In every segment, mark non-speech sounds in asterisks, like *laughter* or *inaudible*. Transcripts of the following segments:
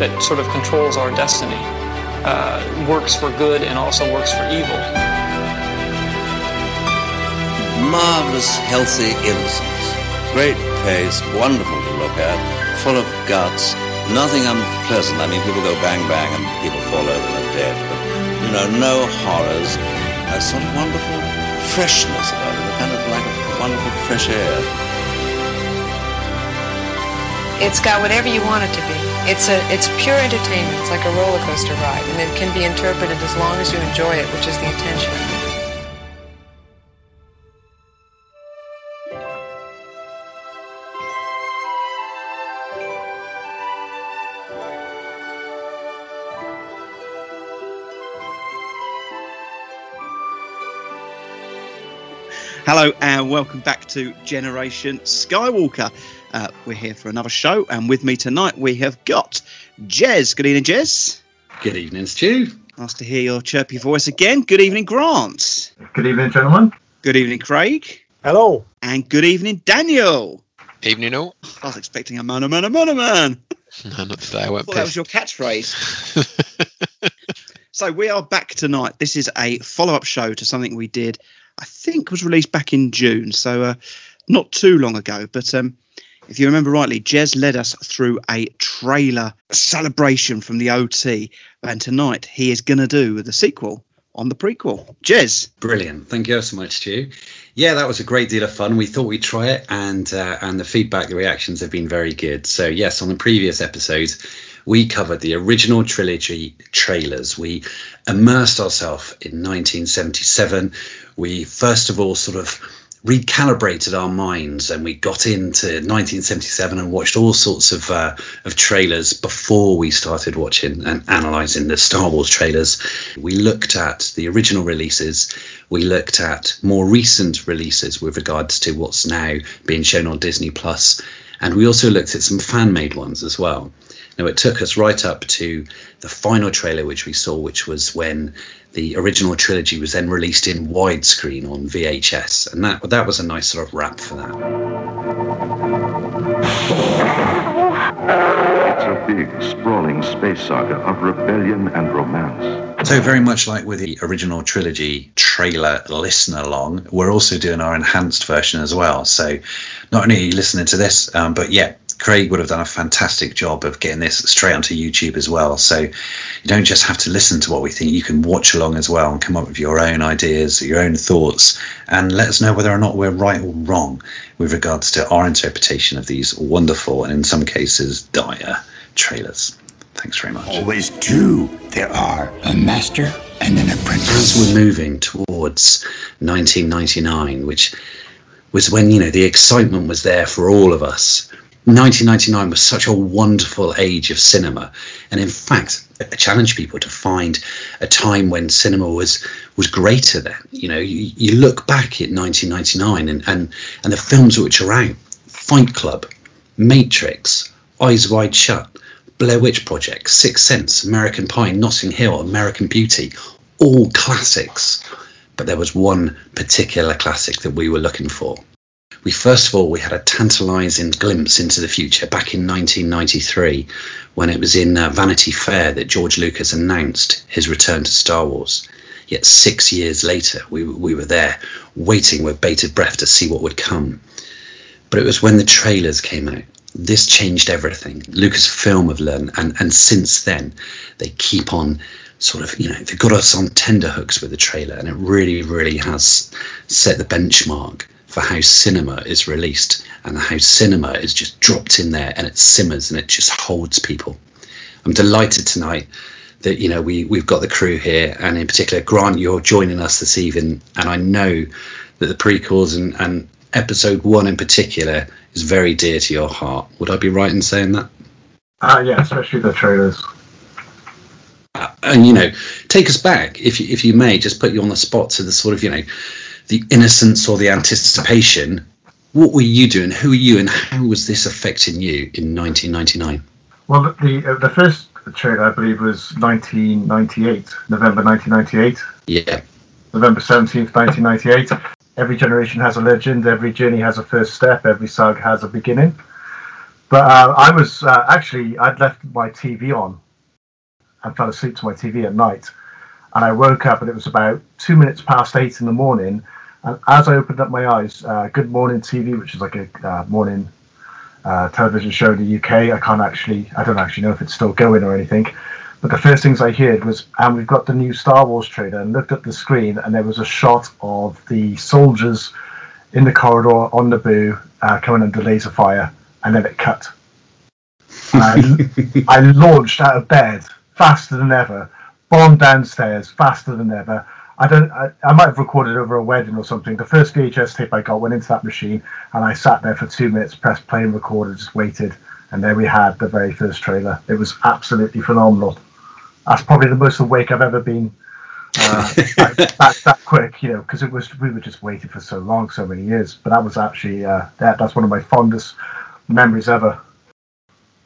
that sort of controls our destiny uh, works for good and also works for evil marvelous, healthy innocence. Great pace, wonderful to look at, full of guts, nothing unpleasant. I mean, people go bang bang and people fall over and are dead, but you know, no horrors. A sort of wonderful freshness about it, a kind of like a wonderful fresh air. It's got whatever you want it to be. It's a it's pure entertainment. It's like a roller coaster ride, and it can be interpreted as long as you enjoy it, which is the intention. Hello and welcome back to Generation Skywalker. Uh, we're here for another show, and with me tonight we have got Jez. Good evening, Jez. Good evening, Stu. Nice to hear your chirpy voice again. Good evening, Grant. Good evening, gentlemen. Good evening, Craig. Hello. And good evening, Daniel. Evening, all. *laughs* I was expecting a man, a man, a man, a man. No, not today. I won't. Well, that was your catchphrase. *laughs* so we are back tonight. This is a follow-up show to something we did I think was released back in June, so uh, not too long ago. But um, if you remember rightly, Jez led us through a trailer celebration from the OT, and tonight he is going to do the sequel on the prequel. Jez. Brilliant. Thank you so much, Stu. Yeah, that was a great deal of fun. We thought we'd try it, and uh, and the feedback, the reactions have been very good. So yes, on the previous episodes, we covered the original trilogy trailers. We immersed ourselves in 1977. We first of all sort of recalibrated our minds and we got into 1977 and watched all sorts of uh, of trailers before we started watching and analyzing the Star Wars trailers. We looked at the original releases. We looked at more recent releases with regards to what's now being shown on Disney Plus, and we also looked at some fan made ones as well. Now, it took us right up to the final trailer, which we saw, which was when the original trilogy was then released in widescreen on VHS, and that that was a nice sort of wrap for that. It's a big, sprawling space saga of rebellion and romance. So, very much like with the original trilogy trailer listen along, we're also doing our enhanced version as well. So, not only are you listening to this, um, but yeah, Craig would have done a fantastic job of getting this straight onto YouTube as well. So you don't just have to listen to what we think, you can watch along as well and come up with your own ideas, your own thoughts, and let us know whether or not we're right or wrong with regards to our interpretation of these wonderful and in some cases dire trailers. Thanks very much. Always two there are a master and an apprentice. As we're moving towards 1999, which was when you know the excitement was there for all of us 1999 was such a wonderful age of cinema, and in fact, I challenge people to find a time when cinema was was greater. than. you know, you, you look back at 1999 and, and and the films which are out: Fight Club, Matrix, Eyes Wide Shut, Blair Witch Project, Sixth Sense, American Pie, Notting Hill, American Beauty, all classics. But there was one particular classic that we were looking for we first of all we had a tantalizing glimpse into the future back in 1993 when it was in uh, Vanity Fair that George Lucas announced his return to Star Wars. Yet six years later, we, we were there waiting with bated breath to see what would come. But it was when the trailers came out this changed everything. Lucasfilm have learned, and and since then, they keep on sort of you know they got us on tender hooks with the trailer, and it really really has set the benchmark for how cinema is released and how cinema is just dropped in there and it simmers and it just holds people. I'm delighted tonight that you know we we've got the crew here, and in particular Grant, you're joining us this evening, and I know that the prequels and, and episode one in particular is very dear to your heart. Would I be right in saying that? Uh, yeah, especially the trailers. Uh, and you know, take us back, if you, if you may, just put you on the spot to the sort of you know, the innocence or the anticipation. What were you doing? Who are you, and how was this affecting you in 1999? Well, the the, uh, the first trailer I believe was 1998, November 1998. Yeah. November 17th, 1998. Every generation has a legend. Every journey has a first step. Every saga has a beginning. But uh, I was uh, actually I'd left my TV on and fell asleep to my TV at night, and I woke up and it was about two minutes past eight in the morning. And as I opened up my eyes, uh, Good Morning TV, which is like a uh, morning uh, television show in the UK, I can't actually I don't actually know if it's still going or anything. But the first things I heard was, and we've got the new Star Wars trailer, and looked at the screen, and there was a shot of the soldiers in the corridor on Naboo uh, coming under laser fire, and then it cut. I, *laughs* I launched out of bed faster than ever, bombed downstairs faster than ever. I don't. I, I might have recorded over a wedding or something. The first VHS tape I got went into that machine, and I sat there for two minutes, pressed play and recorded, just waited, and there we had the very first trailer. It was absolutely phenomenal that's probably the most awake I've ever been. Uh, *laughs* that, that, that, quick, you know, because it was we were just waiting for so long, so many years. But that was actually uh, that that's one of my fondest memories ever.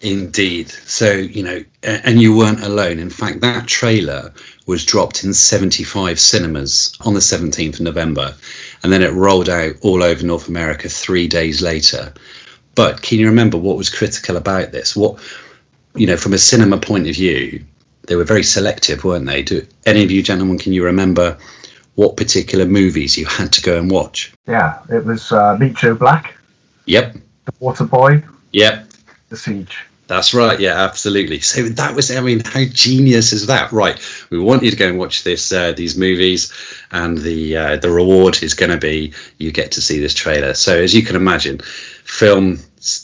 Indeed. So you know, and you weren't alone. In fact, that trailer was dropped in 75 cinemas on the 17th of November, and then it rolled out all over North America three days later. But can you remember what was critical about this? What you know, from a cinema point of view, they were very selective, weren't they? Do any of you gentlemen can you remember what particular movies you had to go and watch? Yeah, it was uh, Meet Joe Black. Yep. The Water Boy. Yep. The Siege. That's right. Yeah, absolutely. So that was, I mean, how genius is that? Right. We want you to go and watch this, uh, these movies, and the uh, the reward is going to be you get to see this trailer. So as you can imagine, film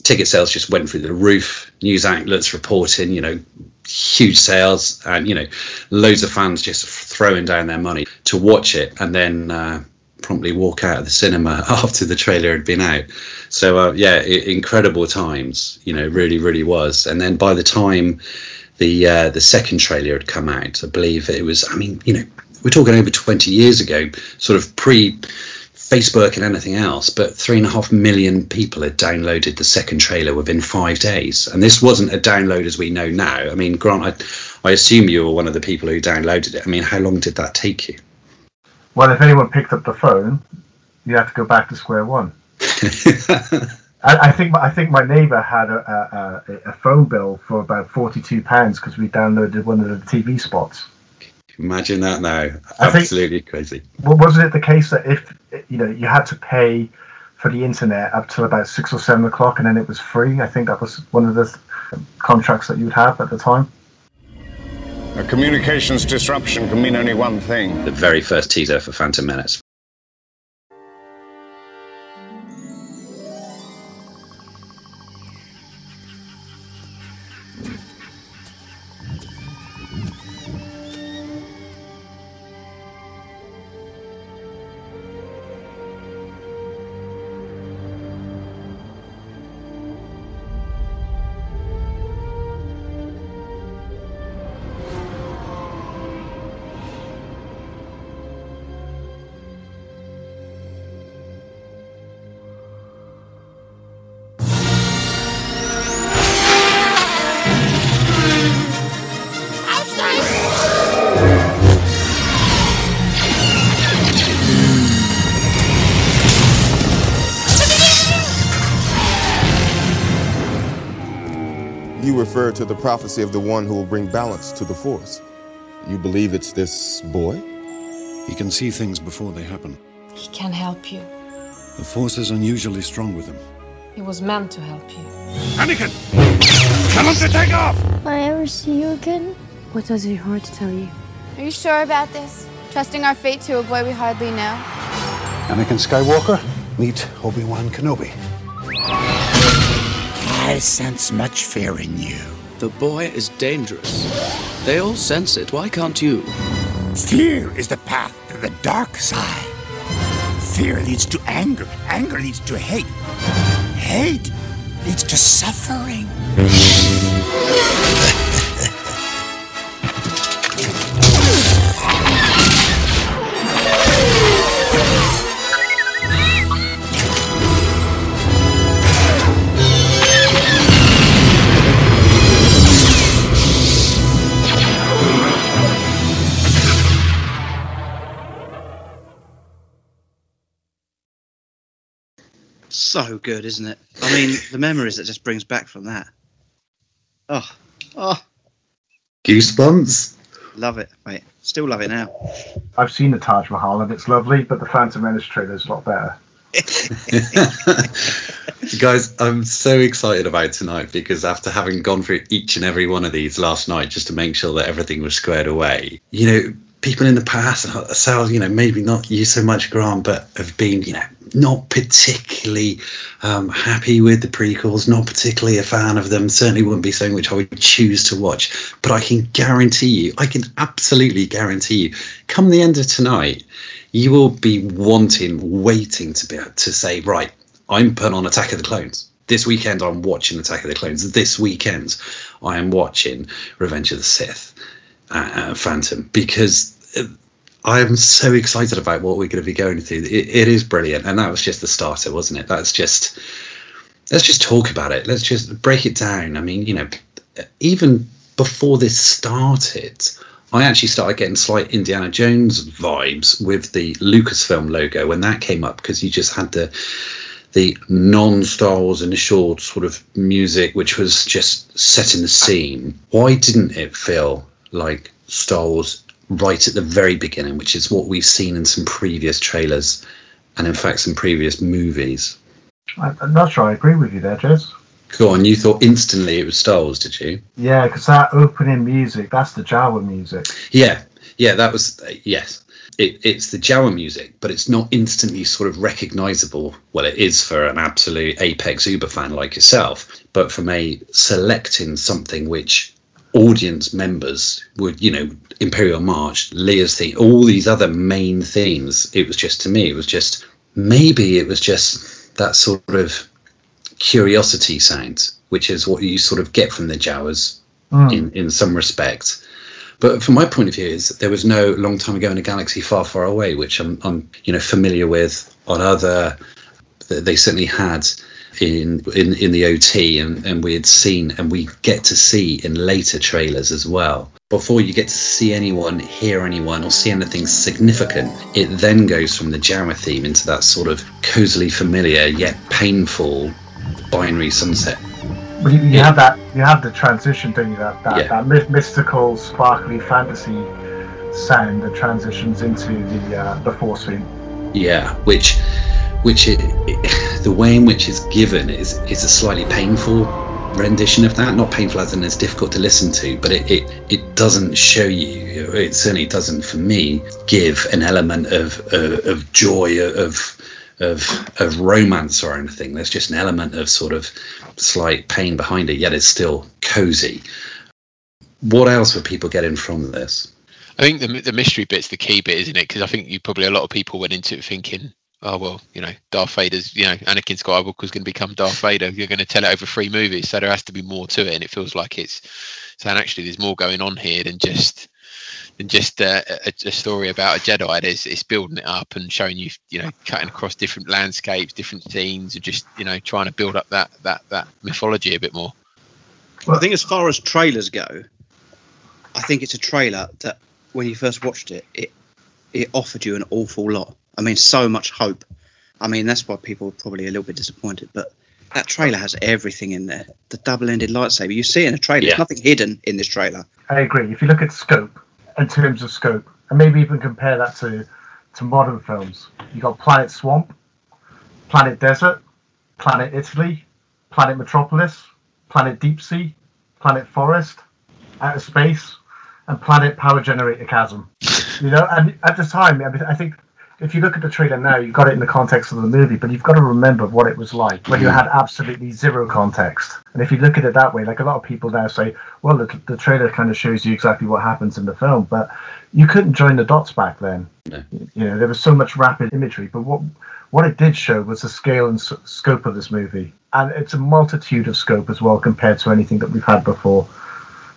ticket sales just went through the roof. News outlets reporting, you know, huge sales and you know loads of fans just throwing down their money to watch it and then uh, promptly walk out of the cinema *laughs* after the trailer had been out so uh, yeah incredible times you know really really was and then by the time the uh, the second trailer had come out i believe it was i mean you know we're talking over 20 years ago sort of pre Facebook and anything else, but three and a half million people had downloaded the second trailer within five days. And this wasn't a download as we know now. I mean, Grant, I, I assume you were one of the people who downloaded it. I mean, how long did that take you? Well, if anyone picked up the phone, you have to go back to square one. *laughs* I, I, think I think my neighbour had a, a, a, phone bill for about forty two pounds because we downloaded one of the TV spots. Imagine that now. Absolutely think, crazy. Well, wasn't it the case that if you know you had to pay for the internet up till about six or seven o'clock, and then it was free? I think that was one of the contracts that you'd have at the time. A communications disruption can mean only one thing. The very first teaser for Phantom Menace. Refer to the prophecy of the one who will bring balance to the force. You believe it's this boy? He can see things before they happen. He can help you. The force is unusually strong with him. He was meant to help you. Anakin! Tell him to take off! Will I ever see you again? What does your heart tell you? Are you sure about this? Trusting our fate to a boy we hardly know? Anakin Skywalker, meet Obi-Wan Kenobi. I sense much fear in you. The boy is dangerous. They all sense it. Why can't you? Fear is the path to the dark side. Fear leads to anger. Anger leads to hate. Hate leads to suffering. So good, isn't it? I mean, the memories that just brings back from that. Oh, oh, Goosebumps. love it, mate. Still love it now. I've seen the Taj Mahal and it's lovely, but the Phantom Menace trailer is a lot better. *laughs* Guys, I'm so excited about tonight because after having gone through each and every one of these last night just to make sure that everything was squared away, you know, people in the past, so you know, maybe not you so much, Grant, but have been, you know, not particularly um, happy with the prequels, not particularly a fan of them. Certainly wouldn't be something which I would choose to watch. But I can guarantee you, I can absolutely guarantee you, come the end of tonight, you will be wanting, waiting to be to say, right, I'm putting on Attack of the Clones. This weekend, I'm watching Attack of the Clones. This weekend, I am watching Revenge of the Sith, uh, Phantom, because uh, I am so excited about what we're going to be going through. It, it is brilliant, and that was just the starter, wasn't it? That's just let's just talk about it. Let's just break it down. I mean, you know, even before this started, I actually started getting slight Indiana Jones vibes with the Lucasfilm logo when that came up because you just had the the non-Star Wars initial sort of music, which was just setting the scene. Why didn't it feel like Star Wars right at the very beginning, which is what we've seen in some previous trailers and, in fact, some previous movies? I'm not sure I agree with you there, Jez. Go on, you thought instantly it was Star Wars, did you? Yeah, because that opening music, that's the Jawa music. Yeah, yeah, that was uh, yes. It, it's the Jawa music, but it's not instantly sort of recognizable. Well, it is for an absolute apex Uber fan like yourself, but from a selecting something which audience members would, you know, Imperial March, Leia's theme, all these other main themes. It was just to me, it was just maybe it was just that sort of curiosity sound, which is what you sort of get from the Jawas Mm. in in some respect. But from my point of view, is there was no long time ago in a galaxy far, far away, which I'm, I'm you know familiar with on other. They certainly had in in in the OT, and and we had seen, and we get to see in later trailers as well. Before you get to see anyone, hear anyone, or see anything significant, it then goes from the Jawa theme into that sort of cozily familiar yet painful binary sunset you, you have that, you have the transition, don't you? That that, Yeah. that my- mystical, sparkly fantasy sound that transitions into the uh, the force theme. Yeah, which, which it, it, the way in which it's given is is a slightly painful rendition of that. Not painful as in it's difficult to listen to, but it it, it doesn't show you. It certainly doesn't for me give an element of of, of joy of. Of, of romance or anything. There's just an element of sort of slight pain behind it, yet it's still cozy. What else were people getting from this? I think the the mystery bit's the key bit, isn't it? Because I think you probably a lot of people went into it thinking, oh well, you know, Darth Vader's, you know, Anakin Skywalker's going to become Darth Vader. You're going to tell it over three movies, so there has to be more to it, and it feels like it's saying actually there's more going on here than just than just uh, a, a story about a Jedi. There's it's building it up and showing you, you know, cutting across different landscapes, different scenes, and just you know trying to build up that that that mythology a bit more. Well, I think as far as trailers go, I think it's a trailer that when you first watched it, it it offered you an awful lot. I mean, so much hope. I mean, that's why people are probably a little bit disappointed. But that trailer has everything in there. The double-ended lightsaber. You see it in a trailer. Yeah. There's nothing hidden in this trailer. I agree. If you look at scope, in terms of scope, and maybe even compare that to to modern films, you got Planet Swamp, Planet Desert, Planet Italy, Planet Metropolis, Planet Deep Sea, Planet Forest, Outer Space, and Planet Power Generator Chasm. You know, and at the time, I, mean, I think if you look at the trailer now, you've got it in the context of the movie, but you've got to remember what it was like when you mm. had absolutely zero context. And if you look at it that way, like a lot of people now say, well, the, the trailer kind of shows you exactly what happens in the film, but you couldn't join the dots back then. No. You know, there was so much rapid imagery, but what what it did show was the scale and s- scope of this movie, and it's a multitude of scope as well compared to anything that we've had before.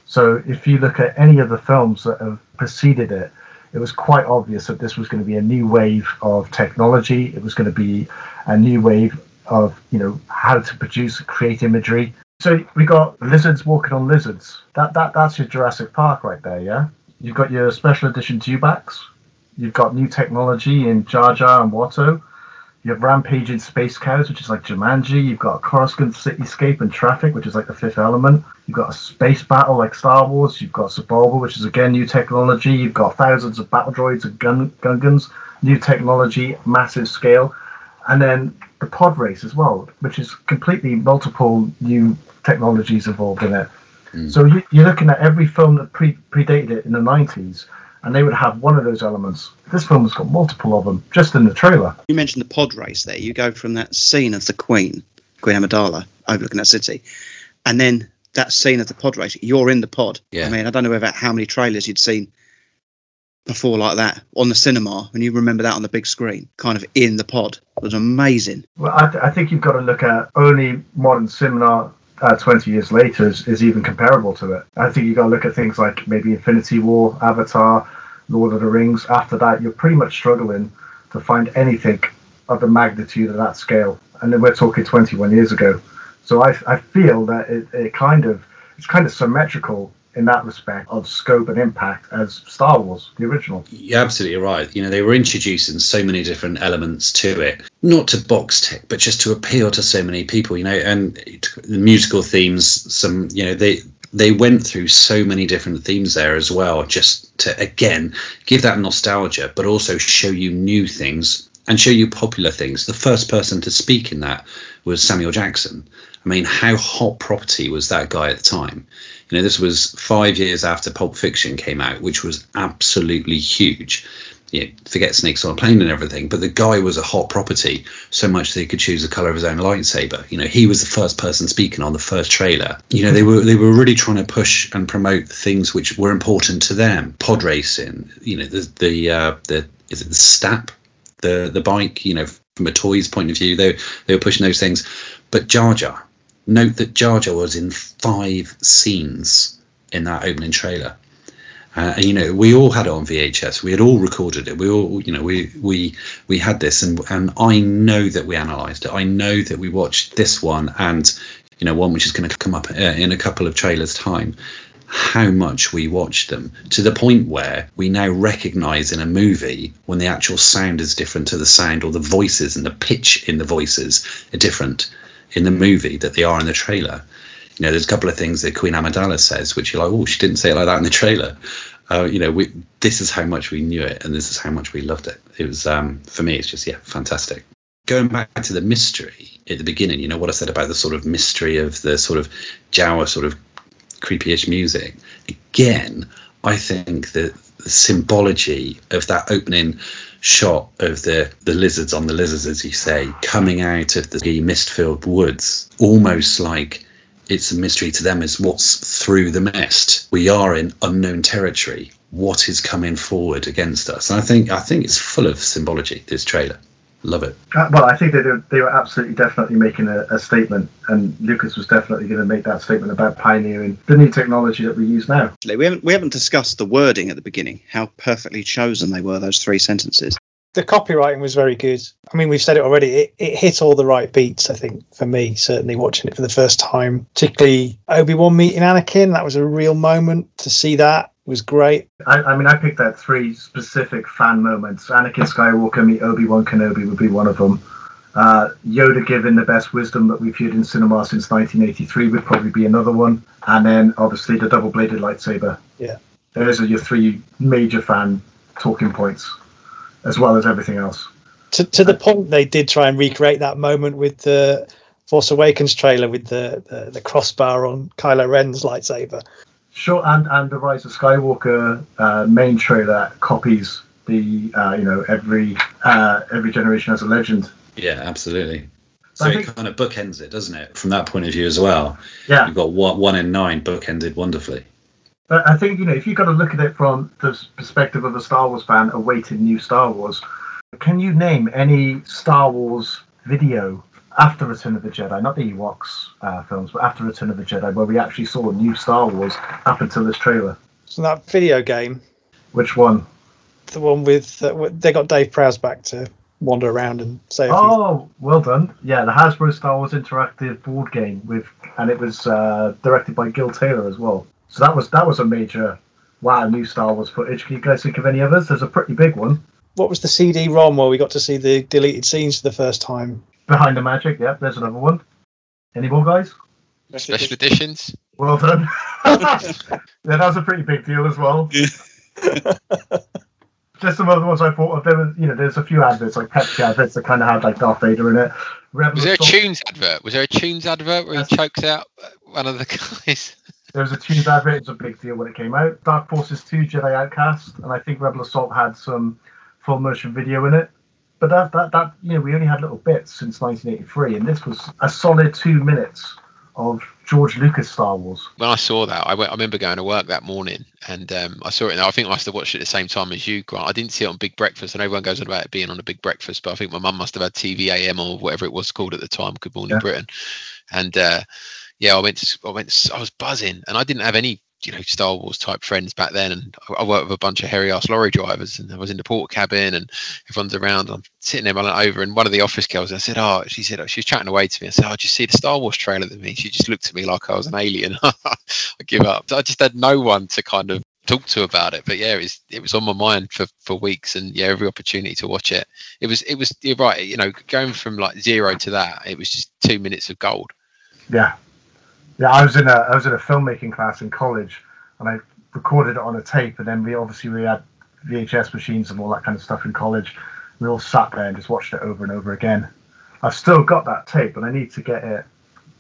So if you look at any of the films that have preceded it, it was quite obvious that this was going to be a new wave of technology. It was going to be a new wave of you know how to produce, create imagery. So we got lizards walking on lizards. That that that's your Jurassic Park right there, yeah. You've got your special edition Dewbacks. You've got new technology in Jar Jar and Watto. You have rampaging space cows, which is like Jumanji. You've got a Coruscant cityscape and traffic, which is like the Fifth Element. You've got a space battle like Star Wars. You've got Sebulba, which is again new technology. You've got thousands of battle droids and gun Gungans, new technology, massive scale, and then the pod race as well, which is completely multiple new technologies involved in it. Mm. So you, you're looking at every film that pre- predated it in the 90s, and they would have one of those elements. This film has got multiple of them just in the trailer. You mentioned the pod race there. You go from that scene of the Queen, Queen Amidala, overlooking that city, and then that scene of the pod race. You're in the pod. Yeah. I mean, I don't know about how many trailers you'd seen before like that on the cinema, and you remember that on the big screen, kind of in the pod. It was amazing. Well, I, th- I think you've got to look at only modern cinema uh, 20 years later is, is even comparable to it. I think you've got to look at things like maybe Infinity War, Avatar, Lord of the Rings. After that, you're pretty much struggling to find anything of the magnitude of that scale. And then we're talking 21 years ago. So I, I feel that it, it kind of it's kind of symmetrical in that respect of scope and impact as Star Wars, the original. You're absolutely right. You know, they were introducing so many different elements to it, not to box tick, but just to appeal to so many people. You know, and musical themes, some, you know, they they went through so many different themes there as well, just to again give that nostalgia, but also show you new things and show you popular things. The first person to speak in that was Samuel Jackson. I mean, how hot property was that guy at the time? You know, this was five years after Pulp Fiction came out, which was absolutely huge. You know, forget snakes on a plane and everything, but the guy was a hot property so much that he could choose the color of his own lightsaber. You know, he was the first person speaking on the first trailer. You know, they were they were really trying to push and promote things which were important to them. Pod racing, you know, the the uh, the is it the stap, the the bike. You know, from a toys point of view, they they were pushing those things. But Jar Jar, note that Jar Jar was in five scenes in that opening trailer. Uh, and you know, we all had it on VHS. We had all recorded it. We all, you know, we we we had this, and and I know that we analysed it. I know that we watched this one, and you know, one which is going to come up uh, in a couple of trailers' time. How much we watched them to the point where we now recognise in a movie when the actual sound is different to the sound, or the voices and the pitch in the voices are different in the movie that they are in the trailer you know, there's a couple of things that Queen Amidala says, which you're like, oh, she didn't say it like that in the trailer. Uh, you know, we, this is how much we knew it, and this is how much we loved it. It was, um, for me, it's just, yeah, fantastic. Going back to the mystery at the beginning, you know, what I said about the sort of mystery of the sort of Jawa sort of creepy-ish music. Again, I think that the symbology of that opening shot of the the lizards on the lizards, as you say, coming out of the mist-filled woods, almost like it's a mystery to them is what's through the mist. We are in unknown territory. What is coming forward against us? And I think I think it's full of symbology. This trailer, love it. Uh, well, I think they were, they were absolutely definitely making a, a statement, and Lucas was definitely going to make that statement about pioneering the new technology that we use now. We haven't we haven't discussed the wording at the beginning. How perfectly chosen they were. Those three sentences. The copywriting was very good. I mean, we've said it already. It, it hit all the right beats. I think for me, certainly watching it for the first time, particularly Obi Wan meeting Anakin. That was a real moment to see. That was great. I, I mean, I picked out three specific fan moments. Anakin Skywalker meet Obi Wan Kenobi would be one of them. Uh, Yoda giving the best wisdom that we've heard in cinema since 1983 would probably be another one. And then obviously the double bladed lightsaber. Yeah. Those are your three major fan talking points, as well as everything else. To, to the point they did try and recreate that moment with the Force Awakens trailer with the, the, the crossbar on Kylo Ren's lightsaber. Sure, and and the Rise of Skywalker uh, main trailer copies the uh, you know every uh, every generation has a legend. Yeah, absolutely. So I it kind of bookends it, doesn't it? From that point of view as well. Yeah. You've got one, one in nine bookended wonderfully. But I think you know if you've got to look at it from the perspective of a Star Wars fan awaiting new Star Wars, can you name any Star Wars video after Return of the Jedi, not the Ewoks uh, films, but after Return of the Jedi, where we actually saw new Star Wars up until this trailer? So that video game, Which one? the one with uh, they got Dave Prowse back to wander around and say Oh, well done. Yeah, the Hasbro Star Wars interactive board game with, and it was uh, directed by Gil Taylor as well. So that was that was a major wow new Star Wars footage. Can you guys think of any others? There's a pretty big one. what was the CD-ROM where we got to see the deleted scenes for the first time? Behind the Magic, yep, there's another one. Any more guys? Special editions. Well done. *laughs* yeah, that was a pretty big deal as well. *laughs* Just some other ones I thought of. There was, you know, there's a few adverts like Pepsi adverts that kind of had like Darth Vader in it. Rebel Was there a tunes advert? Was there a tunes advert where he chokes out one of the *laughs* guys? There was a Tunes advert. It was a big deal when it came out. Dark Forces 2, Jedi Outcast, and I think Rebel Assault had some full motion video in it. But that, that, that, you know, we only had little bits since 1983, and this was a solid two minutes of George Lucas Star Wars. When I saw that, I, went, I remember going to work that morning and um, I saw it. And I think I must have watched it at the same time as you, Grant. I didn't see it on Big Breakfast, and everyone goes on about it being on a Big Breakfast, but I think my mum must have had TV AM or whatever it was called at the time, Good Morning Yeah. Britain. And uh, yeah, I went, to- I went, I was buzzing, and I didn't have any, you know, Star Wars type friends back then. And I- worked with a bunch of hairy ass lorry drivers, and I was in the Portakabin, and everyone's around. And I'm sitting there, mulling over, and one of the office girls, I said, "Oh," she said, she was chatting away to me. I said, "Oh, did you see the Star Wars trailer with me?" She just looked at me like I was an alien. *laughs* I give up. So I just had no one to kind of talk to about it. But yeah, it was it was on my mind for for weeks, and yeah, every opportunity to watch it. It was it was you're right. You know, going from like zero to that, it was just two minutes of gold. Yeah, yeah. I was in a I was in a filmmaking class in college, and I recorded it on a tape, and then we obviously we had VHS machines and all that kind of stuff in college. We all sat there and just watched it over and over again. I've still got that tape, and I need to get it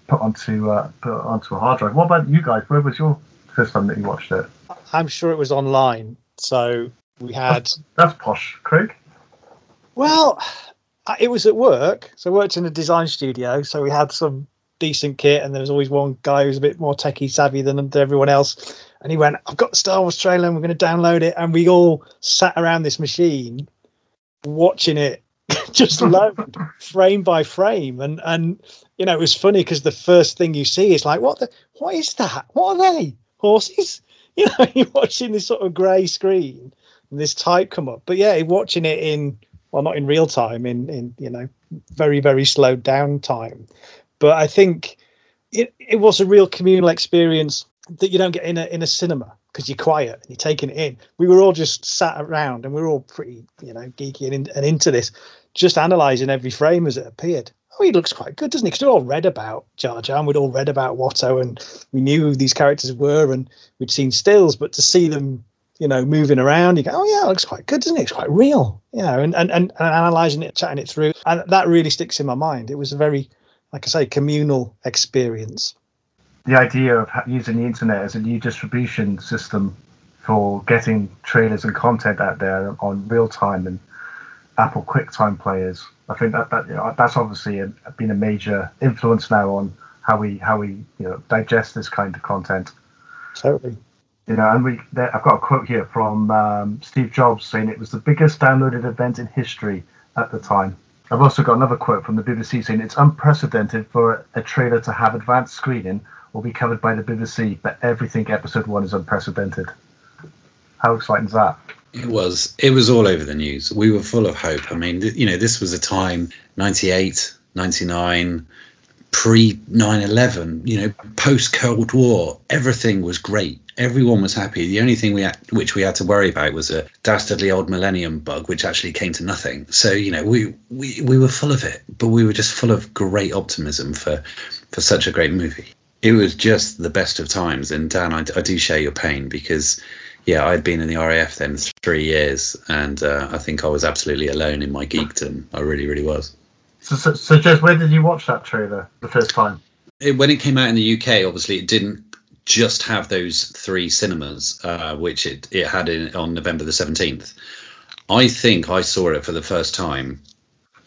put onto uh, put onto a hard drive. What about you guys? Where was your first time that you watched it? I'm sure it was online. So we had That's posh, Craig. Well, it was at work. So I worked in a design studio. So we had some decent kit, and there was always one guy who was a bit more techie savvy than everyone else. And he went, "I've got the Star Wars trailer, and we're going to download it." And we all sat around this machine, watching it *laughs* just *laughs* load frame by frame. And and you know, it was funny because the first thing you see is like, "What the? What is that? What are they? Horses?" *laughs* You know, you're watching this sort of grey screen and this type come up. But yeah, watching it in well, not in real time, in in you know, very very slowed down time. But I think it it was a real communal experience that you don't get in a in a cinema because you're quiet and you're taking it in. We were all just sat around and we were all pretty you know geeky and, in, and into this, just analysing every frame as it appeared. Oh, he looks quite good, doesn't he? Because we all read about Jar Jar, and we'd all read about Watto, and we knew who these characters were, and we'd seen stills. But to see them, you know, moving around, you go, "Oh yeah, it looks quite good, doesn't it? It's quite real," you know, and and and, and analysing it, chatting it through, and that really sticks in my mind. It was a very, like I say, communal experience. the idea of using the internet as a new distribution system for getting trailers and content out there on real time and Apple QuickTime players. I think that, that you know, that's obviously a, been a major influence now on how we how we you know digest this kind of content. Totally. You know, and we there, I've got a quote here from um, Steve Jobs saying it was the biggest downloaded event in history at the time. I've also got another quote from the BBC saying it's unprecedented for a trailer to have advanced screening or be covered by the BBC, but everything episode one is unprecedented. How exciting is that? It was. It was all over the news. We were full of hope. I mean, you know, this was a time 98, 99, pre 9 11, you know, post Cold War. Everything was great. Everyone was happy. The only thing we had, which we had to worry about was a dastardly old millennium bug, which actually came to nothing. So, you know, we, we, we were full of it, but we were just full of great optimism for, for such a great movie. It was just the best of times. And Dan, I, I do share your pain because yeah, I'd been in the RAF then three years, and uh, I think I was absolutely alone in my geekdom. I really, really was. So, so, so where did you watch that trailer the first time? It, when it came out in the UK, obviously it didn't just have those three cinemas, uh, which it, it had in, on November the 17th. I think I saw it for the first time.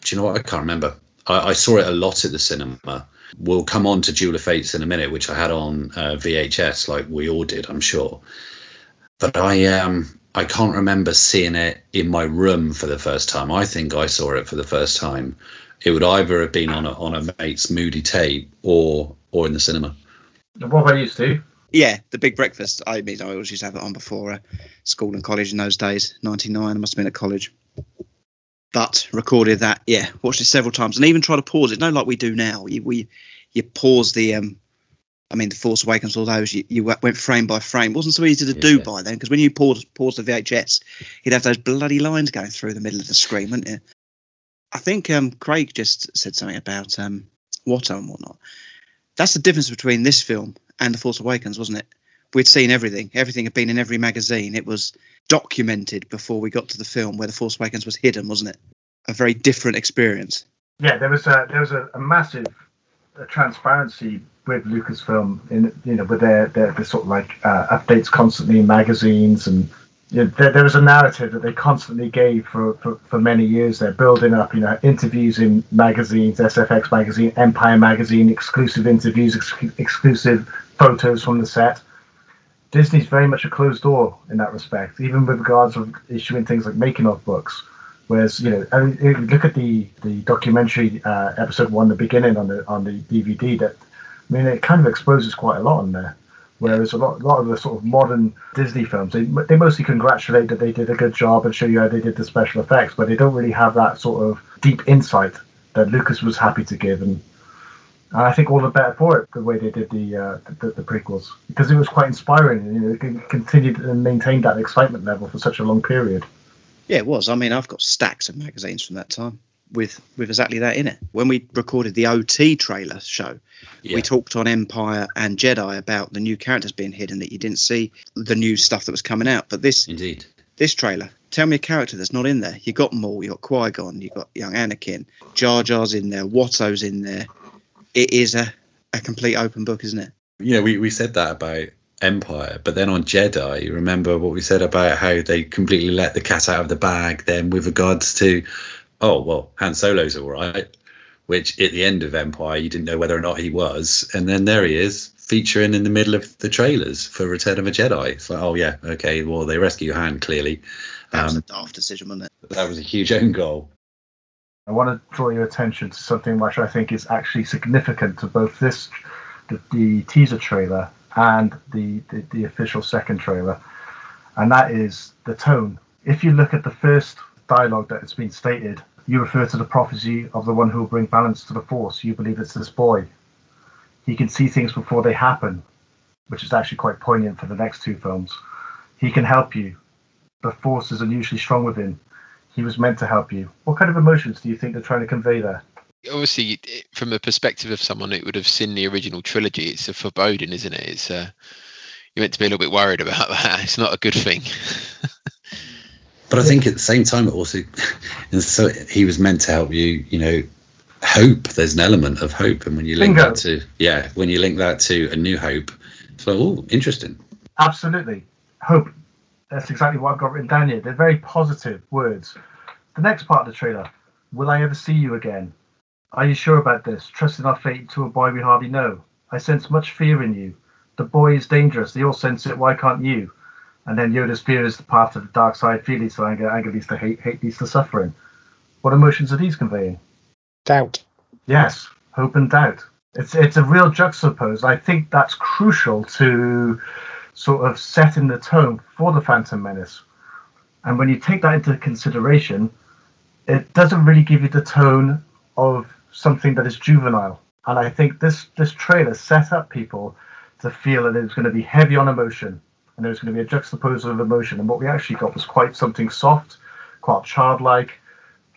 Do you know what? I can't remember. I, I saw it a lot at the cinema. We'll come on to Duel of Fates in a minute, which I had on uh, VHS, like we all did, I'm sure. But I um I can't remember seeing it in my room for the first time. I think I saw it for the first time. It would either have been on a on a mate's moody tape or or in the cinema. What about you, Steve? Yeah, the big breakfast. I mean, I always used to have it on before uh, school and college in those days. Ninety nine, I must have been at college. But recorded that, yeah, watched it several times, and even tried to pause it. No, like we do now. You we you pause the um. I mean, the Force Awakens, all those you, you went frame by frame. It wasn't so easy to Yeah. do by then because when you pause pause the VHS, you'd have those bloody lines going through the middle of the screen, wouldn't you? I think um, Craig just said something about um, Watto and whatnot. That's the difference between this film and The Force Awakens, wasn't it? We'd seen everything. Everything had been in every magazine. It was documented before we got to the film, where The Force Awakens was hidden, wasn't it? A very different experience. Yeah, there was a there was a, a massive uh, transparency with Lucasfilm in you know with their their, their sort of like uh, updates constantly in magazines and you know, there, there was a narrative that they constantly gave for, for, for many years. They're building up, you know, interviews in magazines, SFX magazine, Empire magazine, exclusive interviews, ex- exclusive photos from the set. Disney's very much a closed door in that respect, even with regards of issuing things like making of books. Whereas, you know, I mean, look at the the documentary uh, episode one, the beginning on the on the DVD, that I mean, it kind of exposes quite a lot on there. Whereas a lot, a lot of the sort of modern Disney films, they, they mostly congratulate that they did a good job and show you how they did the special effects, but they don't really have that sort of deep insight that Lucas was happy to give. And, and I think all the better for it, the way they did the, uh, the the prequels, because it was quite inspiring. You know, it continued and maintained that excitement level for such a long period. Yeah, it was. I mean, I've got stacks of magazines from that time with with exactly that in it. When we recorded the OT trailer show, we talked on Empire and Jedi about the new characters being hidden that you didn't see, the new stuff that was coming out. But this indeed this trailer, tell me a character that's not in there. You got Maul, you got Qui Gon, you got young Anakin, Jar Jar's in there, Watto's in there. It is a a complete open book, isn't it? you know, we, we said that about Empire, but then on Jedi, you remember what we said about how they completely let the cat out of the bag then with regards to, oh, well, Han Solo's all right, which at the end of Empire, you didn't know whether or not he was. And then there he is, featuring in the middle of the trailers for Return of a Jedi. It's like, oh, yeah, okay, well, they rescue Han, clearly. That was Um, a daft decision, wasn't it? that was a huge own goal. I want to draw your attention to something which I think is actually significant to both this, the, the teaser trailer, and the, the, the official second trailer, and that is the tone. If you look at the first dialogue that has been stated, you refer to the prophecy of the one who will bring balance to the force. You believe it's this boy. He can see things before they happen, which is actually quite poignant for the next two films. He can help you. The force is unusually strong within. He was meant to help you. What kind of emotions do you think they're trying to convey there? Obviously, from the perspective of someone who would have seen the original trilogy, it's a foreboding, isn't it? It's uh, you're meant to be a little bit worried about *laughs* that. It's not a good thing. *laughs* But I think at the same time, it also, *laughs* and so he was meant to help you, you know, hope. There's an element of hope. And when you link Bingo. that to, yeah, when you link that to a new hope, it's like, oh, interesting. Absolutely. Hope. That's exactly what I've got written down here. They're very positive words. The next part of the trailer Will I ever see you again? Are you sure about this? Trusting our fate to a boy we hardly know. I sense much fear in you. The boy is dangerous. They all sense it. Why can't you? And then Yoda's fear is the path to the dark side. Leads to anger. Anger leads to hate. Hate leads to suffering. What emotions are these conveying? Doubt. Yes, hope and doubt. It's it's a real juxtapose. I think that's crucial to sort of setting the tone for the Phantom Menace. And when you take that into consideration, it doesn't really give you the tone of something that is juvenile. And I think this this trailer set up people to feel that it was going to be heavy on emotion, and there was going to be a juxtaposition of emotion. And what we actually got was quite something soft, quite childlike,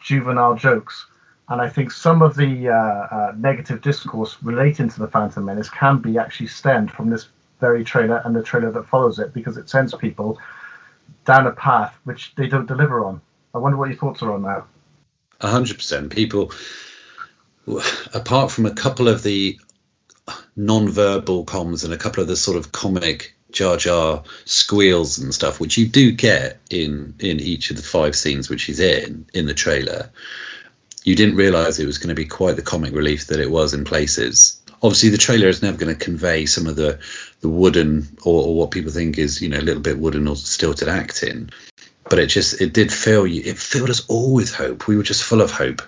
juvenile jokes. And I think some of the uh, uh, negative discourse relating to the Phantom Menace can be actually stemmed from this very trailer and the trailer that follows it because it sends people down a path which they don't deliver on. I wonder what your thoughts are on that. A hundred percent. People, apart from a couple of the non-verbal comms and a couple of the sort of comic Jar Jar squeals and stuff, which you do get in in each of the five scenes which he's in in the trailer, you didn't realise it was going to be quite the comic relief that it was in places. Obviously, the trailer is never going to convey some of the the wooden or, or what people think is you know a little bit wooden or stilted acting, but it just it did fill you. It filled us all with hope. We were just full of hope.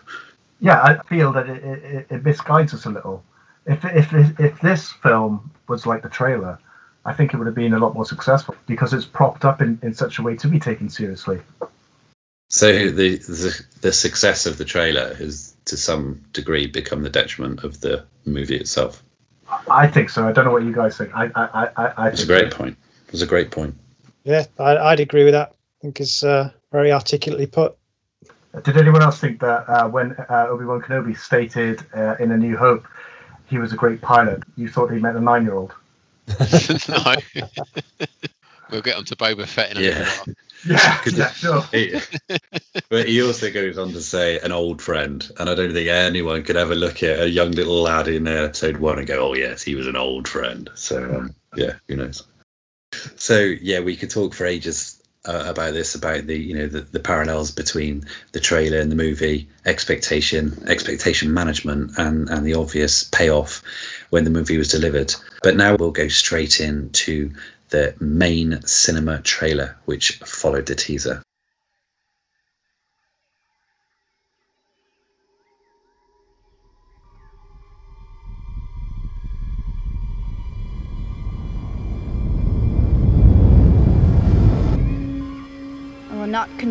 Yeah, I feel that it, it, it misguides us a little. If if if this film was like the trailer, I think it would have been a lot more successful because it's propped up in, in such a way to be taken seriously. So the, the the success of the trailer has, to some degree, become the detriment of the movie itself. I think so. I don't know what you guys think. I I I, I It's a great point. It was a great point. Yeah, I, I'd agree with that. I think it's uh, very articulately put. Did anyone else think that uh, when uh, Obi Wan Kenobi stated uh, in A New Hope he was a great pilot, you thought he meant a nine year old? *laughs* no. *laughs* we'll get on to Boba Fett in a Yeah. little. Yeah, *laughs* yeah, sure. He- but he also goes on to say an old friend, and I don't think anyone could ever look at a young little lad in episode one and go, "Oh yes, he was an old friend." So um, yeah, who knows? So yeah, we could talk for ages uh, about this, about the you know the, the parallels between the trailer and the movie, expectation, expectation management, and and the obvious payoff when the movie was delivered. But now we'll go straight into the main cinema trailer, which followed the teaser.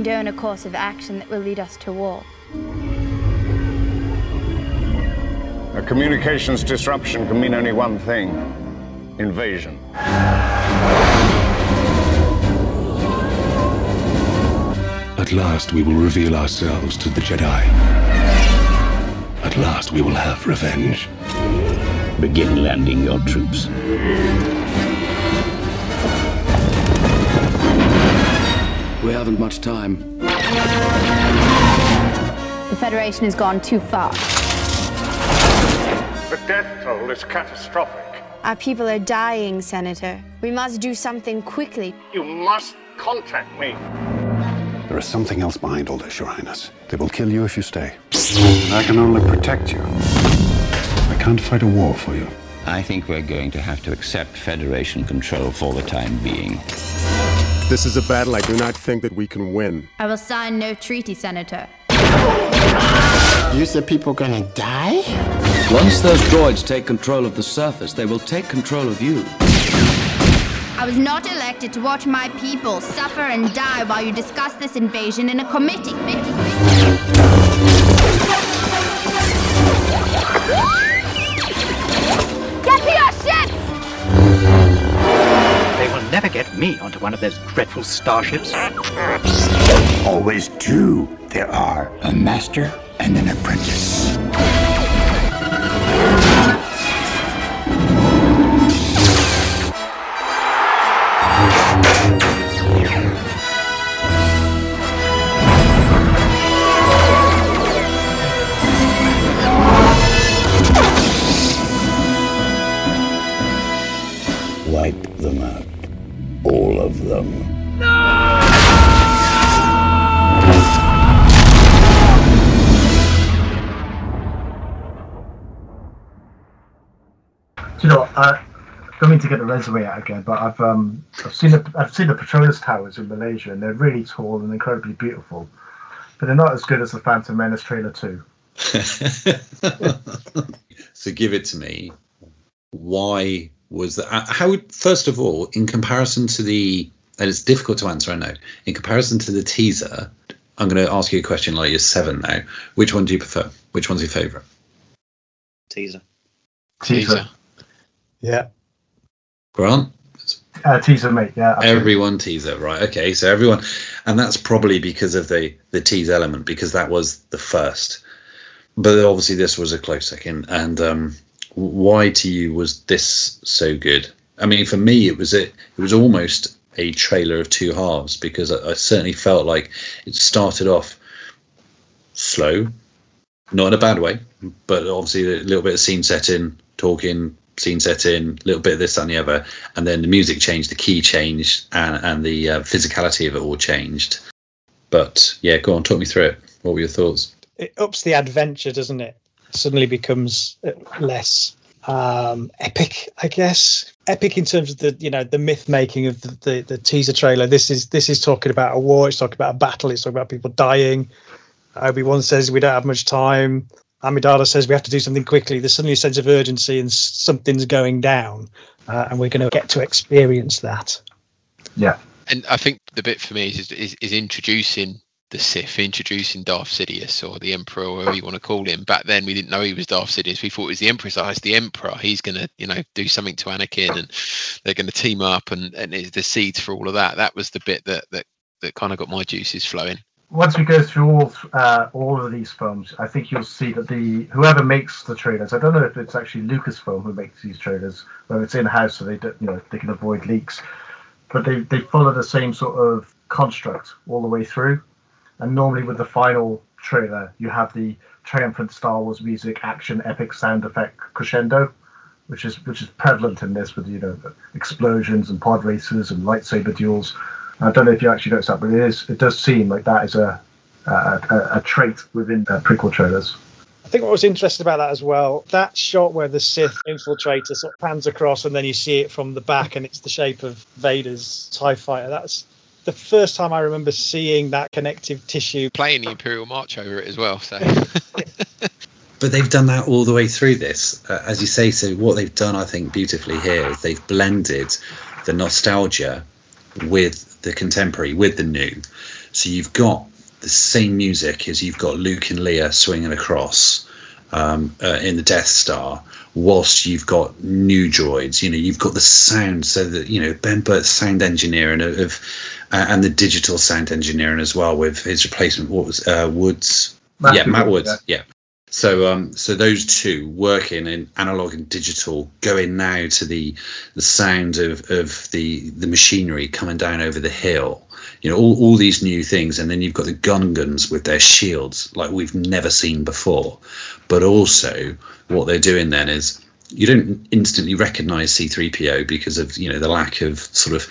Condone a course of action that will lead us to war. A communications disruption can mean only one thing invasion. At last we will reveal ourselves to the Jedi. At last we will have revenge. Begin landing your troops. We haven't much time. The Federation has gone too far. The death toll is catastrophic. Our people are dying, Senator. We must do something quickly. You must contact me. There is something else behind all this, Your Highness. They will kill you if you stay. I can only protect you. I can't fight a war for you. I think we're going to have to accept Federation control for the time being. This is a battle I do not think that we can win. I will sign no treaty, Senator. You said people gonna die? Once those droids take control of the surface, they will take control of you. I was not elected to watch my people suffer and die while you discuss this invasion in a committee. Never get me onto one of those dreadful starships. Always two there are a master and an apprentice. All of them. Do you know what? I don't mean to get the resume out again, but I've um I've seen the I've seen the Petronas Towers in Malaysia, and they're really tall and incredibly beautiful, but they're not as good as the Phantom Menace trailer two. *laughs* so give it to me. Why was that? uh, How would first of all, in comparison to the, and it's difficult to answer. I know. In comparison to the teaser, I'm going to ask you a question like you're seven now. Which one do you prefer? Which one's your favourite? Teaser. Teaser. Yeah. Grant. Uh, teaser, mate. Yeah. absolutely. Everyone teaser, right? Okay, so everyone, and that's probably because of the the tease element, because that was the first. But obviously, this was a close second. And um, why to you was this so good? I mean, for me, it was a, it was almost a trailer of two halves because I, I certainly felt like it started off slow, not in a bad way, but obviously a little bit of scene setting, talking, scene setting, a little bit of this and the other, and then the music changed, the key changed, and and the uh, physicality of it all changed. But yeah, go on, talk me through it. What were your thoughts? It ups the adventure, doesn't it? Suddenly becomes uh, less um, epic, I guess. Epic in terms of the you know the myth making of the, the, the teaser trailer. This is this is talking about a war. It's talking about a battle. It's talking about people dying. Obi Wan says we don't have much time. Amidala says we have to do something quickly. There's suddenly a sense of urgency and something's going down, uh, and we're going to get to experience that. Yeah, and I think the bit for me is is, is introducing the Sith, introducing Darth Sidious or the Emperor, or whatever you want to call him. Back then, we didn't know he was Darth Sidious. We thought it was the Emperor. So it's the Emperor. He's going to, you know, do something to Anakin, and they're going to team up, and and it's the seeds for all of that. That was the bit that that that kind of got my juices flowing. Once we go through all uh, all of these films, I think you'll see that the whoever makes the trailers, I don't know if it's actually Lucasfilm who makes these trailers, whether it's in house so they don't, you know they can avoid leaks, but they they follow the same sort of construct all the way through and normally with the final trailer, you have the triumphant Star Wars music, action, epic sound effect crescendo, which is which is prevalent in this with you know explosions and pod races and lightsaber duels. I don't know if you actually noticed that, but it is it does seem like that is a a, a, trait within the prequel trailers. I think what was interesting about that as well, that shot where the Sith infiltrator sort of pans across and then you see it from the back and it's the shape of Vader's TIE fighter. That's the first time I remember seeing that connective tissue. Playing the Imperial March over it as well. So. *laughs* but they've done that all the way through this, uh, as you say. So what they've done, I think, beautifully here is they've blended the nostalgia with the contemporary, with the new. So you've got the same music as you've got Luke and Leia swinging across um, uh, in the Death Star, whilst you've got new droids. You know, you've got the sound, so that you know Ben Burtt's sound engineering of, uh, and the digital sound engineering as well with his replacement. What was uh, Woods? yeah, Matt Woods. Yeah. yeah. So, um, so those two working in analog and digital, going now to the the sound of, of the the machinery coming down over the hill, you know, all, all these new things, and then you've got the Gungans with their shields like we've never seen before. But also, what they're doing then is you don't instantly recognize C3PO because of you know the lack of sort of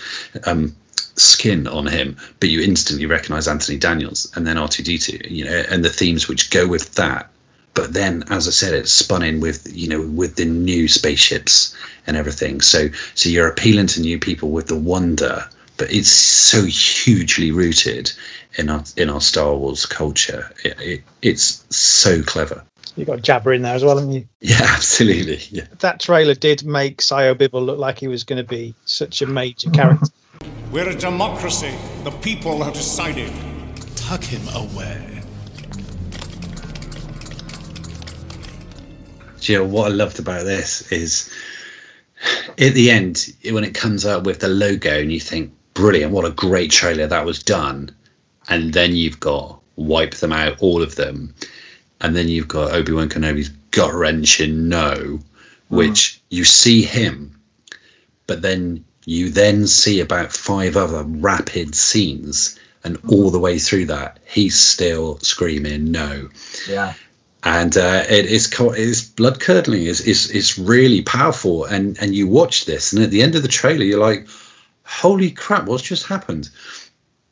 um, skin on him, but you instantly recognize Anthony Daniels and then R2D2, you know, and the themes which go with that but then as i said it's spun in with you know with the new spaceships and everything so so you're appealing to new people with the wonder but it's so hugely rooted in our in our star wars culture it, it, it's so clever you got Jabba in there as well, haven't you? *laughs* Yeah, absolutely. Yeah. That trailer did make Sio Bibble look like he was going to be such a major character. We're a democracy. The people have decided. Tuck him away. you know what I loved about this is at the end when it comes out with the logo and you think brilliant what a great trailer that was done and then you've got wipe them out all of them and then you've got Obi-Wan Kenobi's gut wrenching no which mm. you see him but then you then see about five other rapid scenes and all the way through that he's still screaming no yeah and uh, it is it's blood curdling. is is is really powerful. And and you watch this, and at the end of the trailer, you're like, "Holy crap! What's just happened?"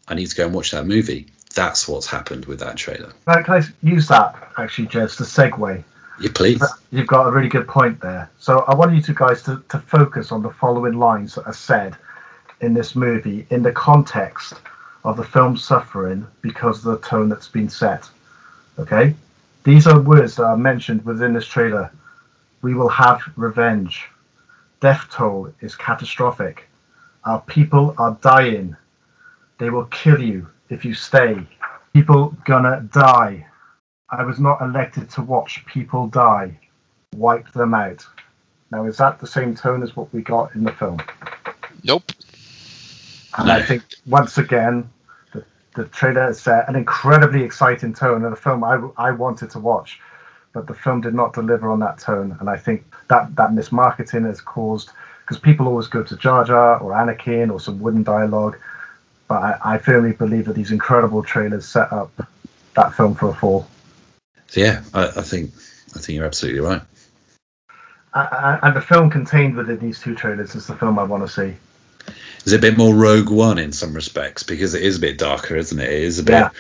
I need to go and watch that movie. That's what's happened with that trailer. Can I use that actually, Jez, to segue? You please. You've got a really good point there. So I want you two guys to, to focus on the following lines that are said in this movie in the context of the film suffering because of the tone that's been set. Okay? These are words that are mentioned within this trailer. We will have revenge. Death toll is catastrophic. Our people are dying. They will kill you if you stay. People gonna die. I was not elected to watch people die. Wipe them out. Now, is that the same tone as what we got in the film? Nope. And no. I think once again, the trailer set an incredibly exciting tone and a film I, I wanted to watch, but the film did not deliver on that tone. And I think that that mismarketing has caused because people always go to Jar Jar or Anakin or some wooden dialogue, but I, I firmly believe that these incredible trailers set up that film for a fall. So yeah, I, I think I think you're absolutely right. Uh, and the film contained within these two trailers is the film I want to see. Is it a bit more Rogue One in some respects because it is a bit darker, isn't it? It is a bit, Yeah.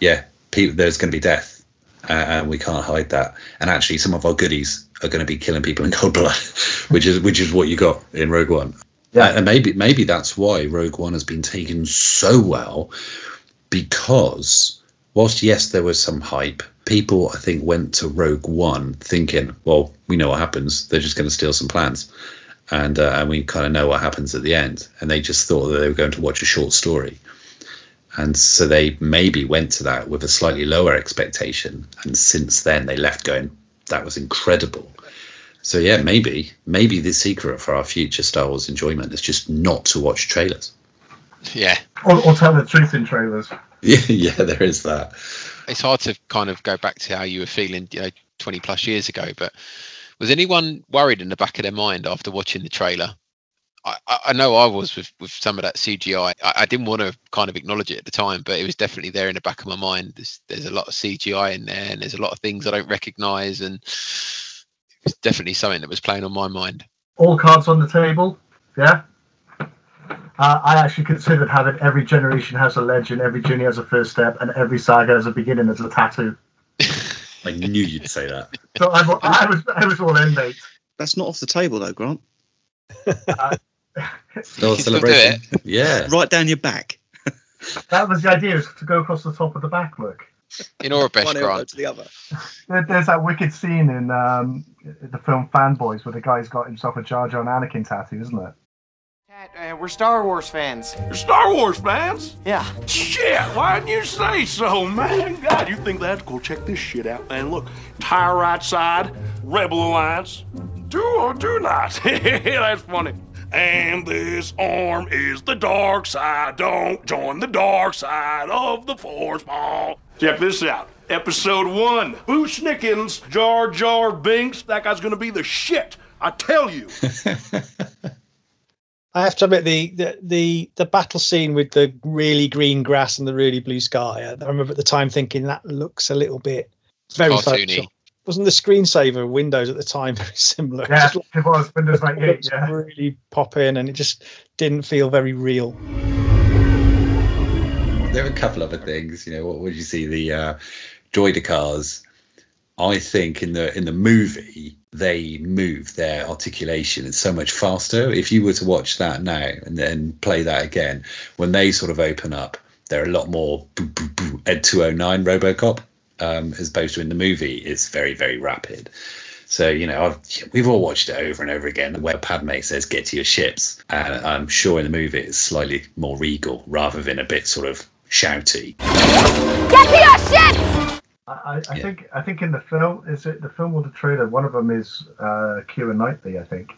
yeah. people, there's going to be death, uh, and we can't hide that. And actually, some of our goodies are going to be killing people in *laughs* cold blood, which is which is what you got in Rogue One. Yeah. Uh, and maybe maybe that's why Rogue One has been taken so well, because whilst yes there was some hype, people I think went to Rogue One thinking, well, we know what happens. They're just going to steal some plans, and uh, and we kind of know what happens at the end. And they just thought that they were going to watch a short story, and so they maybe went to that with a slightly lower expectation. And since then, they left going, that was incredible. So yeah, maybe maybe the secret for our future Star Wars enjoyment is just not to watch trailers. Yeah, Or, or tell the truth in trailers. *laughs* Yeah, yeah, there is that. It's hard to kind of go back to how you were feeling, you know, 20 plus years ago. But was anyone worried in the back of their mind after watching the trailer? I, I know I was with, with some of that CGI. I, I didn't want to kind of acknowledge it at the time, but it was definitely there in the back of my mind. There's, there's a lot of CGI in there, and there's a lot of things I don't recognise, and it's definitely something that was playing on my mind. All cards on the table. Yeah. Uh, I actually considered having every generation has a legend, every journey has a first step, and every saga has a beginning as a tattoo. *laughs* I knew you'd say that. So I, wa- I was I was all in, mate. That's not off the table though, Grant. *laughs* Still celebrating. Yeah. Right down your back. *laughs* That was the idea, was to go across the top of the back. Look, In Aurebesh, One Grant. to the other. There's that wicked scene in um, the film Fanboys where the guy's got himself a Jar Jar and Anakin tattoo, isn't it? Uh, we're Star Wars fans. You're Star Wars fans? Yeah. Shit, why didn't you say so, man? God, you think that's cool? Check this shit out, man. Look, tire right side, Rebel Alliance. Do or do not. *laughs* that's funny. And this arm is the dark side. Don't join the dark side of the Force ball. Check this out. Episode one. Boo Snickens, Jar Jar Binks. That guy's gonna be the shit. I tell you. *laughs* I have to admit the, the the the battle scene with the really green grass and the really blue sky. I remember at the time thinking that looks a little bit very Cartoony. Photoshop. Wasn't the screensaver Windows at the time *laughs* very similar? Yeah, Just it was Windows 98. looked Yeah. really pop in, and it just didn't feel very real. There are a couple other things. You know, what would you see? The uh, droidekas. I think in the in the movie they move their articulation it's so much faster. If you were to watch that now and then play that again, when they sort of open up, they're a lot more boo, boo, boo, Ed 209 RoboCop um, as opposed to in the movie. It's very very rapid. So you know, I've, we've all watched it over and over again. Where Padme says, "Get to your ships," and I'm sure in the movie it's slightly more regal rather than a bit sort of shouty. Get to your ships! I, I, I think I think in the film is it the film or the trailer? One of them is uh, Keira Knightley, I think,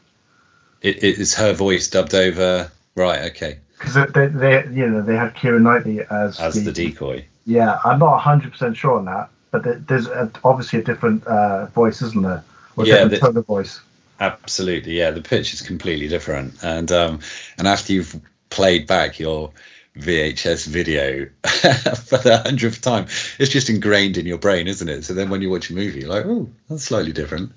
It, it is her voice dubbed over. Right. Okay. because they, they you know they had Keira Knightley as As the decoy. Yeah, I'm not 100 percent sure on that, but there's a, obviously a different uh, voice, isn't there? Or Yeah, different the- tone of voice. Absolutely. Yeah. The pitch is completely different, and um, and after you've played back your VHS video *laughs* for the hundredth time, it's just ingrained in your brain, isn't it? So then when you watch a movie, you're like, oh, that's slightly different.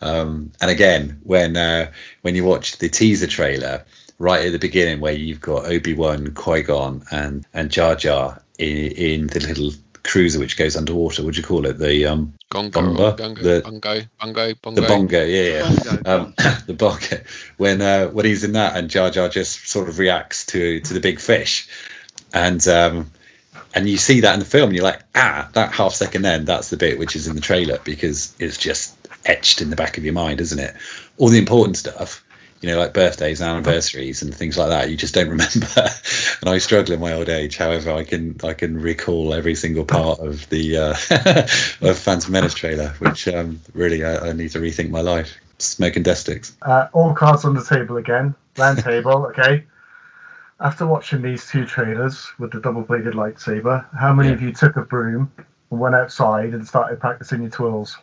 Um, and again, when uh, when you watch the teaser trailer right at the beginning, where you've got Obi Wan, Qui Gon, and and Jar Jar in, in the little cruiser which goes underwater. What do you call it? The um, Gongo, bomber? Gongo, The- Bongo, Bongo, Bongo. the bongo, yeah, yeah. *laughs* Um, *laughs* the bongo. When uh, when he's in that, and Jar Jar just sort of reacts to to the big fish, and um, and you see that in the film, and you're like, ah, that half second then, that's the bit which is in the trailer because it's just etched in the back of your mind, isn't it? All the important stuff. You know, like birthdays and anniversaries and things like that, you just don't *laughs* remember. and I struggle in my old age. However, I can I can recall every single part of the uh, *laughs* of Phantom Menace trailer, which um, really I, I need to rethink my life. Smoking death sticks. Uh, all cards on the table again, round table. *laughs* Okay. After watching these two trailers with the double-bladed lightsaber, how many of you took a broom and went outside and started practicing your twirls?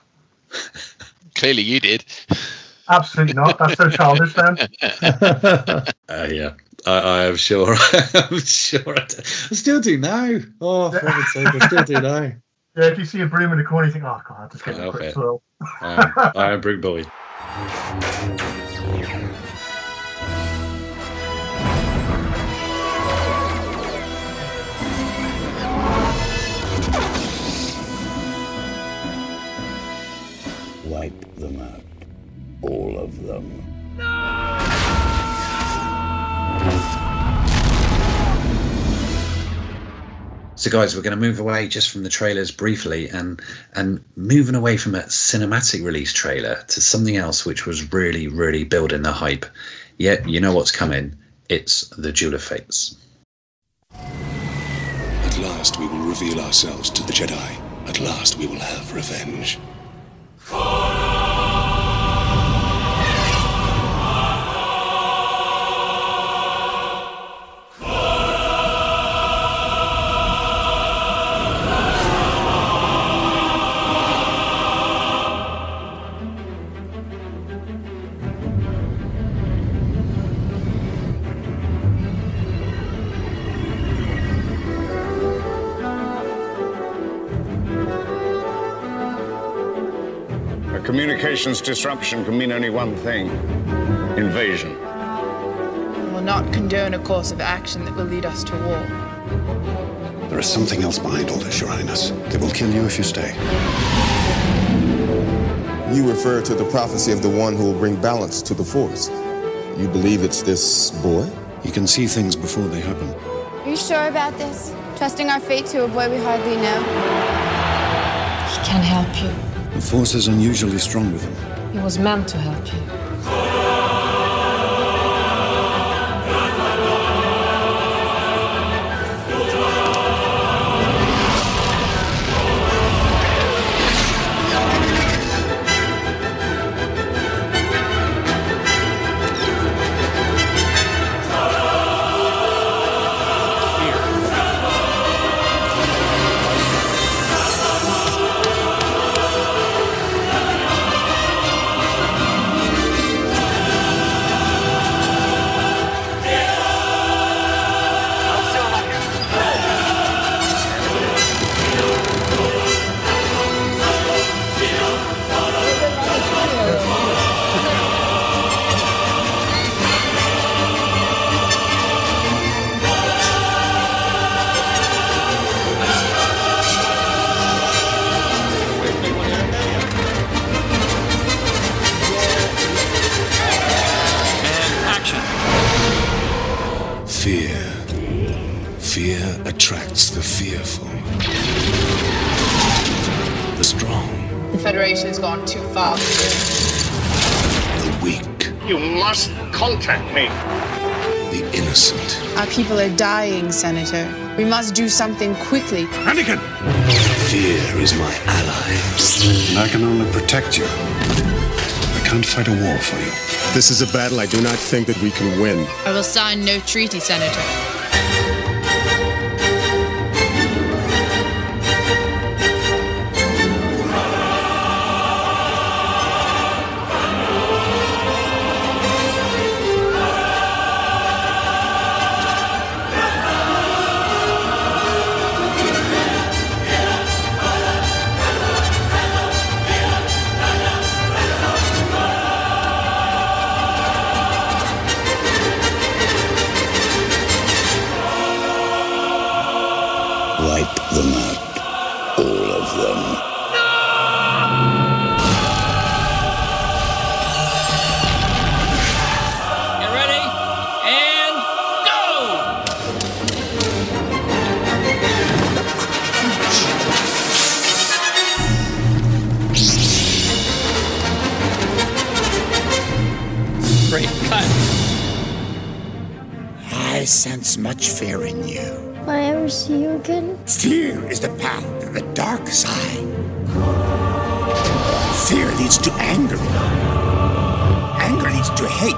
Clearly, you did. Absolutely not. That's so childish, then. *laughs* Uh, yeah, I, I am sure. *laughs* I'm sure. I, do. I still do now. Oh, for heaven's sake, I still do now. *laughs* Yeah, if you see a broom in the corner, you think, oh god, I'll just get I a love quick it. swirl. Um, I am Brook Boy. Wipe them out. All of them. So, guys, we're going to move away just from the trailers briefly, and and moving away from a cinematic release trailer to something else, which was really, really building the hype. Yet, you know what's coming? It's the Duel of Fates. At last we will reveal ourselves to the Jedi. At last we will have revenge. A communications disruption can mean only one thing invasion. We will not condone a course of action that will lead us to war. There is something else behind all this, Your Highness. They will kill you if you stay. You refer to the prophecy of the one who will bring balance to the Force. You believe it's this boy? You can see things before they happen. Are you sure about this? Trusting our fate to a boy we hardly know? He can help you. The Force is unusually strong with him. He was meant to help you. We must do something quickly. Anakin! Fear is my ally. And I can only protect you. I can't fight a war for you. This is a battle I do not think that we can win. I will sign no treaty, Senator. Leads to anger. Anger leads to hate.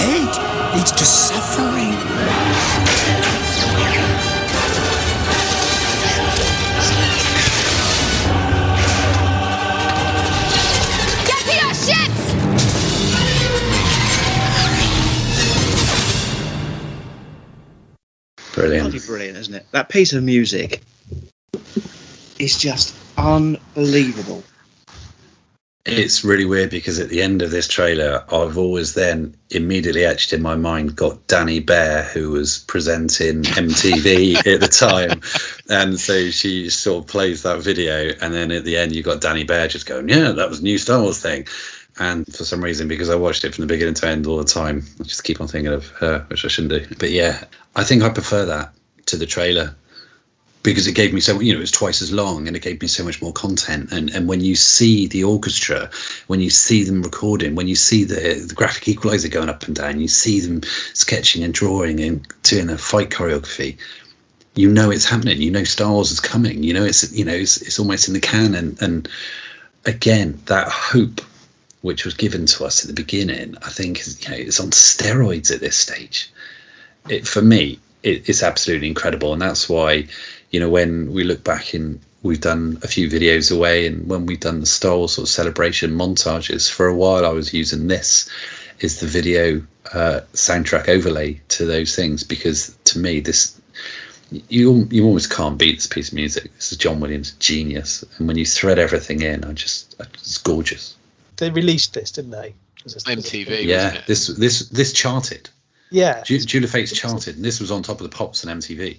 Hate leads to suffering. Get to your ships! Brilliant. Bloody brilliant, isn't it? That piece of music is just unbelievable. It's really weird because at the end of this trailer, I've always then immediately etched in my mind got Dani Behr, who was presenting MTV *laughs* at the time. And so she sort of plays that video. And then at the end, you've got Dani Behr just going, Yeah, that was a new Star Wars thing. And for some reason, because I watched it from the beginning to end all the time, I just keep on thinking of her, which I shouldn't do. But yeah, I think I prefer that to the trailer because it gave me so you know it was twice as long and it gave me so much more content. And and when you see the orchestra when you see them recording when you see the, the graphic equalizer going up and down you see them sketching and drawing and doing a fight choreography you know it's happening. You know star wars is coming. You know it's you know it's, it's almost in the can. And and again that hope which was given to us at the beginning i think is you know it's on steroids at this stage. It for me it, it's absolutely incredible. And that's why you know when we look back in we've done a few videos away and when we've done the star wars sort of celebration montages for a while i was using this is the video uh, soundtrack overlay to those things because to me this you you almost can't beat this piece of music this is john williams genius and when you thread everything in i just it's gorgeous They released this, didn't they? This- MTV. yeah wasn't it? this this this charted Yeah. Ju- Duel of Fates charted and this was on top of the pops and mtv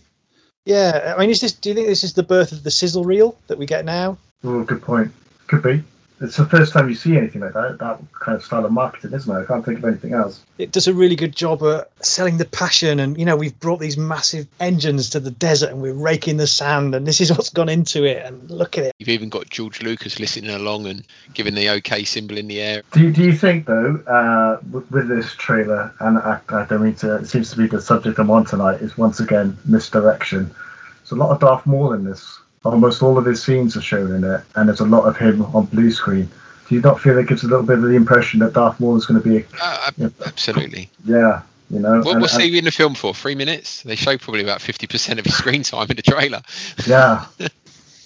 Yeah. I mean, is this? Do you think this is the birth of the sizzle reel that we get now? Oh, good point. Could be. It's the first time you see anything like that. That kind of style of marketing, isn't it? I can't think of anything else. It does a really good job at selling the passion, and you know, we've brought these massive engines to the desert, and we're raking the sand, and this is what's gone into it. And look at it. You've even got George Lucas listening along and giving the OK symbol in the air. Do you, do you think though, uh, with, with this trailer, and I, I don't mean to, it seems to be the subject I'm on tonight, is once again misdirection. There's a lot of Darth Maul in this. Almost all of his scenes are shown in it, and there's a lot of him on blue screen. Do you not feel it gives a little bit of the impression that Darth Maul is going to be, a, Uh, absolutely. yeah, you know? What and- was and- he in the film for? Three minutes? They show probably about 50% of his screen time in the trailer. *laughs* yeah,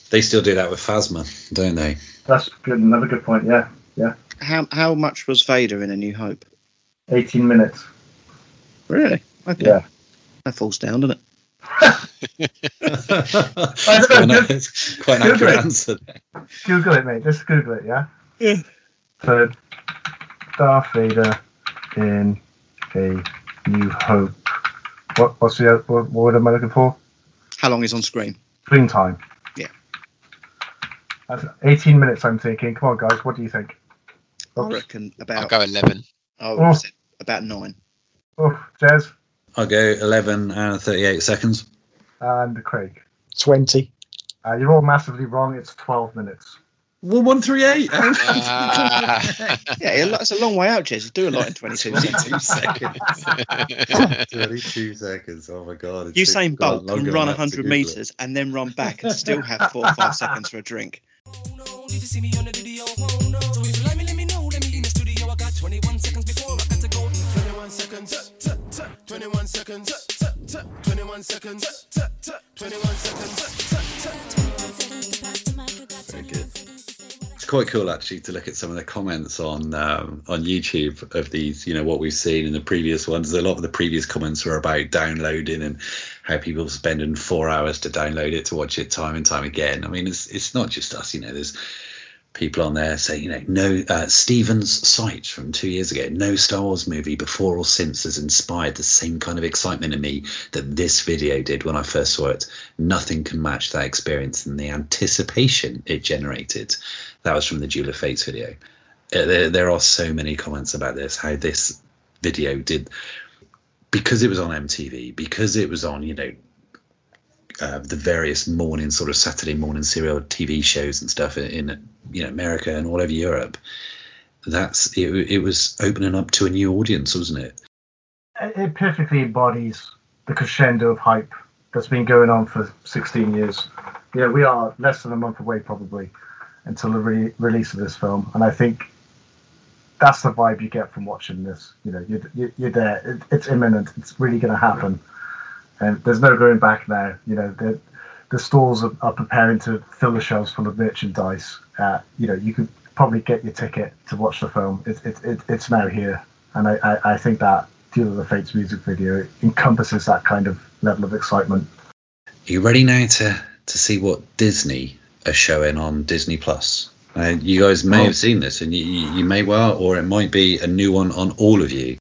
they still do that with phasma don't they that's good. Another good point. Yeah, yeah. How how much was Vader in A New Hope? 18 minutes. Really? Okay. Yeah. That falls down, doesn't it? I don't know, it's quite an Google accurate it. answer Google it, mate. Just Google it, yeah? Yeah. So, Darth Vader in A New Hope. What, what's the what, what word am I looking for? How long is on screen? Screen time. Yeah. That's 18 minutes, I'm thinking. Come on, guys. What do you think? I reckon about. I'll go 11. Oh, Oh. about nine. Oh, Jez i'll go 11 and 38 seconds and Craig. Twenty. Uh, you're all massively wrong. It's 12 minutes. Well, one three eight. Ah. *laughs* *laughs* Yeah, that's a long way out, Jez. You do a lot in 22 seconds. *laughs* seconds. 22 seconds. Oh my god. it's Usain gone Bolt longer can run that 100 meters and then run back and still have four or five seconds for a drink. It's quite cool actually to look at some of the comments on um, on YouTube of these, you know, what we've seen in the previous ones. A lot of the previous comments were about downloading and how people spending four hours to download it to watch it time and time again. I mean, it's it's not just us, you know. There's people on there saying, you know, no uh, Stephen's site from two years ago, no Star Wars movie before or since has inspired the same kind of excitement in me that this video did when I first saw it. Nothing can match that experience and the anticipation it generated. That was from the Duel of Fates video. Uh, there, there are so many comments about this, how this video did because it was on MTV, because it was on, you know, uh, the various morning sort of Saturday morning serial TV shows and stuff in, in you know America and all over Europe. That's it, it was opening up to a new audience, wasn't it? It perfectly embodies the crescendo of hype that's been going on for 16 years. You know, we are less than a month away probably until the re- release of this film, and I think that's the vibe you get from watching this. You know, you're, you're, there. It, it's imminent. It's really going to happen, and there's no going back now. You know, the the stores are, are preparing to fill the shelves full of merchandise. Uh, you know, you could probably get your ticket to watch the film. It, it, it, it's now here, and I, I, I think that Duel of the Fates music video encompasses that kind of level of excitement. Are you ready now to to see what Disney are showing on Disney Plus? Uh, you guys may Oh. have seen this, and you, you you may well, or it might be a new one on all of you.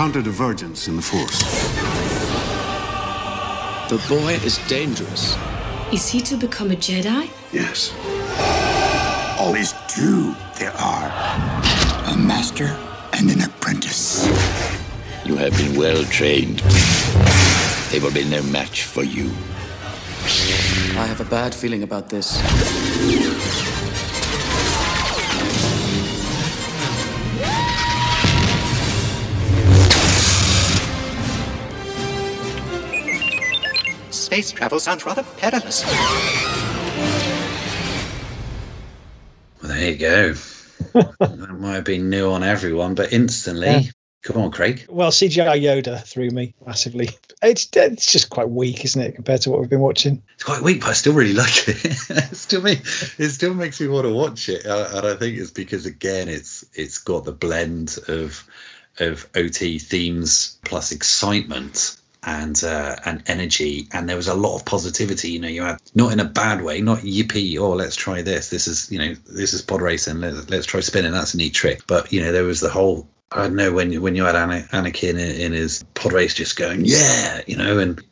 I've divergence in the Force. The boy is dangerous. Is he to become a Jedi? Yes. Always two there are a master and an apprentice. You have been well trained. They will be no match for you. I have a bad feeling about this. Space travel sounds rather perilous. Well, there you go. *laughs* that might have been new on everyone, but instantly, Yeah. come on, Craig. Well, CGI Yoda threw me massively. It's it's just quite weak, isn't it, compared to what we've been watching? It's quite weak, but I still really like it. *laughs* it still me, it still makes me want to watch it, uh, and I think it's because again, it's it's got the blend of of OT themes plus excitement and uh, and energy, and there was a lot of positivity. You know, you had not in a bad way, not yippee, oh let's try this. This is you know this is pod racing. Let's, let's try spinning. That's a neat trick. But you know, there was the whole. I don't know when you when you had Ana- Anakin in, in his pod race, just going yeah, you know, and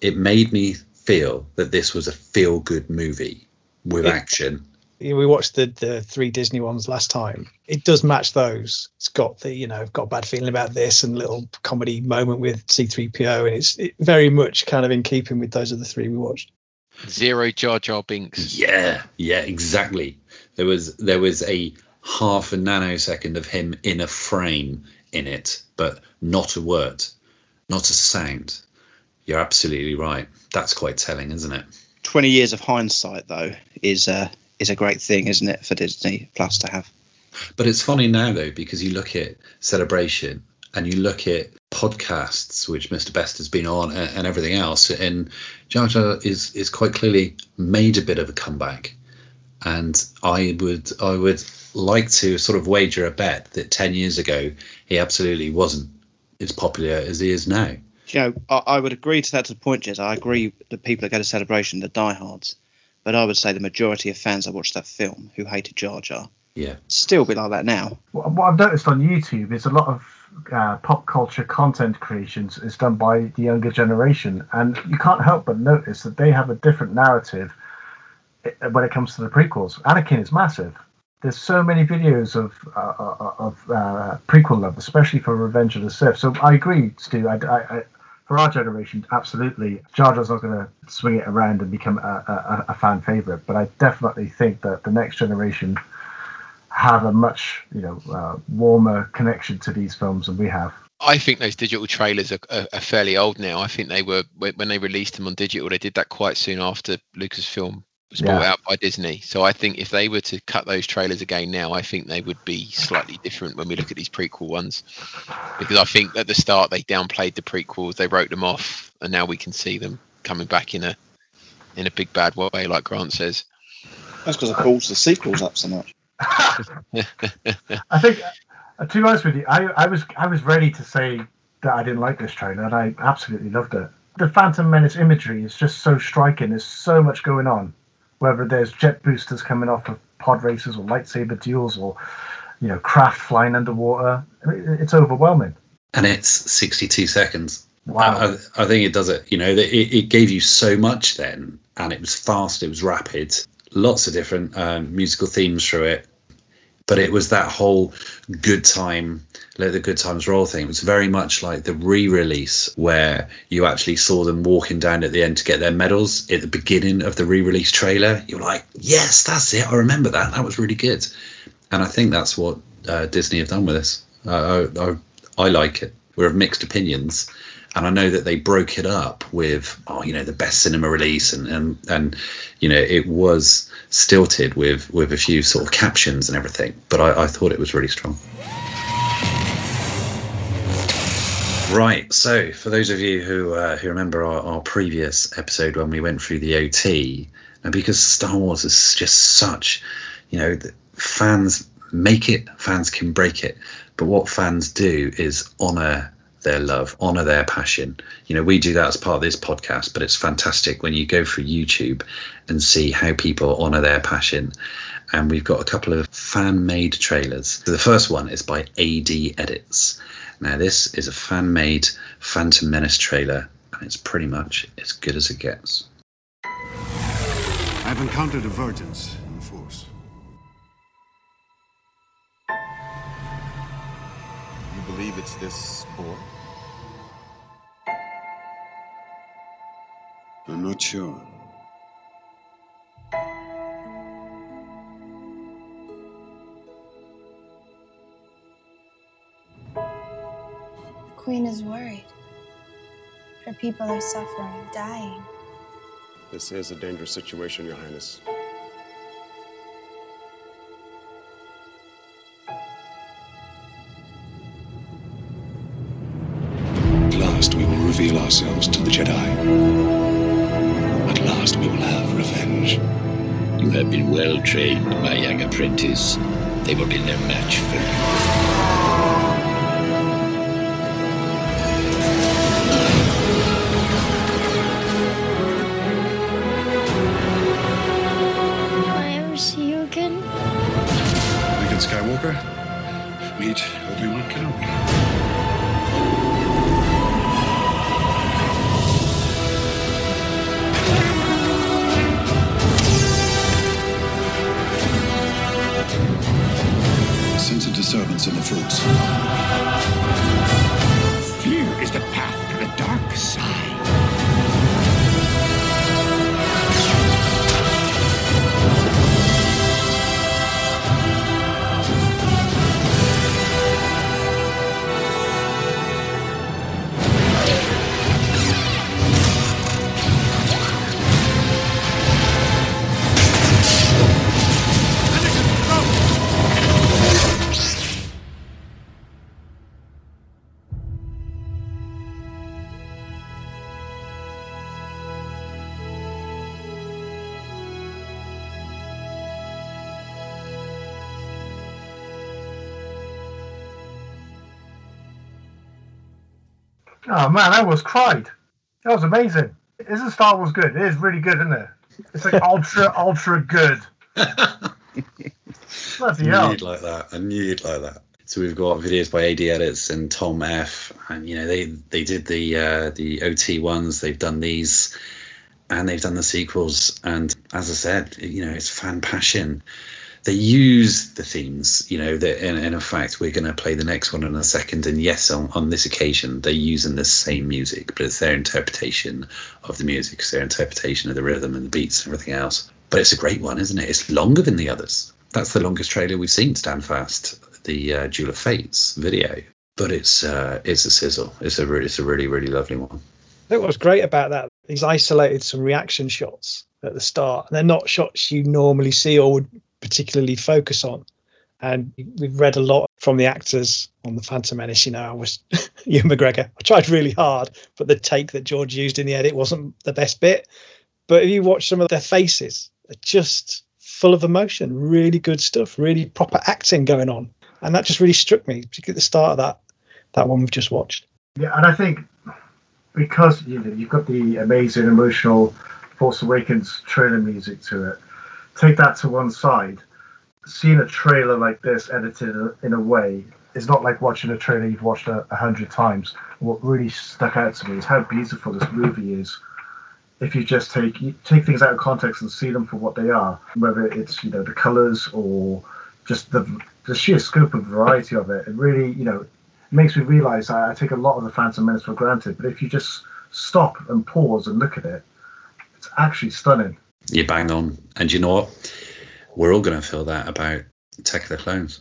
it made me feel that this was a feel good movie with It- action. You know, We watched the the three Disney ones last time. It does match those. It's got the you know got a bad feeling about this and little comedy moment with C3PO, and it's it very much kind of in keeping with those other three we watched. Zero Jar Jar Binks. Yeah, yeah, exactly. There was there was a half a nanosecond of him in a frame in it, but not a word, not a sound. You're absolutely right. That's quite telling, isn't it? 20 years of hindsight, though, is uh, is a great thing, isn't it, for Disney Plus to have? But it's funny now though because you look at celebration and you look at podcasts which Mr. Best has been on and, and everything else, and Jar Jar is is quite clearly made a bit of a comeback. And I would I would like to sort of wager a bet that ten years ago he absolutely wasn't as popular as he is now. You know, I, I would agree to that to the point, Jez. I agree that people that go to Celebration, the diehards. But I would say the majority of fans that watched that film who hated Jar Jar Yeah. still be like that now. What what I've noticed on YouTube is a lot of uh, pop culture content creations is done by the younger generation, and you can't help but notice that they have a different narrative uh, when it comes to the prequels. Anakin is massive. There's so many videos of uh, uh, of uh, prequel love, especially for Revenge of the Sith. So I agree, Stu. I, I, I, for our generation, absolutely, Jar Jar's not going to swing it around and become a, a, a fan favorite. But I definitely think that the next generation have a much you know uh, warmer connection to these films than we have. I think those digital trailers are, are, are fairly old now. I think they were when they released them on digital. They did that quite soon after Lucasfilm was bought Yeah. out by Disney. So I think if they were to cut those trailers again now, I think they would be slightly different when we look at these prequel ones. Because I think at the start they downplayed the prequels, they wrote them off, and now we can see them coming back in a in a big bad way, like Grant says. That's because it calls the sequels up so much. *laughs* I think, uh, to be honest with you, I, I was I was ready to say that I didn't like this trailer, and I absolutely loved it. The Phantom Menace imagery is just so striking. There's so much going on, whether there's jet boosters coming off of pod races or lightsaber duels or you know craft flying underwater. It's overwhelming. and it's 62 seconds. Wow. I, I think it does it. You know, it, it gave you so much then, and it was fast, it was rapid, lots of different um, musical themes through it. But it was that whole good time, let the good times roll thing. It was very much like the re release where you actually saw them walking down at the end to get their medals at the beginning of the re release trailer. You're like, yes, that's it. I remember that. That was really good. And I think that's what uh, Disney have done with this. Uh, I, I, I like it. We're of mixed opinions. And I know that they broke it up with oh you know the best cinema release and and and you know it was stilted with with a few sort of captions and everything, but I, I thought it was really strong. Right. So, for those of you who uh, who remember our, our previous episode when we went through the OT, and because Star Wars is just such, you know, fans make it, fans can break it, but what fans do is honor their love, honor their passion. You know, we do that as part of this podcast, but it's fantastic when you go through YouTube and see how people honor their passion. And we've got a couple of fan made trailers. The first one is by AD Edits. Now, this is a fan made Phantom Menace trailer, and it's pretty much as good as it gets. I've encountered divergence in the Force. You believe it's this boy? I'm not sure. The Queen is worried. Her people are suffering, dying. This is a dangerous situation, Your Highness. At last, we will reveal ourselves to the Jedi. Revenge. You have been well trained, my young apprentice. They will be no match for you. Will I ever see you again? Anakin Skywalker, meet Obi-Wan Kenobi. Sense a disturbance in the Force. Oh man, I was cried. That was amazing. Isn't Star Wars good? It is really good, isn't it? It's like *laughs* ultra, ultra good. *laughs* Bloody I hell. knew you'd like that. I knew you'd like that. So we've got videos by AD Edits and Tom F. And you know they they did the uh, the OT ones. They've done these, and they've done the sequels. And as I said, you know it's fan passion. They use the themes. You know that in, in fact we're going to play the next one in a second. And yes, on, on this occasion they're using the same music, but it's their interpretation of the music. It's their interpretation of the rhythm and the beats and everything else. But it's a great one, isn't it? It's longer than the others. That's the longest trailer we've seen. Stand fast, the uh, Duel of Fates video. But it's uh, it's a sizzle. It's a really, it's a really really lovely one. I think what was great about that, he's isolated some reaction shots at the start. And they're not shots you normally see or would particularly focus on. And we've read a lot from the actors on the Phantom Menace. You know, I was *laughs* Ewan McGregor. I tried really hard, but the take that George used in the edit wasn't the best bit. But if you watch some of their faces, they're just full of emotion, really good stuff, really proper acting going on. And that just really struck me, particularly at the start of that that one we've just watched. Yeah, and I think because you know you've got the amazing emotional Force Awakens trailer music to it, take that to one side. Seeing a trailer like this edited in a way is not like watching a trailer you've watched a, a hundred times. What really stuck out to me is how beautiful this movie is. If you just take you take things out of context and see them for what they are, whether it's you know the colors or just the the sheer scope and variety of it, it really you know makes me realize I, I take a lot of the Phantom Menace for granted. But if you just stop and pause and look at it, it's actually stunning. You bang on, and you know what? We're all going to feel that about Attack of the Clones.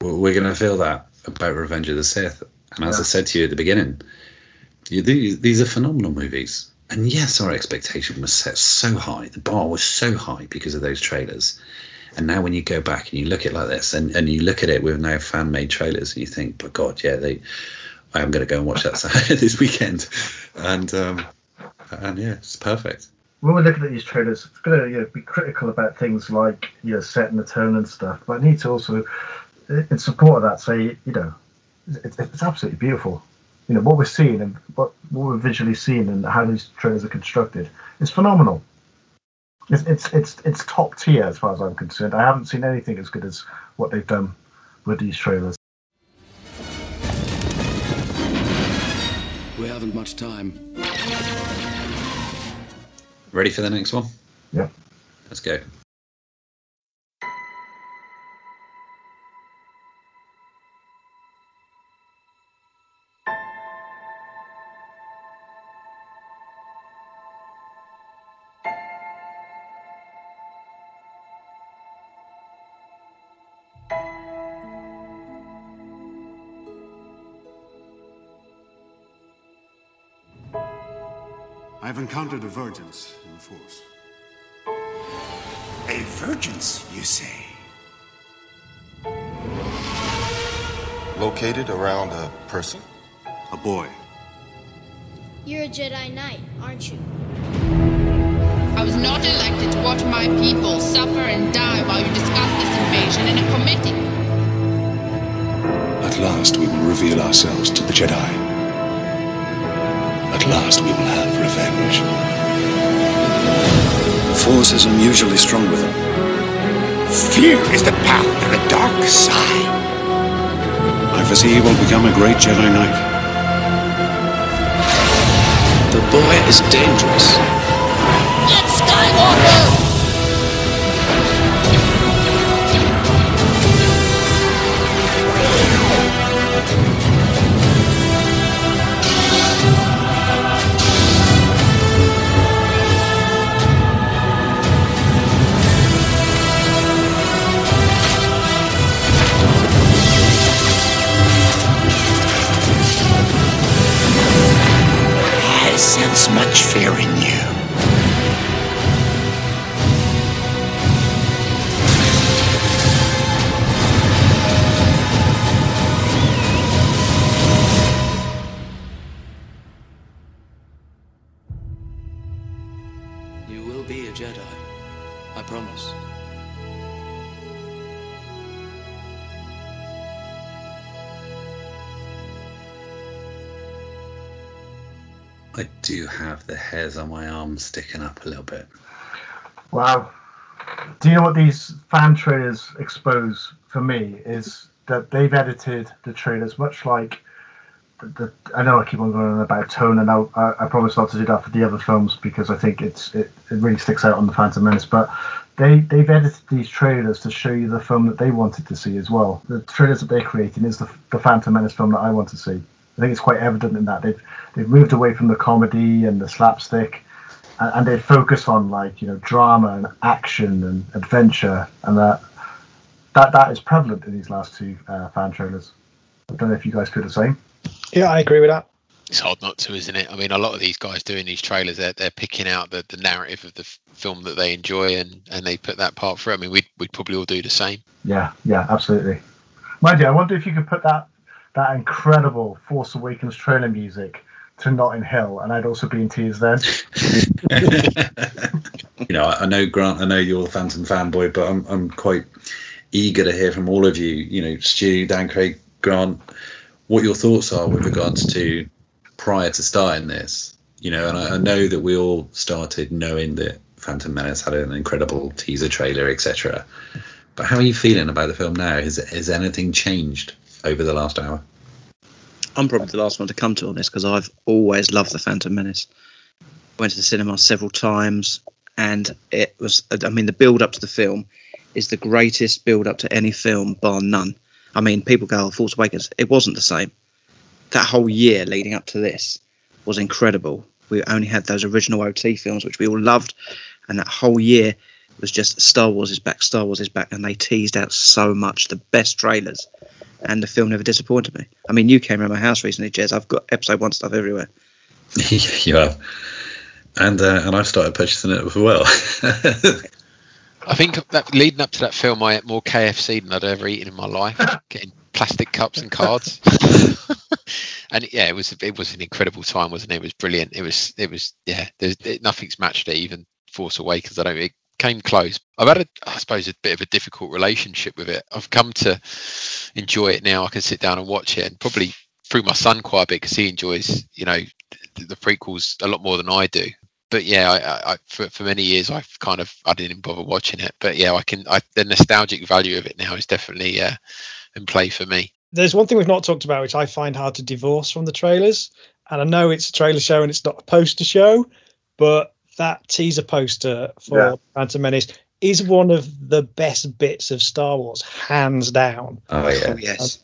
We're, we're going to feel that about Revenge of the Sith. And as I said to you at the beginning, You- These, these are phenomenal movies. And yes, our expectation was set so high. The bar was so high because of those trailers. And now when you go back and you look at it like this and, and you look at it with now fan made trailers and you think, but God, yeah, they I am gonna go and watch that *laughs* this weekend. And um and yeah, it's perfect. When we're looking at these trailers, it's going to you know, be critical about things like you know setting the tone and stuff, but I need to also, in support of that, say you know, it's, it's absolutely beautiful. You know what we're seeing and what, what we're visually seeing and how these trailers are constructed is phenomenal. It's, it's it's it's top tier as far as I'm concerned. I haven't seen anything as good as what they've done with these trailers. We haven't much time. Ready for the next one? Yeah. Let's go. Encountered a vergence in the Force. A vergence, you say? Located around a person? A boy. You're a Jedi Knight, aren't you? I was not elected to watch my people suffer and die while you discuss this invasion in a committee. At last we will reveal ourselves to the Jedi. At last we will have revenge. Force is unusually strong with them. Fear is the path to the dark side. I foresee he will become a great Jedi Knight. The boy is dangerous. It's Skywalker! Sense much fear in. You sticking up a little bit. Wow. Do you know what these fan trailers expose for me is that they've edited the trailers much like the, I know I keep on going on about tone and I'll, I, I promise not to do that for the other films because I think it's it, it really sticks out on the Phantom Menace but they they've edited these trailers to show you the film that they wanted to see as well the trailers that they're creating is the, the Phantom Menace film that I want to see I think it's quite evident in that they've they've moved away from the comedy and the slapstick and, and they focus on like you know drama and action and adventure and that that that is prevalent in these last two uh, fan trailers. I don't know if you guys feel the same. Yeah, I agree with that. It's hard not to, isn't it? I mean, a lot of these guys doing these trailers, they're, they're picking out the, the narrative of the f- film that they enjoy and, and they put that part through. I mean, we'd, we'd probably all do the same. Yeah, yeah, absolutely. Mind you, I wonder if you could put that that incredible Force Awakens trailer music to Notting Hill, and I'd also be in tears then. *laughs* *laughs* you know, I I know Grant, I know you're a Phantom fanboy, but I'm I'm quite eager to hear from all of you. You know, Stu, Dan, Craig, Grant, what your thoughts are with regards to prior to starting this. You know, and I, I know that we all started knowing that Phantom Menace had an incredible teaser trailer, etc. But how are you feeling about the film now? Has has anything changed over the last hour? I'm probably the last one to come to on this because I've always loved the Phantom Menace. Went to the cinema several times, and it was. I mean, the build up to the film is the greatest build up to any film, bar none. I mean, people go, oh, "Force Awakens." It wasn't the same. That whole year leading up to this was incredible. We only had those original OT films, which we all loved, and that whole year was just Star Wars is back, Star Wars is back, and they teased out so much the best trailers, and the film never disappointed me. I mean, you came around my house recently, Jez. I've got episode one stuff everywhere. *laughs* you have, and uh, and I've started purchasing it as well. *laughs* I think that leading up to that film, I ate more KFC than I'd ever eaten in my life, *laughs* getting plastic cups and cards. and yeah, it was it was an incredible time, wasn't it? It was brilliant. It was it was yeah. There's it, nothing's matched it. Even Force Awakens, I don't. It came close. I've had a, I suppose, a bit of a difficult relationship with it. I've come to enjoy it now. I can sit down and watch it, and probably through my son quite a bit because he enjoys, you know, the, the prequels a lot more than I do but yeah, I, I, for for many years I've kind of I didn't bother watching it. But yeah, I can. I, the nostalgic value of it now is definitely uh, in play for me. There's one thing we've not talked about, which I find hard to divorce from the trailers. And I know it's a trailer show and it's not a poster show, but that teaser poster for Yeah. Phantom Menace is one of the best bits of Star Wars, hands down. Oh yeah. yes.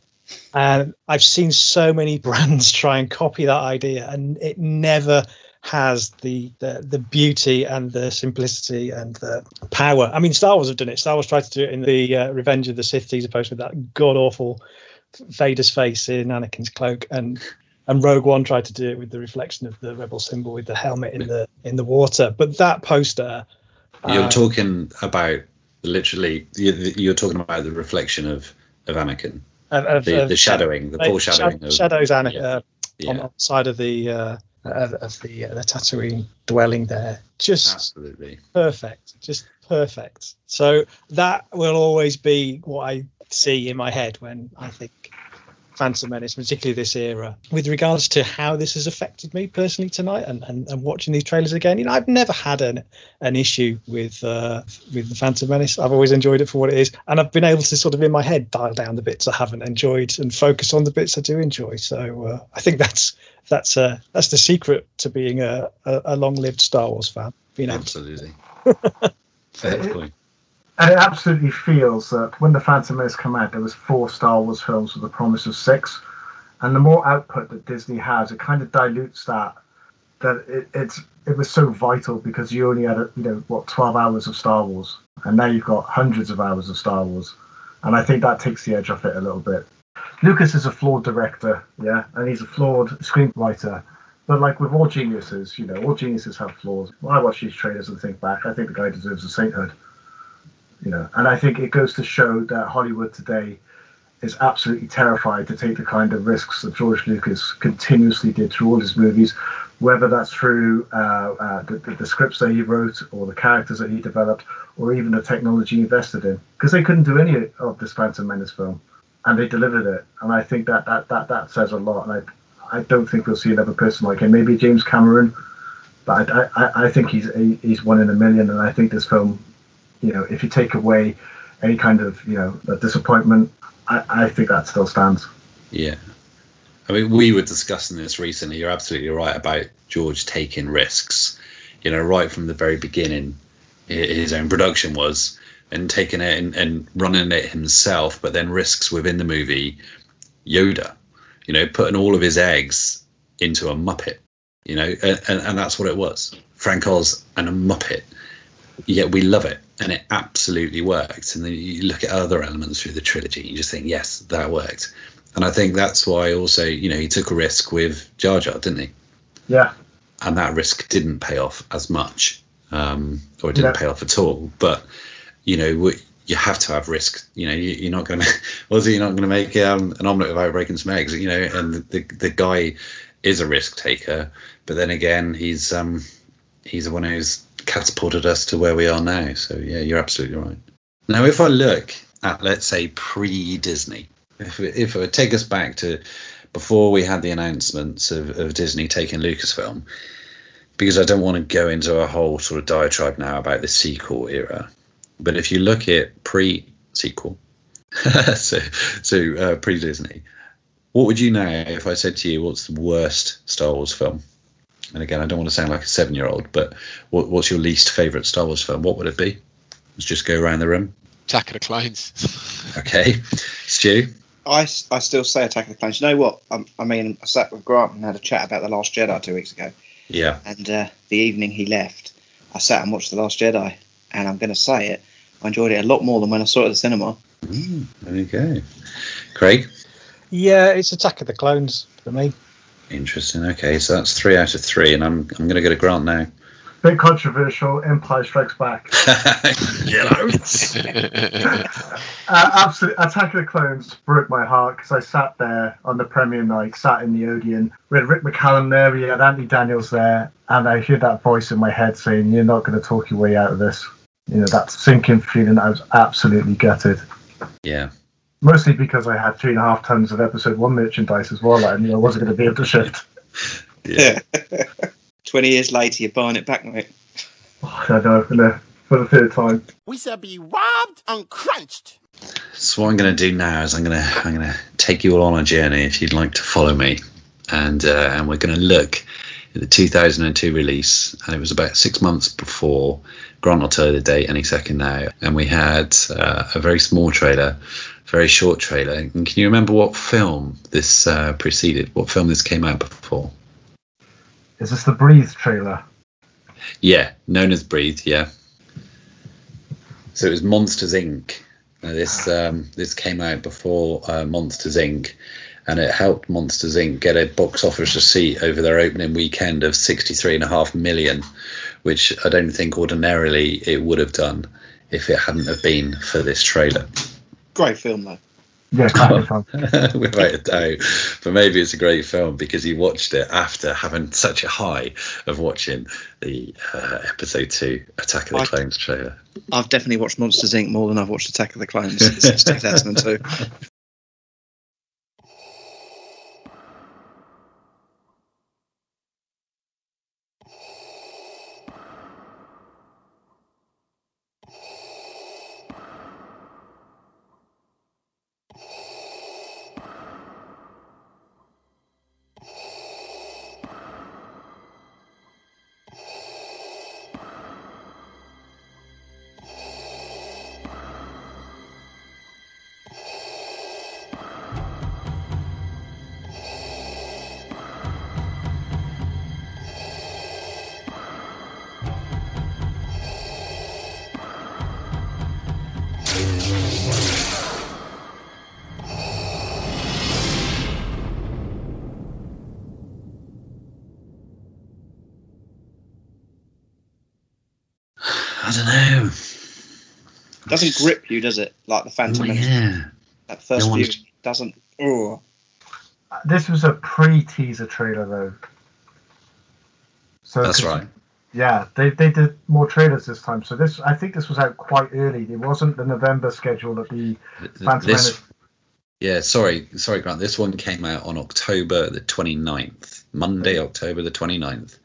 And I've seen so many *laughs* brands try and copy that idea, and it never has the, the the beauty and the simplicity and the power. I mean, Star Wars have done it. Star Wars tried to do it in the uh, Revenge of the Sith teaser poster with that god awful Vader's face in Anakin's cloak, and and Rogue One tried to do it with the reflection of the rebel symbol with the helmet in the in the water. But that poster, You're uh, talking about literally. You're, you're talking about the reflection of of Anakin, of- of- the, of- the shadowing, the foreshadowing. shad- of, shadows Anakin yeah. uh, on Yeah. the side of the uh, of, of the uh, the Tatooine dwelling there. Just Absolutely. perfect, just perfect. So that will always be what I see in my head when I think Phantom Menace, particularly this era. With regards to how this has affected me personally tonight and, and, and watching these trailers again, you know, I've never had an an issue with uh, with the Phantom Menace. I've always enjoyed it for what it is, and I've been able to sort of in my head dial down the bits I haven't enjoyed and focus on the bits I do enjoy. So uh, I think that's that's uh, that's the secret to being a, a, a long-lived Star Wars fan. Being Absolutely. *laughs* Fair point. And it absolutely feels that when the Phantom Menace came out, there was four Star Wars films with the promise of six, and the more output that Disney has, it kind of dilutes that. That it, it's it was so vital because you only had you know what twelve hours of Star Wars, and now you've got hundreds of hours of Star Wars, and I think that takes the edge off it a little bit. Lucas is a flawed director, yeah, and he's a flawed screenwriter. But like with all geniuses, you know, all geniuses have flaws. When I watch these trailers and think back, I think the guy deserves a sainthood you know and i think it goes to show that hollywood today is absolutely terrified to take the kind of risks that george lucas continuously did through all his movies whether that's through uh, uh, the, the, scripts that he wrote or the characters that he developed or even the technology invested in because they couldn't do any of this phantom menace film and they delivered it. And i think that that that, that says a lot. And I, I don't think we'll see another person like him. Maybe james cameron but I, I, I think he's he's one in a million, and I think this film, you know, if you take away any kind of you know disappointment, I, I think that still stands. Yeah. I mean, we were discussing this recently. You're absolutely right about George taking risks. You know, right from the very beginning, his own production was, and taking it and, and running it himself, but then risks within the movie. Yoda, you know, putting all of his eggs into a Muppet, you know, and, and, and that's what it was. Frank Oz and a Muppet. Yet we love it, and it absolutely worked. And then you look at other elements through the trilogy, and you just think, yes, that worked. And I think that's why also, you know, he took a risk with Jar Jar, didn't he? Yeah, And that risk didn't pay off as much, um, or it didn't No. pay off at all. But you know, we- you have to have risk. You know, you, you're not going to, was you're not going to make um, an omelette without breaking some eggs. You know, and the, the the guy is a risk taker, but then again, he's um, he's the one who's catapulted us to where we are now. So yeah, you're absolutely right. Now, if I look at let's say pre Disney, if it- if it would take us back to before we had the announcements of, of Disney taking Lucasfilm, because I don't want to go into a whole sort of diatribe now about the sequel era. But if you look at pre sequel, *laughs* so so uh, pre Disney, what would you know if I said to you, what's the worst Star Wars film? And again, I don't want to sound like a seven year old, but what, what's your least favorite Star Wars film? What would it be? Let's just go around the room. Attack of the Clones. *laughs* *laughs* Okay, Stu. I, I still say Attack of the Clones. You know what? I, I mean, I sat with Grant and had a chat about The Last Jedi two weeks ago. Yeah. And uh, the evening he left, I sat and watched The Last Jedi. And I'm going to say it, I enjoyed it a lot more than when I saw it at the cinema. There you go. Craig. Yeah, it's Attack of the Clones for me. Interesting. Okay, so that's three out of three, and I'm I'm going to get a grant now. Bit controversial. Empire Strikes Back. *laughs* Get out. *laughs* uh, absolutely. Attack of the Clones broke my heart because I sat there on the premiere night, sat in the Odeon. We had Rick McCallum there, we had Anthony Daniels there, and I heard that voice in my head saying, You're not going to talk your way out of this. You know, that sinking feeling. I was absolutely gutted. Yeah. Mostly because I had three and a half tons of episode one merchandise as well, and you know, I wasn't going to be able to shift. Yeah. *laughs* 20 years later, you're buying it back, mate. I know, for the, for the third time. We shall be robbed and crunched. So what I'm going to do now is I'm going to I'm going to take you all on a journey if you'd like to follow me, and uh, and we're going to look at the 2002 release, and it was about six months before. Grant will tell you the date any second now, and we had uh, a very small trailer, very short trailer. And can you remember what film this uh, preceded? What film this came out before? Is this the Breathe trailer? Yeah, known as Breathe. Yeah. So it was Monsters Inc. Now this um, this came out before uh, Monsters Inc. And it helped Monsters Inc. get a box office receipt over their opening weekend of sixty-three and a half million, which I don't think ordinarily it would have done if it hadn't have been for this trailer. Great film, though. Yeah, great film. Without a doubt. But maybe it's a great film because he watched it after having such a high of watching the uh, episode two Attack of the I- Clones trailer. I've definitely watched Monsters Inc. more than I've watched Attack of the Clones since 2002. Doesn't grip you, does it? Like the Phantom Oh, Menace. yeah. That first No view doesn't. Oh, This was a pre-teaser trailer though. So That's 'cause- right. Yeah, they they did more trailers this time. So this I think this was out quite early. It wasn't the November schedule that the Phantom This, Menace. yeah, sorry, sorry, Grant. This one came out on October the 29th, Monday, October the 29th.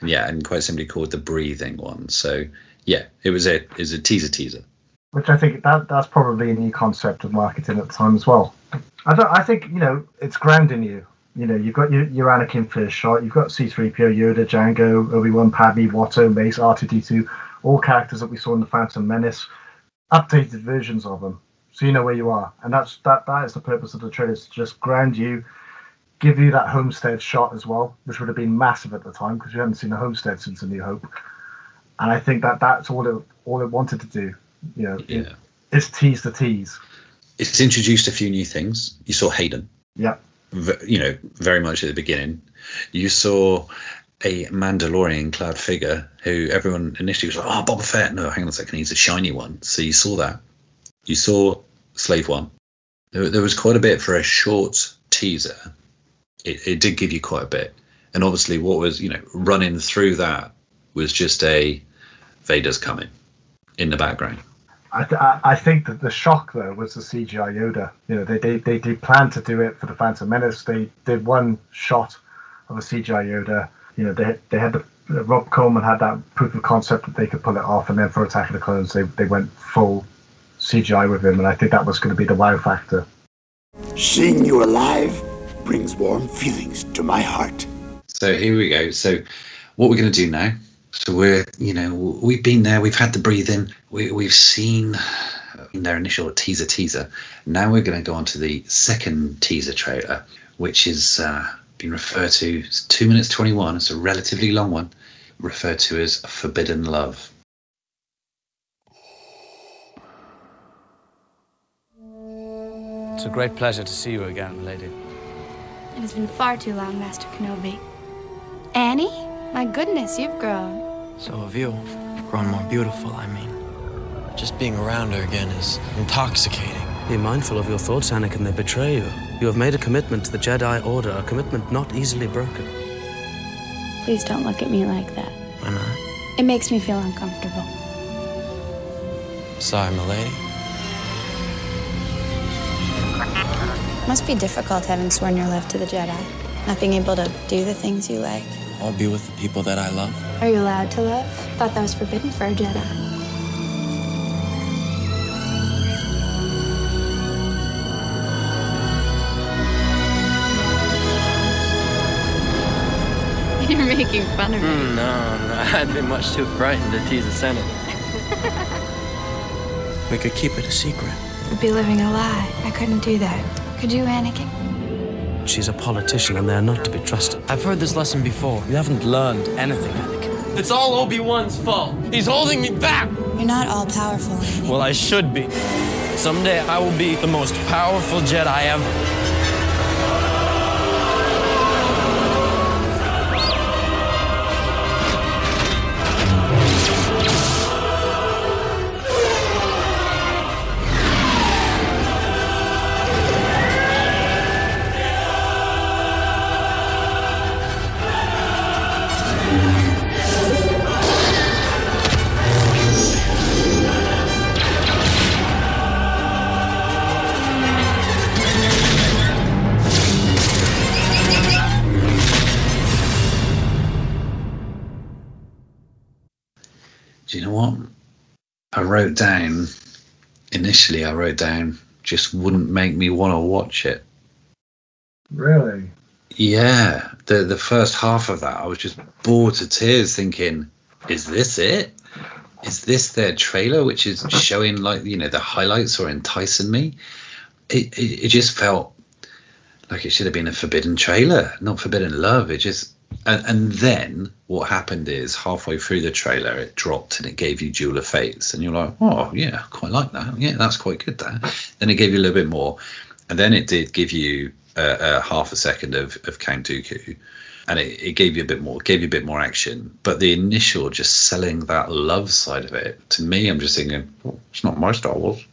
And yeah, and quite simply called the breathing one. So yeah, it was a it was a teaser teaser. Which I think that that's probably a new concept of marketing at the time as well. I don't. I think you know it's grounding you. You know, you've got your, your Anakin first shot, you've got C-3PO, Yoda, Jango, Obi-Wan, Padme, Watto, Mace, R2-D2, all characters that we saw in the Phantom Menace, updated versions of them, so you know where you are. And that's that. That is the purpose of the trailers to just ground you, give you that homestead shot as well, which would have been massive at the time because we hadn't seen a homestead since A New Hope. And I think that that's all it all it wanted to do. You know, it- Yeah. it's tease the tease. It's introduced a few new things. You saw Hayden. Yeah. you know, very much at the beginning. You saw a Mandalorian clad figure who everyone initially was like, oh, Boba Fett. No, hang on a second, he's a shiny one. So you saw that. You saw Slave One. There, there was quite a bit for a short teaser. It, it did give you quite a bit. And obviously, what was, you know, running through that was just a Vader's coming in the background. I, th- I I think that the shock though was the CGI Yoda. You know, they they they did plan to do it for the Phantom Menace. They did one shot of a CGI Yoda. You know, they they had the uh, Rob Coleman had that proof of concept that they could pull it off, and then for Attack of the Clones, they they went full CGI with him, and I think that was going to be the wow factor. Seeing you alive brings warm feelings to my heart. So here we go. So what we're going to do now? So we're, you know, we've been there. We've had the breathing. We, we've seen their initial teaser teaser. Now we're going to go on to the second teaser trailer, which has uh, been referred to as two minutes twenty one. It's a relatively long one, referred to as Forbidden Love. It's a great pleasure to see you again, lady. It has been far too long, Master Kenobi. Annie? My goodness, you've grown. So have you. Grown more beautiful, I mean. Just being around her again is intoxicating. Be mindful of your thoughts, Anakin. They betray you. You have made a commitment to the Jedi Order, a commitment not easily broken. Please don't look at me like that. Why not? It makes me feel uncomfortable. Sorry, milady. Must be difficult having sworn your love to the Jedi. Not being able to do the things you like. I'll be with the people that I love. Are you allowed to love? Thought that was forbidden for a Jedi. *laughs* You're making fun of me. Mm, no, no, *laughs* I'd be much too frightened to tease a senator. we could keep it a secret. I'd be living a lie. I couldn't do that. Could you, Anakin? She's a politician, and they are not to be trusted. I've heard this lesson before. You haven't learned anything, Anakin. It's all Obi-Wan's fault. He's holding me back. You're not all powerful, Anakin. Well, I should be. Someday I will be the most powerful Jedi ever. Wrote down initially. I wrote down just wouldn't make me want to watch it. Really? Yeah, the the first half of that, I was just bored to tears, thinking, "Is this it? Is this their trailer, which is showing like you know the highlights or enticing me?" It it, it just felt like it should have been a forbidden trailer, not forbidden love. It just and, and then what happened is halfway through the trailer, it dropped and it gave you Duel of Fates, and you're like, "Oh yeah, quite like that. Yeah, that's quite good." That. Then it gave you a little bit more, and then it did give you uh, uh, half a second of, of Count Dooku, and it, it gave you a bit more, gave you a bit more action. But the initial just selling that love side of it to me, I'm just thinking, oh, it's not my Star Wars.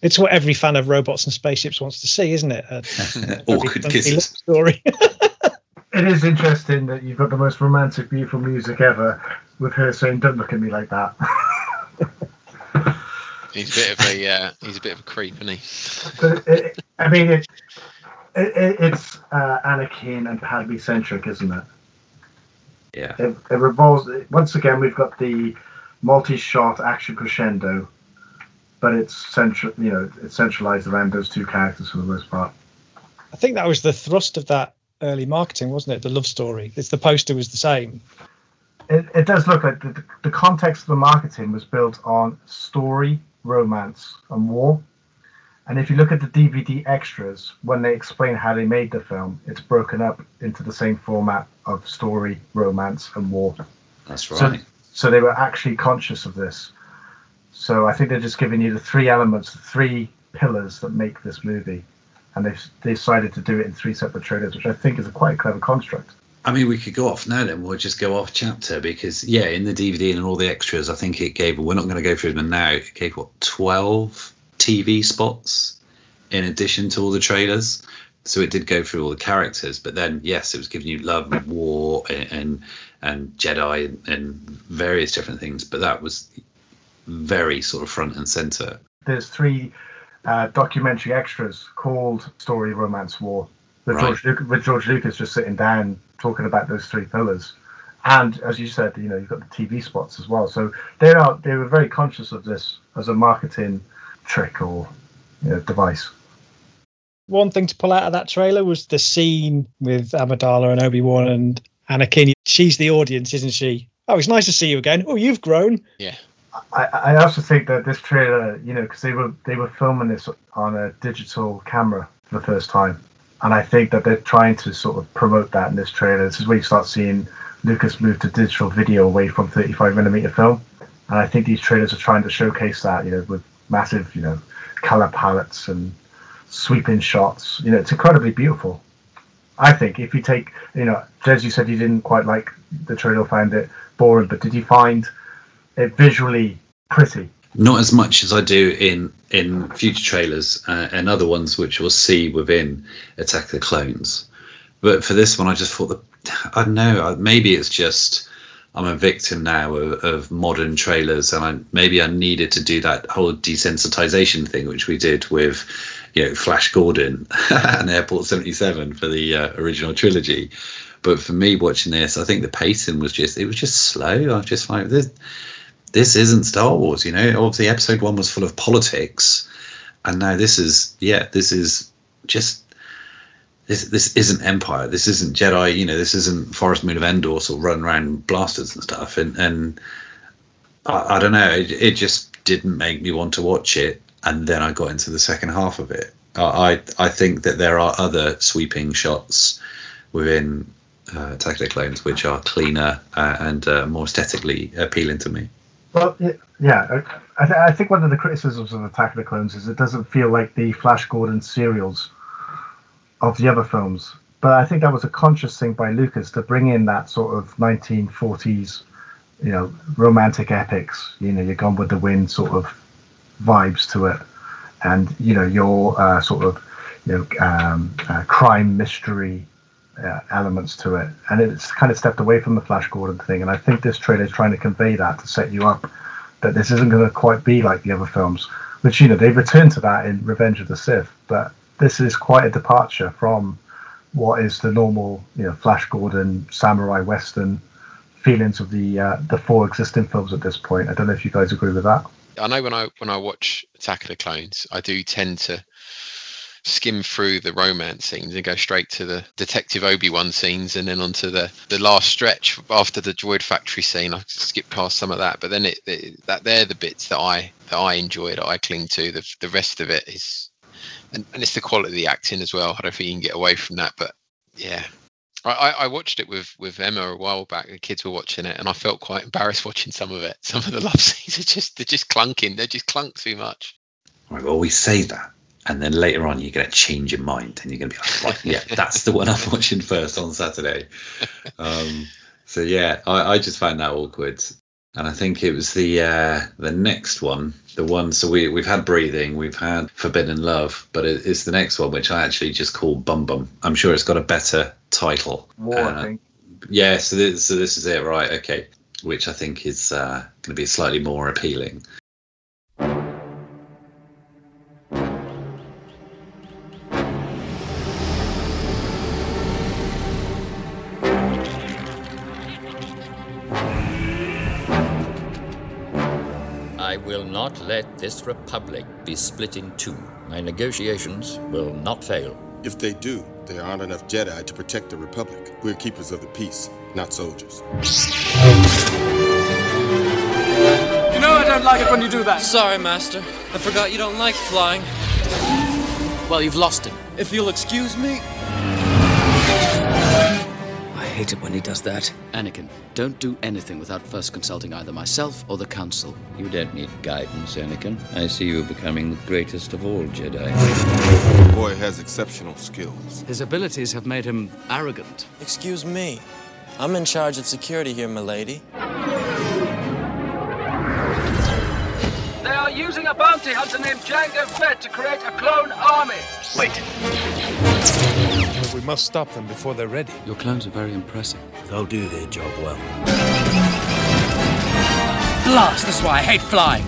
It's what every fan of robots and spaceships wants to see, isn't it? A, *laughs* *laughs* Awkward kisses. story. *laughs* It is interesting that you've got the most romantic, beautiful music ever with her saying, Don't look at me like that. *laughs* He's a bit of a uh, he's a bit of a creep, isn't he? But it, I mean, it, it, it's uh, Anakin and Padme centric, isn't it? Yeah. It, it revolves. Once again, we've got the multi-shot action crescendo, but it's central. You know, it's centralized around those two characters for the most part. I think that was the thrust of that early marketing, wasn't it? The love story. It's the poster was the same. It, it does look like the, the context of the marketing was built on story, romance, and war. And if you look at the DVD extras, when they explain how they made the film, it's broken up into the same format of story, romance, and war. That's So, right. so they were actually conscious of this. So I think they're just giving you the three elements, the three pillars that make this movie. And they decided to do it in three separate trailers, which I think is a quite clever construct. I mean, we could go off now. Then we'll just go off chapter because yeah, in the DVD and all the extras, I think it gave. We're not going to go through them now. It gave what twelve TV spots in addition to all the trailers. So it did go through all the characters, but then yes, it was giving you love and war and and, and Jedi and, and various different things. But that was very sort of front and center. There's three uh, documentary extras called Story, Romance, War, with, Right. George Lucas, with George Lucas just sitting down talking about those three pillars. And as you said, you know, you've got the TV spots as well. So they are they were very conscious of this as a marketing trick or you know, device. One thing to pull out of that trailer was the scene with Amidala and Obi Wan and Anakin. She's the audience, isn't she? Oh, it's nice to see you again. Oh, you've grown. Yeah. I, I also think that this trailer, you know, because they were they were filming this on a digital camera for the first time, and I think that they're trying to sort of promote that in this trailer. This is where you start seeing Lucas move to digital video away from 35 millimeter film, and I think these trailers are trying to showcase that, you know, with massive, you know, color palettes and sweeping shots. You know, it's incredibly beautiful. I think if you take, you know, as you said, you didn't quite like the trailer, found it boring, but did you find visually pretty? Not as much as I do in in future trailers uh, and other ones, which we'll see within Attack the Clones. But for this one, I just thought that I don't know. Maybe it's just I'm a victim now of, of modern trailers, and I, maybe I needed to do that whole desensitization thing, which we did with, you know, Flash Gordon *laughs* and Airport 77 for the uh, original trilogy. But for me, watching this, I think the pacing was just it was just slow. I was just like this. This isn't Star Wars, you know. Obviously, Episode One was full of politics, and now this is yeah, this is just this this isn't Empire. This isn't Jedi. You know, this isn't Forest Moon of Endor of run around blasters and stuff. And and I, I don't know. It, it, just didn't make me want to watch it. And then I got into the second half of it. I I think that there are other sweeping shots within uh, Attack the Clones which are cleaner uh, and uh, more aesthetically appealing to me. Well, yeah, I, th- I think one of the criticisms of Attack of the Clones is it doesn't feel like the Flash Gordon serials of the other films. But I think that was a conscious thing by Lucas to bring in that sort of 1940s, you know, romantic epics. You know, you're Gone with the Wind sort of vibes to it, and you know, your uh, sort of, you know, um, uh, crime mystery uh, elements to it, and it's kind of stepped away from the Flash Gordon thing. And I think this trailer is trying to convey that to set you up that this isn't going to quite be like the other films. Which you know they've returned to that in Revenge of the Sith, but this is quite a departure from what is the normal, you know, Flash Gordon samurai western feelings of the uh, the four existing films at this point. I don't know if you guys agree with that. I know when I when I watch Attack of the Clones, I do tend to skim through the romance scenes and go straight to the Detective Obi Wan scenes, and then onto the the last stretch after the Droid Factory scene. I skip past some of that, but then it, it that they're the bits that I that I enjoy that I cling to. The the rest of it is and, and it's the quality of the acting as well. I don't think you can get away from that. But yeah, I, I watched it with with Emma a while back. The kids were watching it, and I felt quite embarrassed *laughs* watching some of it. Some of the love scenes are just they're just clunking. They're just clunk too much. Well, we say that, and then later on, you're going to change your mind, and you're going to be like, right, yeah, that's the one I'm watching first on Saturday. Um, so yeah, I, I just found that awkward and I think it was the uh, the next one, the one. So we we've had breathing, we've had forbidden love, but it, it's the next one which I actually just call Bum Bum. I'm sure it's got a better title. War, uh, I think. Yeah, so this, so this is it, right? Okay, which I think is uh, going to be slightly more appealing. Not let this republic be split in two. My negotiations will not fail. If they do, there aren't enough Jedi to protect the Republic. We're keepers of the peace, not soldiers. You know I don't like it when you do that. Sorry, Master. I forgot you don't like flying. Well, you've lost him. If you'll excuse me hate it when he does that. Anakin, don't do anything without first consulting either myself or the Council. You don't need guidance, Anakin. I see you becoming the greatest of all Jedi. The boy has exceptional skills. His abilities have made him arrogant. Excuse me. I'm in charge of security here, milady. They are using a bounty hunter named Jango Fett to create a clone army. Wait. We must stop them before they're ready. Your clones are very impressive. They'll do their job well. Blast! That's why I hate flying.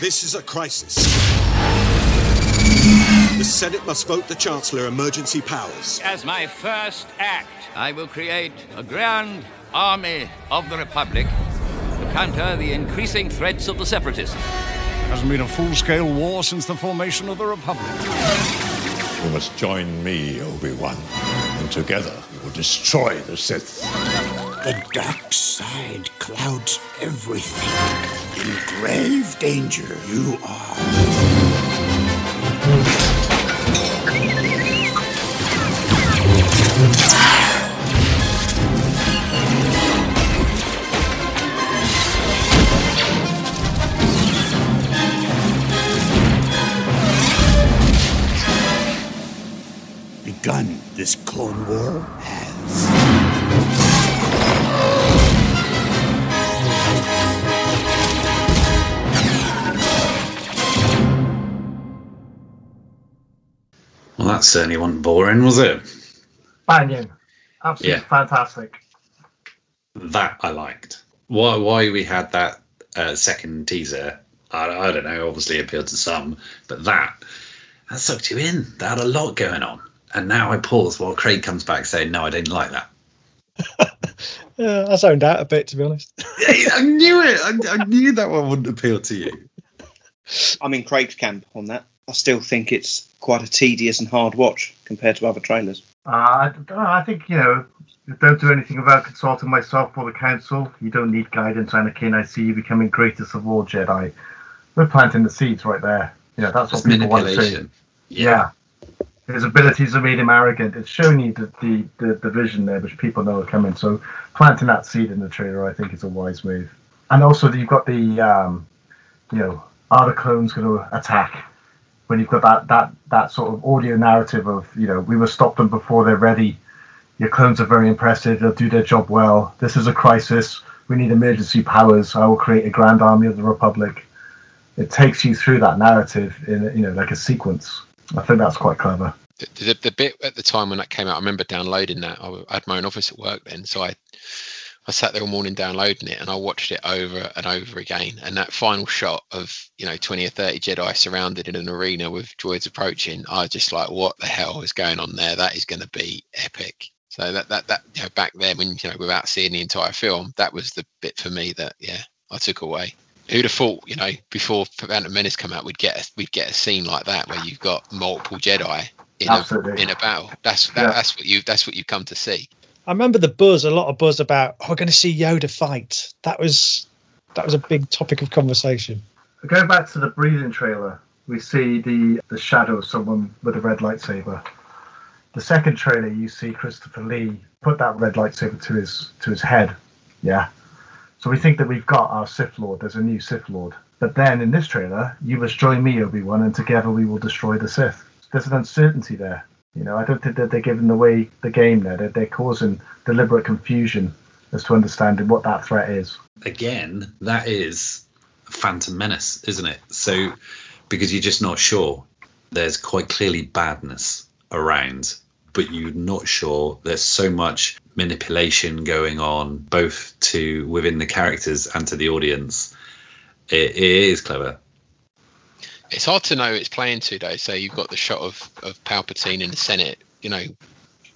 This is a crisis. The Senate must vote the Chancellor emergency powers. As my first act, I will create a grand army of the Republic to counter the increasing threats of the Separatists. Hasn't been a full-scale war since the formation of the Republic. You must join me, Obi-Wan, and together we will destroy the Sith. The dark side clouds everything. In grave danger you are. Begun this Clone War has. Well, that certainly wasn't boring, was it? Banging. Absolutely Yeah. fantastic. That I liked. Why why we had that uh, second teaser, I, I don't know. Obviously appealed to some, but that that sucked you in. That had a lot going on. And now I pause while Craig comes back saying, "No, I didn't like that." *laughs* Yeah, I zoned out a bit, to be honest. I knew it. I, I knew that one wouldn't appeal to you. I'm in Craig's camp on that. I still think it's quite a tedious and hard watch compared to other trailers. Uh, I, I think, you know, don't do anything without consulting myself or the council. You don't need guidance, Anakin. I see you becoming greatest of all Jedi. We're planting the seeds right there. Yeah, that's what It's people want to see. manipulation. Yeah. His abilities have made him arrogant. It's showing you the, the, the, the vision there, which people know are coming. So planting that seed in the trailer, I think, is a wise move. And also, you've got the, um, you know, are the clones going to attack? When you've got that, that, that sort of audio narrative of, you know, we will stop them before they're ready. Your clones are very impressive. They'll do their job well. This is a crisis. We need emergency powers. I will create a grand army of the Republic. It takes you through that narrative in, you know, like a sequence. I think that's quite clever. the, the, the bit at the time when that came out, I remember downloading that. I, had my own office at work then, so I I sat there all morning downloading it, and I watched it over and over again. And that final shot of you know twenty or thirty Jedi surrounded in an arena with droids approaching, I was just like, what the hell is going on there? That is going to be epic. So that that that you know back then when you know without seeing the entire film, that was the bit for me that yeah I took away. Who'd have thought, you know, before Phantom Menace come out, we'd get a, we'd get a scene like that where you've got multiple Jedi in a in a battle. That's that, Yeah. that's what you that's what you come to see. I remember the buzz, a lot of buzz about, oh, we're going to see Yoda fight. That was that was a big topic of conversation. Going back to the breathing trailer, we see the the shadow of someone with a red lightsaber. The second trailer, you see Christopher Lee put that red lightsaber to his to his head. Yeah. So we think that we've got our Sith Lord. There's a new Sith Lord. But then in this trailer, you must join me, Obi Wan, and together we will destroy the Sith. There's an uncertainty there. You know, I don't think that they're giving away the game there. They're, they're causing deliberate confusion as to understanding what that threat is. Again, that is a Phantom Menace, isn't it? So because you're just not sure. There's quite clearly badness around, but you're not sure. There's so much manipulation going on, both to within the characters and to the audience. It, it is clever. It's hard to know it's playing to though. So you've got the shot of of Palpatine in the Senate, you know,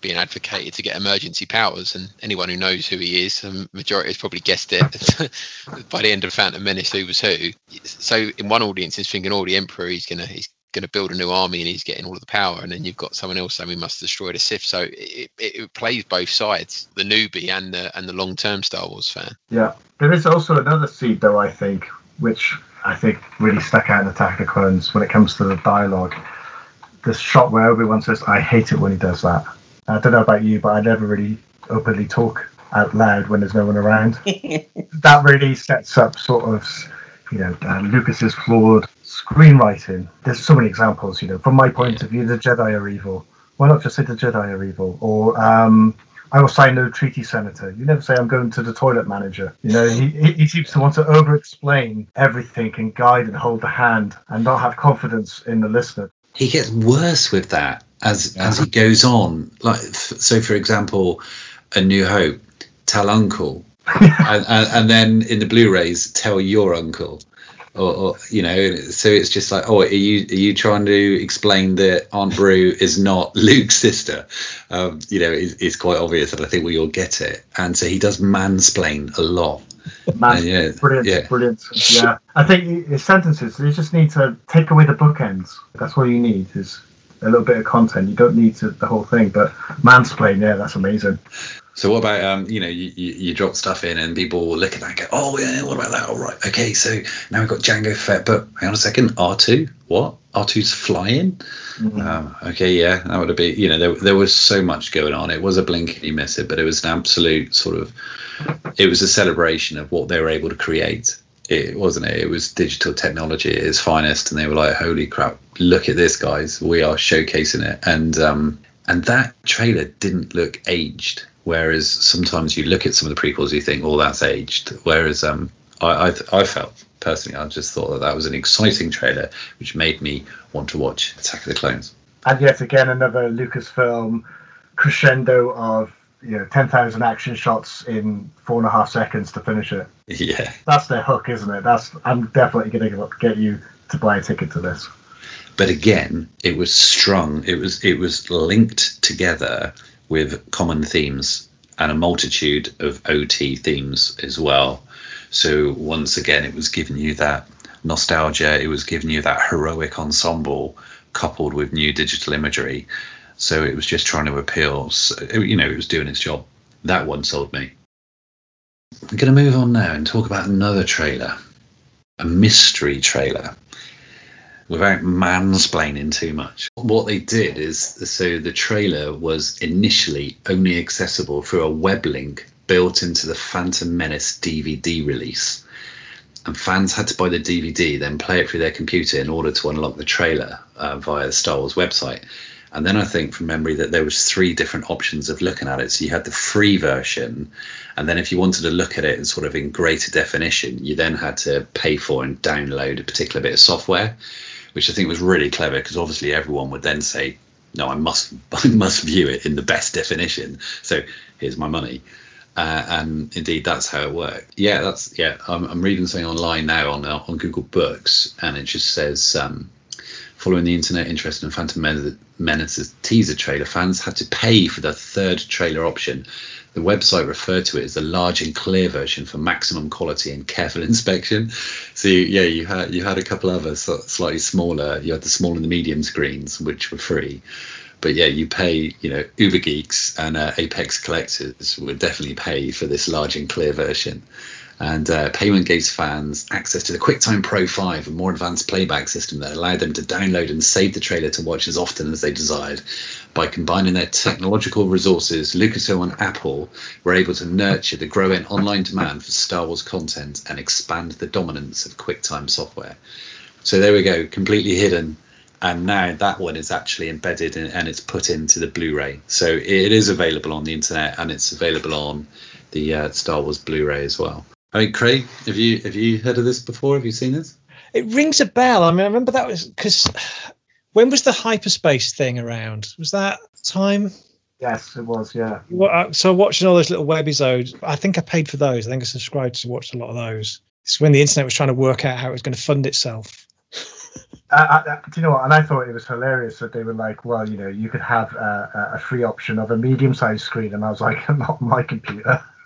being advocated to get emergency powers, and anyone who knows who he is, the majority has probably guessed it *laughs* by the end of Phantom Menace who was who. So in one audience is thinking, oh, the Emperor, he's gonna he's gonna build a new army and he's getting all of the power, and then you've got someone else saying we must destroy the Sith. So it, it, it plays both sides, the newbie and the and the long term Star Wars fan. Yeah. There is also another seed, though, I think, which I think really stuck out in Attack of the Clones when it comes to the dialogue. This shot where Obi-Wan says, I hate it when he does that. I don't know about you, but I never really openly talk out loud when there's no one around. *laughs* that really sets up sort of, you know, uh, Lucas's flawed screenwriting. There's so many examples, you know. From my point of view, the Jedi are evil. Why not just say the Jedi are evil? Or um, I will sign no treaty, Senator. You never say I'm going to the toilet manager. You know, he, he, he seems to want to over-explain everything and guide and hold the hand and not have confidence in the listener. He gets worse with that as as he goes on. Like f- so, for example, A New Hope, tell uncle, *laughs* and, and, and then in the Blu-rays, tell your uncle. Or, or you know, so it's just like, oh, are you are you trying to explain that Aunt Beru is not *laughs* Luke's sister? Um, you know, it's, it's quite obvious, and I think we all get it. And so he does mansplain a lot. Man, yeah, brilliant, yeah. brilliant. Yeah, I think his sentences. You just need to take away the bookends. That's all you need is a little bit of content. You don't need to, the whole thing. But mansplain, yeah, that's amazing. So what about um, you know, you, you, you drop stuff in and people will look at that and go, oh yeah, what about that? All right, okay, so now we've got Jango Fett, but hang on a second, R two, what? R 2s flying? Um, okay, yeah, that would have been, you know, there, there was so much going on. It was a blink and you miss it, but it was an absolute sort of, it was a celebration of what they were able to create. It wasn't it. It was digital technology at its finest, and they were like, "Holy crap! Look at this, guys! We are showcasing it." And um, and that trailer didn't look aged. Whereas sometimes you look at some of the prequels, you think, "Oh, that's aged." Whereas um, I, I I felt personally, I just thought that that was an exciting trailer, which made me want to watch Attack of the Clones. And yet again, another Lucasfilm crescendo of you know ten thousand action shots in four and a half seconds to finish it. *laughs* Yeah, That's their hook, isn't it? That's I'm definitely going to get you to buy a ticket to this. but again, it was strung. It was it was linked together with common themes and a multitude of OT themes as well. So once again, it was giving you that nostalgia. It was giving you that heroic ensemble coupled with new digital imagery. So it was just trying to appeal. So, you know, it was doing its job. That one sold me. I'm going to move on now and talk about another trailer, a mystery trailer without mansplaining too much. What they did is so the trailer was initially only accessible through a web link built into the Phantom Menace DVD release. And fans had to buy the DVD, then play it through their computer in order to unlock the trailer uh, via the Star Wars website. And then I think from memory that there was three different options of looking at it. So you had the free version, and then if you wanted to look at it in sort of in greater definition, you then had to pay for and download a particular bit of software, which I think was really clever because obviously everyone would then say, "No, I must, *laughs* I must view it in the best definition." So here's my money. Uh, and indeed, that's how it worked. Yeah, that's yeah. I'm, I'm reading something online now on uh, on Google Books, and it just says, um, following the internet interest in Phantom Men- Menace's teaser trailer, fans had to pay for the third trailer option. The website referred to it as the large and clear version for maximum quality and careful *laughs* inspection. So you, yeah, you had you had a couple others slightly smaller. You had the small and the medium screens, which were free but yeah, you pay, you know, Uber Geeks and uh, Apex collectors would definitely pay for this large and clear version. And uh, payment gave fans access to the QuickTime Pro 5, a more advanced playback system that allowed them to download and save the trailer to watch as often as they desired. By combining their technological resources, Lucasfilm and Apple were able to nurture the growing online demand for Star Wars content and expand the dominance of QuickTime software. So there we go, completely hidden and now that one is actually embedded in, and it's put into the Blu-ray. So it is available on the internet and it's available on the uh, Star Wars Blu-ray as well. I mean, Craig, have you have you heard of this before? Have you seen this? It rings a bell. I mean, I remember that was because when was the hyperspace thing around? Was that time? Yes, it was. Yeah. Uh, so watching all those little webisodes, I think I paid for those. I think I subscribed to watch a lot of those. It's when the internet was trying to work out how it was going to fund itself. I, *laughs* I, uh, uh, do you know what? And I thought it was hilarious that they were like, well, you know, you could have a, a free option of a medium-sized screen, and I was like, *laughs* not my computer. *laughs*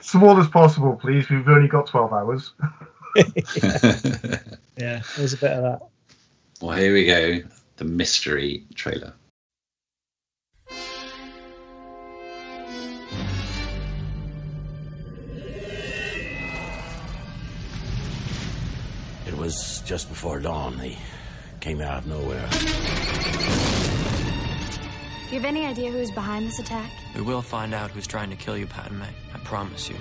Small as possible, please. We've only got twelve hours. *laughs* yeah, there's a bit of that. Well, here we go. The mystery trailer. It was just before dawn. They came out of nowhere. Do you have any idea who's behind this attack? We will find out who's trying to kill you, Padme. I promise you.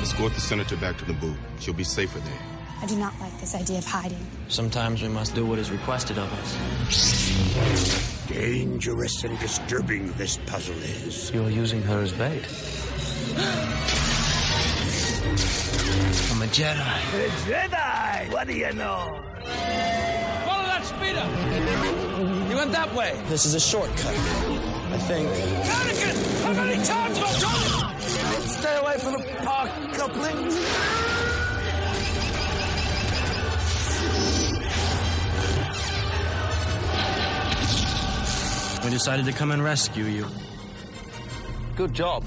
Escort the senator back to Naboo. She'll be safer there. I do not like this idea of hiding. Sometimes we must do what is requested of us. Dangerous and disturbing this puzzle is. You're using her as bait. I'm a Jedi. A Jedi! What do you know? Follow that speeder! You went that way. This is a shortcut. I think. Anakin! How many times have I told you? Stay away from the park couplings. We decided to come and rescue you. Good job.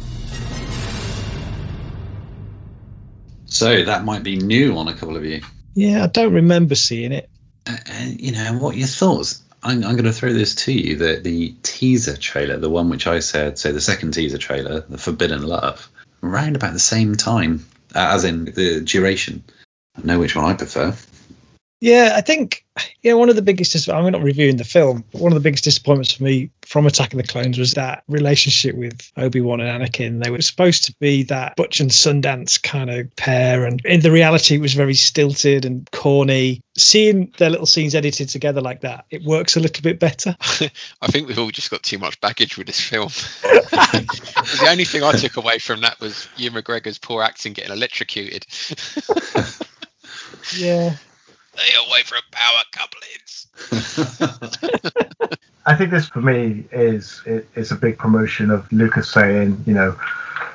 So that might be new on a couple of you. Yeah, I don't remember seeing it. Uh, you know, what are your thoughts? I'm, I'm going to throw this to you. The the teaser trailer, the one which I said, so the second teaser trailer, the Forbidden Love, around about the same time, uh, as in the duration. I know which one I prefer. Yeah, I think yeah one of the biggest. dis- I'm not reviewing the film, but one of the biggest disappointments for me from Attack of the Clones was that relationship with Obi Wan and Anakin. They were supposed to be that Butch and Sundance kind of pair, and in the reality, it was very stilted and corny. Seeing their little scenes edited together like that, it works a little bit better. *laughs* I think we've all just got too much baggage with this film. *laughs* the only thing I took away from that was Ewan McGregor's poor acting getting electrocuted. yeah. Stay away from power couplings. *laughs* I think this for me is it, is a big promotion of Lucas saying, you know,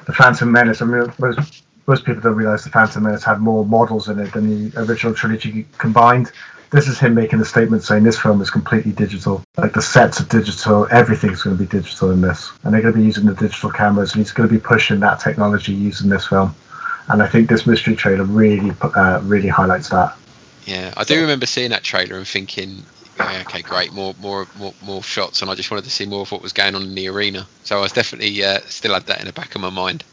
the Phantom Menace. I mean, most most people don't realize the Phantom Menace had more models in it than the original trilogy combined. This is him making a statement saying this film is completely digital. Like the sets are digital, everything's going to be digital in this, and they're going to be using the digital cameras, and he's going to be pushing that technology using this film. And I think this mystery trailer really uh, really highlights that. Yeah, I do remember seeing that trailer and thinking, yeah, okay, great, more, more, more, more shots, and I just wanted to see more of what was going on in the arena. So I was definitely uh, still had that in the back of my mind.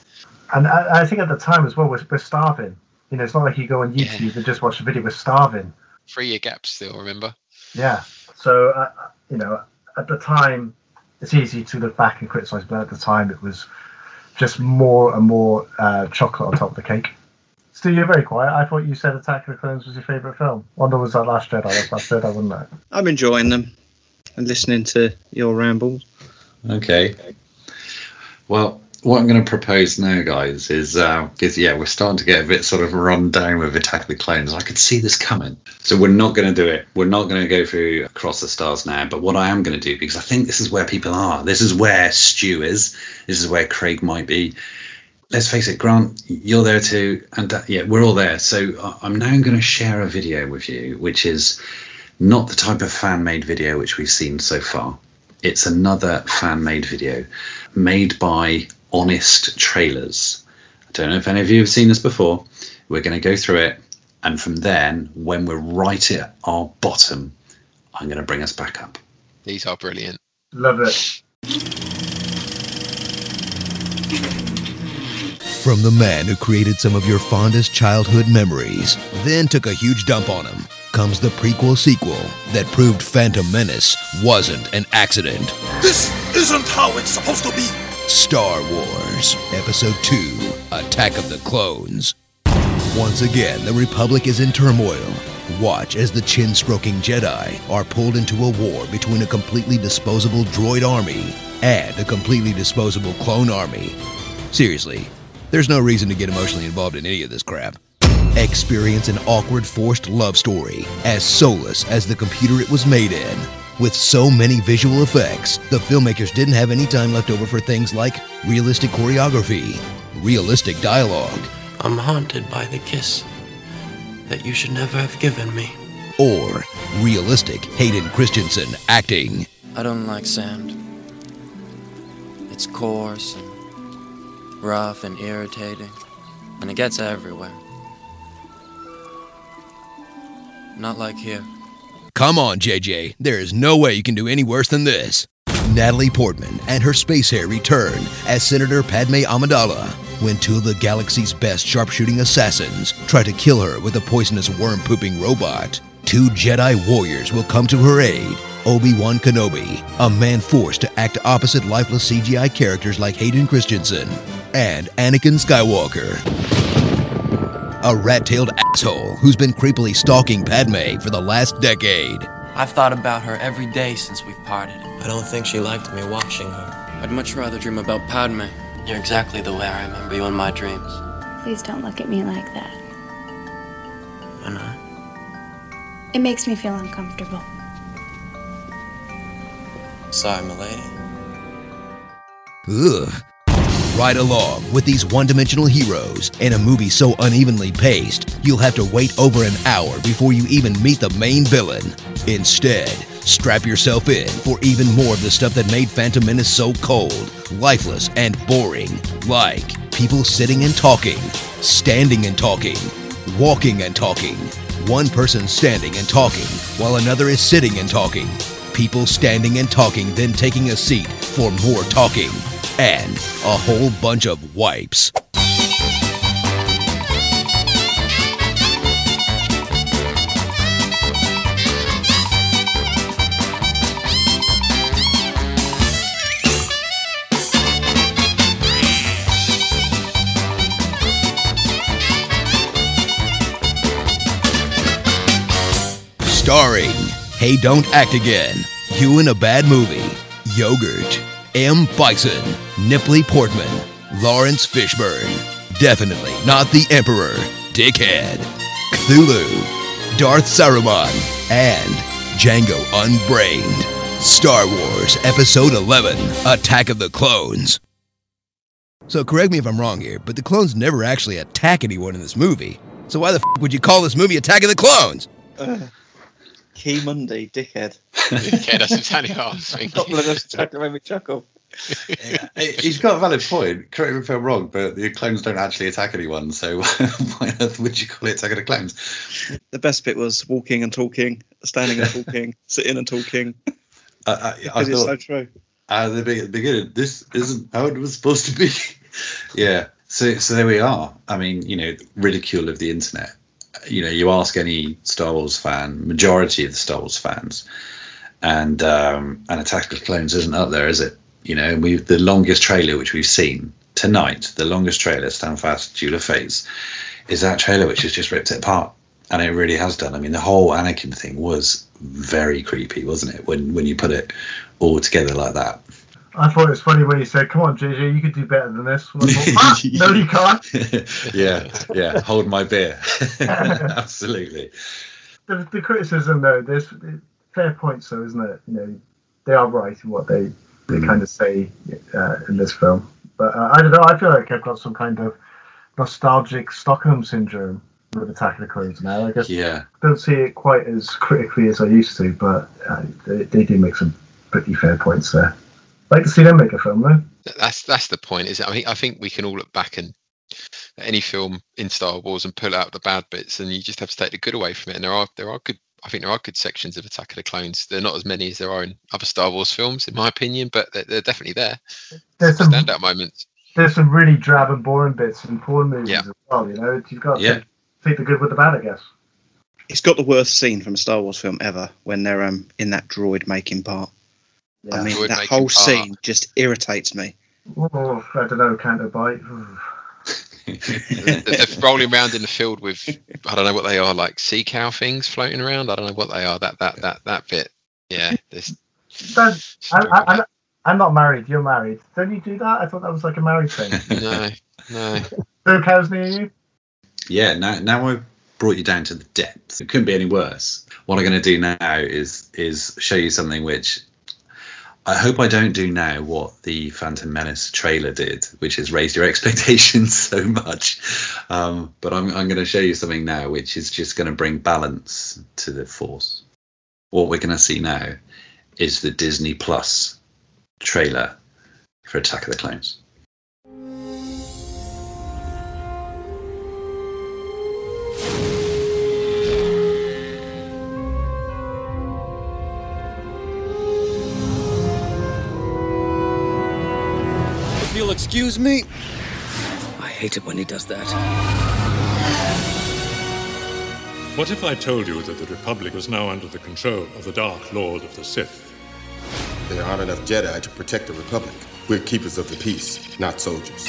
And I, I think at the time as well, we're, we're starving. You know, it's not like you go on YouTube and just watch the video. We're starving. Three year gap still, remember? Yeah. So, uh, you know, at the time, it's easy to look back and criticize, but at the time, it was just more and more uh, chocolate on top of the cake. Stu, you're very quiet. I thought you said Attack of the Clones was your favourite film. Wonder was that Last Jedi? That's Last Jedi, wasn't it? I'm enjoying them and listening to your rambles. Okay. Well, what I'm going to propose now, guys, is uh, because yeah, we're starting to get a bit sort of run down with Attack of the Clones. I could see this coming, so we're not going to do it. We're not going to go through Across the Stars now. But what I am going to do, because I think this is where people are. This is where Stu is. This is where Craig might be. Let's face it, Grant, you're there too, and uh, yeah, we're all there. So I- I'm now going to share a video with you, which is not the type of fan-made video which we've seen so far. It's another fan-made video made by Honest Trailers. I don't know if any of you have seen this before. We're going to go through it, and from then, when we're right at our bottom, I'm going to bring us back up. These are brilliant. Love it. From the man who created some of your fondest childhood memories, then took a huge dump on them, comes the prequel sequel that proved Phantom Menace wasn't an accident. This isn't how it's supposed to be. Star Wars, Episode 2 Attack of the Clones. Once again, the Republic is in turmoil. Watch as the chin stroking Jedi are pulled into a war between a completely disposable droid army and a completely disposable clone army. Seriously, there's no reason to get emotionally involved in any of this crap. Experience an awkward, forced love story as soulless as the computer it was made in. With so many visual effects, the filmmakers didn't have any time left over for things like realistic choreography, realistic dialogue, I'm haunted by the kiss that you should never have given me. or realistic Hayden Christensen acting. I don't like sand. It's coarse and rough and irritating, and it gets everywhere. Not like here. Come on, JJ, there is no way you can do any worse than this. Natalie Portman and her space hair return as Senator Padme Amidala when two of the galaxy's best sharpshooting assassins try to kill her with a poisonous worm pooping robot. Two Jedi warriors will come to her aid. Obi-Wan Kenobi, a man forced to act opposite lifeless CGI characters like Hayden Christensen, and Anakin Skywalker, a rat-tailed asshole who's been creepily stalking Padme for the last decade. I've thought about her every day since we've parted. I don't think she liked me watching her. I'd much rather dream about Padme. You're exactly the way I remember you in my dreams. Please don't look at me like that. Why not? It makes me feel uncomfortable. Sorry, milady. Ugh. Ride along with these one dimensional heroes in a movie so unevenly paced, you'll have to wait over an hour before you even meet the main villain. Instead, strap yourself in for even more of the stuff that made Phantom Menace so cold, lifeless, and boring. Like people sitting and talking, standing and talking, walking and talking. One person standing and talking while another is sitting and talking. People standing and talking, then taking a seat for more talking and a whole bunch of wipes. Starring Hey Don't Act Again, You in a Bad Movie, Yogurt. M. Bison, Nipley Portman, Lawrence Fishburne, Definitely Not the Emperor, Dickhead, Cthulhu, Darth Saruman, and Django Unbrained. Star Wars Episode 11 Attack of the Clones. So correct me if I'm wrong here, but the clones never actually attack anyone in this movie. So why the f would you call this movie Attack of the Clones? Uh, Ki-Adi-Mundi, dickhead. Okay, that's exactly what I was thinking. Couple of us chuckle, made me chuckle. He's got a valid point. Correct me if I'm wrong, but the clones don't actually attack anyone. So *laughs* why on earth would you call it Attack of the Clones? The best bit was walking and talking, standing and talking, *laughs* sitting and talking. I, I, I Because it's so true. at the beginning, this isn't how it was supposed to be. *laughs* yeah. So so there we are. I mean, you know, ridicule of the internet. You know, you ask any Star Wars fan, majority of the Star Wars fans, and um, and Attack of the Clones isn't up there, is it? You know, we the longest trailer which we've seen tonight, the longest trailer, Stand Fast, Duel of Fates, is that trailer which has just ripped it apart, and it really has done. I mean, the whole Anakin thing was very creepy, wasn't it? When when you put it all together like that. I thought it was funny when he said, "Come on, JJ, you could do better than this." *laughs* Thought, "Ah, no, you can't. yeah, yeah. Hold my beer. *laughs* *laughs* Absolutely. The, the criticism, though, there's fair points, though, isn't it? You know, they are right in what they they kind of say uh, in this film. But uh, I don't know. I feel like I've got some kind of nostalgic Stockholm syndrome with Attack of the Clones now. I guess Yeah. I don't see it quite as critically as I used to, but uh, they, they do make some pretty fair points there. I'd like to see them make a film, though. That's that's the point, is it? I mean, I think we can all look back and at any film in Star Wars and pull out the bad bits, and you just have to take the good away from it. And there are there are good. I think there are good sections of Attack of the Clones. They're not as many as there are in other Star Wars films, in my opinion, but they're, they're definitely there. There's some Standout moments. there's some really drab and boring bits in porn movies Yeah. as well. You know, you've got to Yeah. take the good with the bad, I guess. It's got the worst scene from a Star Wars film ever when they're um, in that droid making part. I mean, Droid that whole part. scene just irritates me. Oh, I don't know, counter bite. they're, they're rolling around in the field with I don't know what they are, like sea cow things floating around. I don't know what they are. That that that that bit. Yeah, this I, I, I'm not married. You're married. Don't you do that? I thought that was like a married thing. *laughs* no, no. no cows near you. Yeah, now now I've brought you down to the depths. It couldn't be any worse. What I'm going to do now is is show you something which I hope I don't do now what the Phantom Menace trailer did, which is raise your *laughs* expectations so much. Um, but I'm I'm going to show you something now which is just going to bring balance to the Force. What we're going to see now is the Disney Plus trailer for Attack of the Clones. You'll excuse me. I hate it when he does that. What if I told you that the Republic was now under the control of the Dark Lord of the Sith? There aren't enough Jedi to protect the Republic. We're keepers of the peace, not soldiers.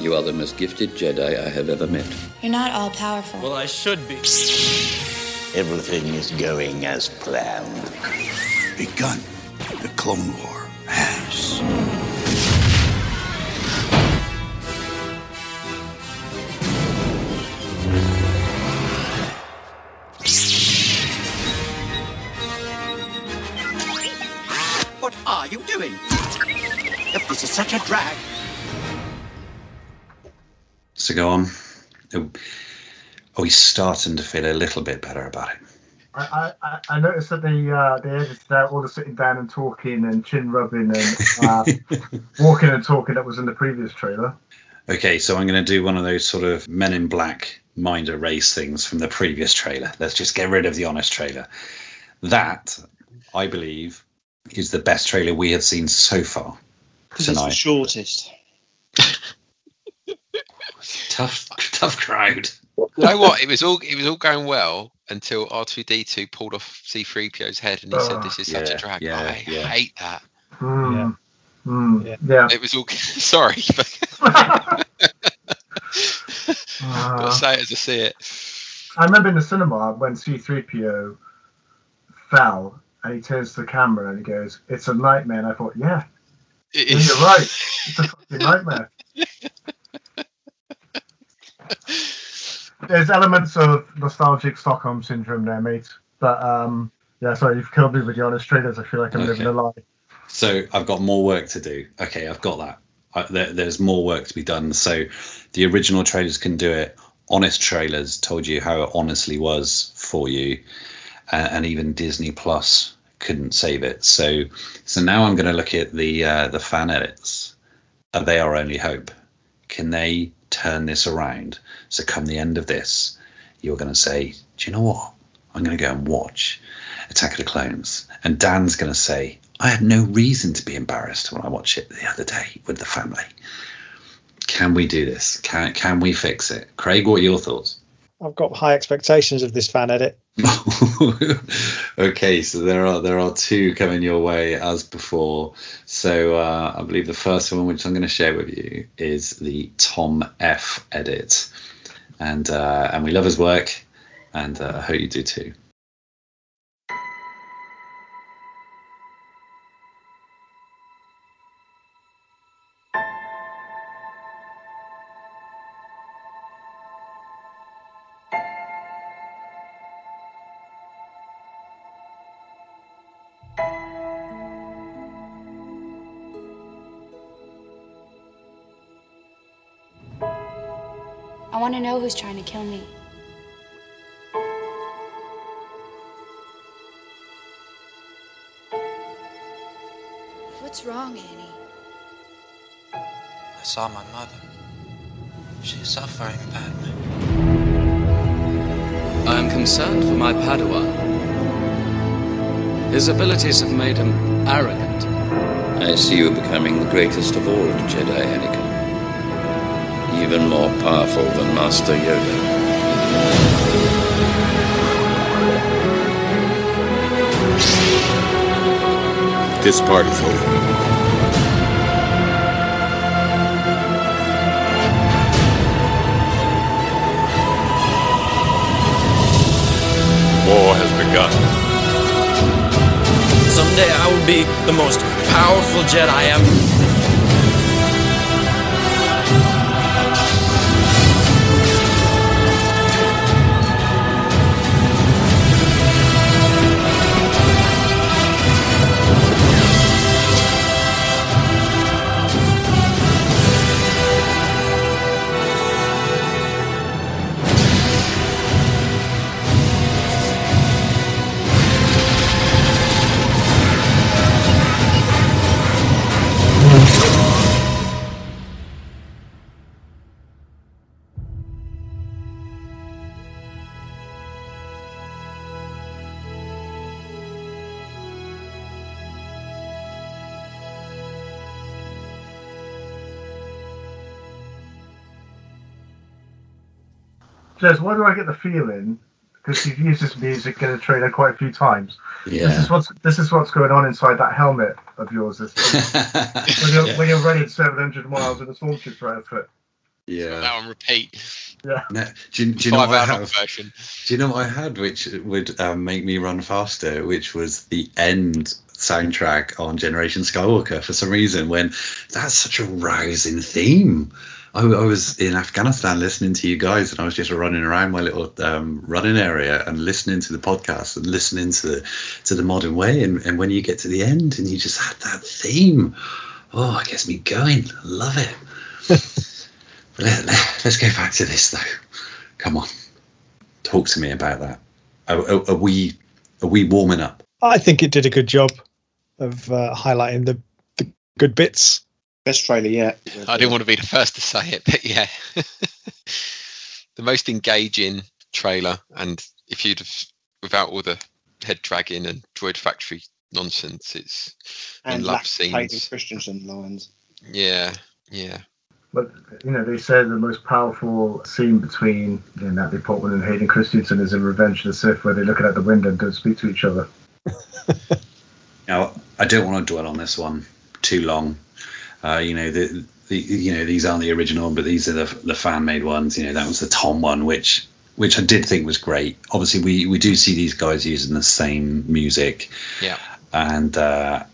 You are the most gifted Jedi I have ever met. You're not all powerful. Well, I should be. Everything is going as planned. Begun. The Clone War has. Doing? If this is such a drag, So go on. Are we starting to feel a little bit better about it? I, I, I noticed that they uh, they edited out all the sitting down and talking and chin rubbing and uh, *laughs* walking and talking that was in the previous trailer. Okay, so I'm going to do one of those sort of Men in Black mind erase things from the previous trailer. Let's just get rid of the honest trailer. That, I believe, is the best trailer we have seen so far Because it's the tonight. shortest. *laughs* Tough, tough crowd. You know what? It was all it was all going well until R two D two pulled off C three PO's head and he said, "This is such a drag." yeah, I yeah. hate that. Hmm. Hmm. Yeah. It was all *laughs* sorry. Uh, *laughs* Gotta say it as I see it. I remember in the cinema when C3PO fell and he turns to the camera and he goes, "It's a nightmare." And I thought, "Yeah, yeah you're right. It's a fucking nightmare." *laughs* There's elements of nostalgic Stockholm syndrome there, mate. But um, yeah, sorry, you've killed me with the honest trailers. I feel like I'm Okay. living a lie. So I've got more work to do. Okay, I've got that. I, there, there's more work to be done. So the original trailers can do it. Honest trailers told you how it honestly was for you, uh, and even Disney Plus couldn't save it. So so now I'm going to look at the uh, the fan edits. Are they our only hope? Can they turn this around? So come the end of this, you're going to say, do you know what? I'm going to go and watch Attack of the Clones. And Dan's going to say, I had no reason to be embarrassed when I watched it the other day with the family. Can we do this? Can can we fix it? Craig, what are your thoughts? I've got high expectations of this fan edit. *laughs* okay, so there are there are two coming your way as before. So uh, I believe the first one, which I'm going to share with you, is the Tom F edit, and uh, and we love his work, and uh, I hope you do too. I want to know who's trying to kill me. What's wrong, Annie? I saw my mother. She's suffering, badly. I am concerned for my Padawan. His abilities have made him arrogant. I see you becoming the greatest of all Jedi, Anakin. Even more powerful than Master Yoda. This part party's over. War has begun. Someday I will be the most powerful Jedi ever. Jez, why do I get the feeling? Because you've used this music in a trailer quite a few times. Yeah. This is what's this is what's going on inside that helmet of yours. This *laughs* when you're when you're running 700 miles in a stormtrooper outfit. Yeah. That on repeat. Yeah. No, do, you- do you know what I hour have? version. Do you know what I had, which would um, make me run faster, which was the end soundtrack on Generation Skywalker. For some reason, when that's such a rousing theme. I, I was in Afghanistan listening to you guys, and I was just running around my little um, running area and listening to the podcast and listening to the to the modern way. And, and when you get to the end, and you just had that theme, oh, it gets me going. I love it. *laughs* let, let, let's go back to this though. Come on, talk to me about that. Are, are, are we are we warming up? I think it did a good job of uh, highlighting the, the good bits. Best trailer yet. I didn't want to be the first to say it, but yeah, *laughs* the most engaging trailer. And if you'd have, without all the head dragging and droid factory nonsense, it's And in lack love of Hayden scenes. Christensen lines. Yeah, yeah. But you know, they say the most powerful scene between you know, Natalie Portman and Hayden Christensen is in Revenge of the Sith, where they're looking out the window and don't speak to each other. *laughs* Now, I don't want to dwell on this one too long. Uh, you know, the, the you know these aren't the original, but these are the the fan made ones. You know, that was the Tom one, which which I did think was great. Obviously, we we do see these guys using the same music, Yeah. and uh,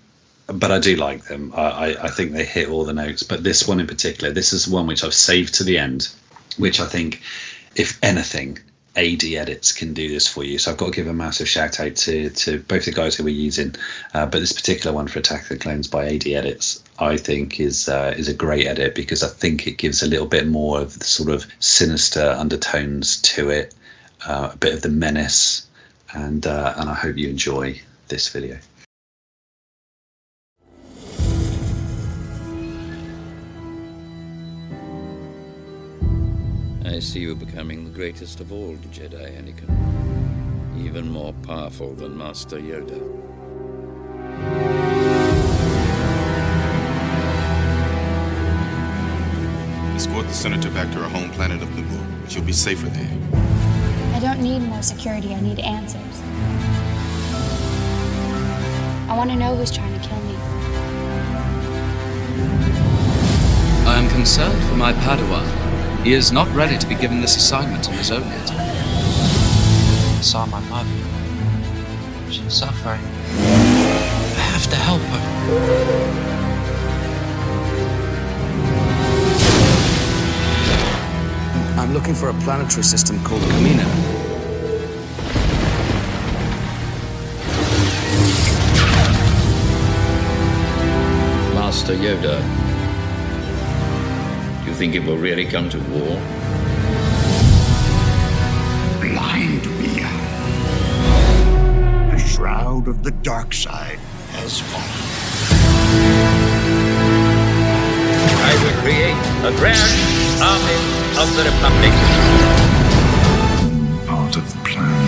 but I do like them. I, I I think they hit all the notes. But this one in particular, this is one which I've saved to the end, which I think, if anything. AD edits can do this for you, so I've got to give a massive shout out to to both the guys who we're using, uh, but this particular one for Attack of the Clones by AD Edits, I think is uh, is a great edit because I think it gives a little bit more of the sort of sinister undertones to it, uh, a bit of the menace, and uh, and I hope you enjoy this video. I see you becoming the greatest of all the Jedi, Anakin. Even more powerful than Master Yoda. Escort the senator back to her home planet of Naboo. She'll be safer there. I don't need more security, I need answers. I want to know who's trying to kill me. I am concerned for my Padawan. He is not ready to be given this assignment in his own yet. I saw my mother. She's suffering. I have to help her. I'm looking for a planetary system called Kamino. Master Yoda. Do you think it will really come to war? Blind we are. The shroud of the dark side has fallen. I will create a grand army of the Republic. Part of the plan.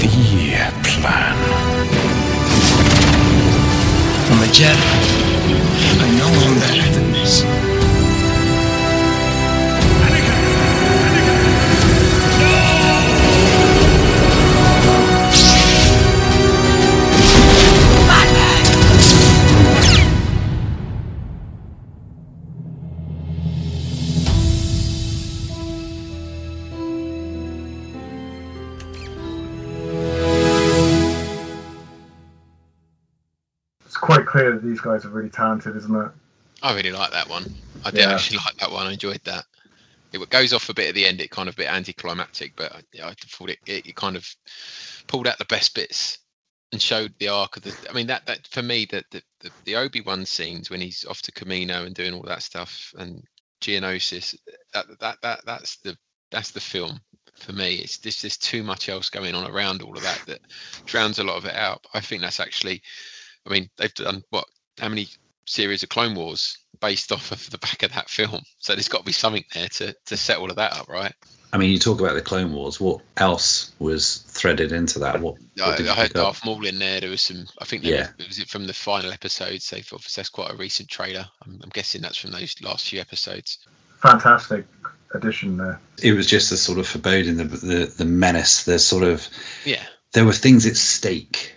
The plan. I'm a Jedi. I know I'm better than this. That these guys are really talented, isn't it? I really like that one. I did Yeah. actually like that one. I enjoyed that. It goes off a bit at the end. It kind of a bit anticlimactic, but uh, I, I thought it, it, it kind of pulled out the best bits and showed the arc of the. I mean, that that for me, that the, the, the Obi Wan scenes when he's off to Kamino and doing all that stuff and Geonosis, that that that that's the that's the film for me. It's there's just too much else going on around all of that that drowns a lot of it out. I think that's actually. I mean, they've done what? How many series of Clone Wars based *laughs* off of the back of that film? So there's got to be something there to to set all of that up, right? I mean, you talk about the Clone Wars. What else was threaded into that? What, what I, I heard pick up? Darth Maul in there. There was some. I think. There Yeah. was, was it from the final episode? So obviously that's quite a recent trailer. I'm, I'm guessing that's from those last few episodes. Fantastic addition there. It was just a sort of foreboding, the the, the menace. There's sort of Yeah. there were things at stake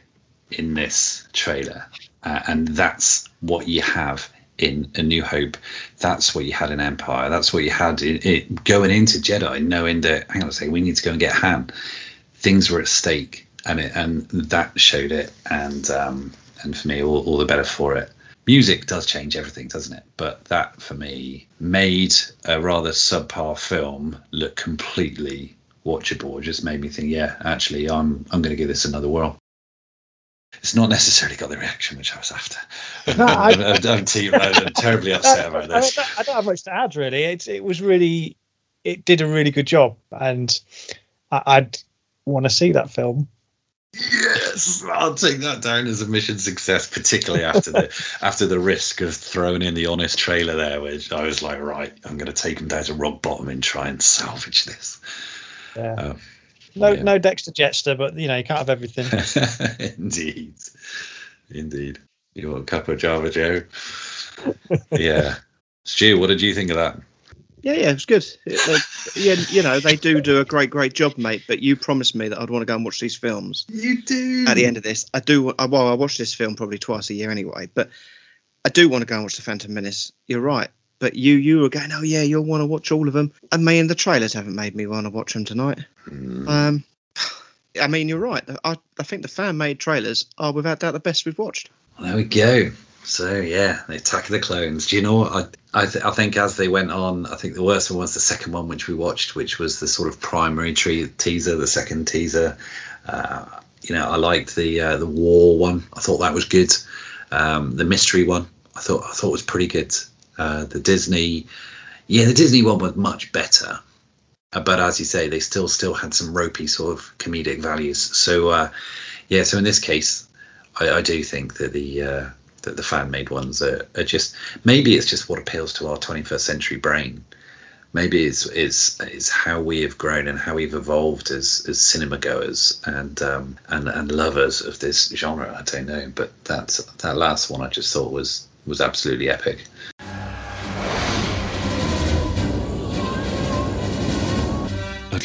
in this trailer, uh, and that's what you have in A New Hope. That's what you had in Empire. That's what you had in, it going into Jedi, knowing that hang on a second, we need to go and get Han. Things were at stake, and it and that showed it. And um, and for me, all, all the better for it. Music does change everything, doesn't it? But that for me made a rather subpar film look completely watchable. It just made me think, yeah, actually, I'm I'm going to give this another whirl. It's not necessarily got the reaction which I was after. *laughs* No, I- *laughs* I'm terribly upset about I, this. don't- I don't have much to add really. It's it was really it did a really good job, and I, I'd want to see that film. Yes, I'll take that down as a mission success, particularly after the *laughs* after the risk of throwing in the honest trailer there, which I was like, right, I'm going to take them down to rock bottom and try and salvage this. Yeah. Um, No, no Dexter Jettster, but you know you can't have everything. *laughs* Indeed, indeed. You want a cup of Java Joe? yeah. Stu, what did you think of that? Yeah, yeah, it's good. It- they- yeah, you know, they do do a great, great job, mate. But you promised me that I'd want to go and watch these films. You do. At the end of this, I do. I, well, I watch this film probably twice a year anyway. But I do want to go and watch the Phantom Menace. You're right. But you you were going, oh yeah, you'll want to watch all of them, and me and the trailers haven't made me want to watch them tonight. Um, *sighs* I mean, you're right. I I think the fan made trailers are without doubt the best we've watched. There we go. So yeah, the Attack of the Clones. Do you know what? I I, th- I think as they went on, I think the worst one was the second one, which we watched, which was the sort of primary tre- teaser, the second teaser. Uh, you know, I liked the uh, the war one. I thought that was good. Um, the mystery one, I thought I thought was pretty good. Uh, the Disney, yeah, the Disney one was much better. Uh, but as you say, they still still had some ropey sort of comedic values. So uh, yeah, so in this case, I, I do think that the uh, that the fan made ones are, are just maybe it's just what appeals to our 21st century brain. Maybe it's it's it's how we have grown and how we've evolved as as cinema goers and um, and and lovers of this genre. I don't know, but that that last one I just thought was was absolutely epic.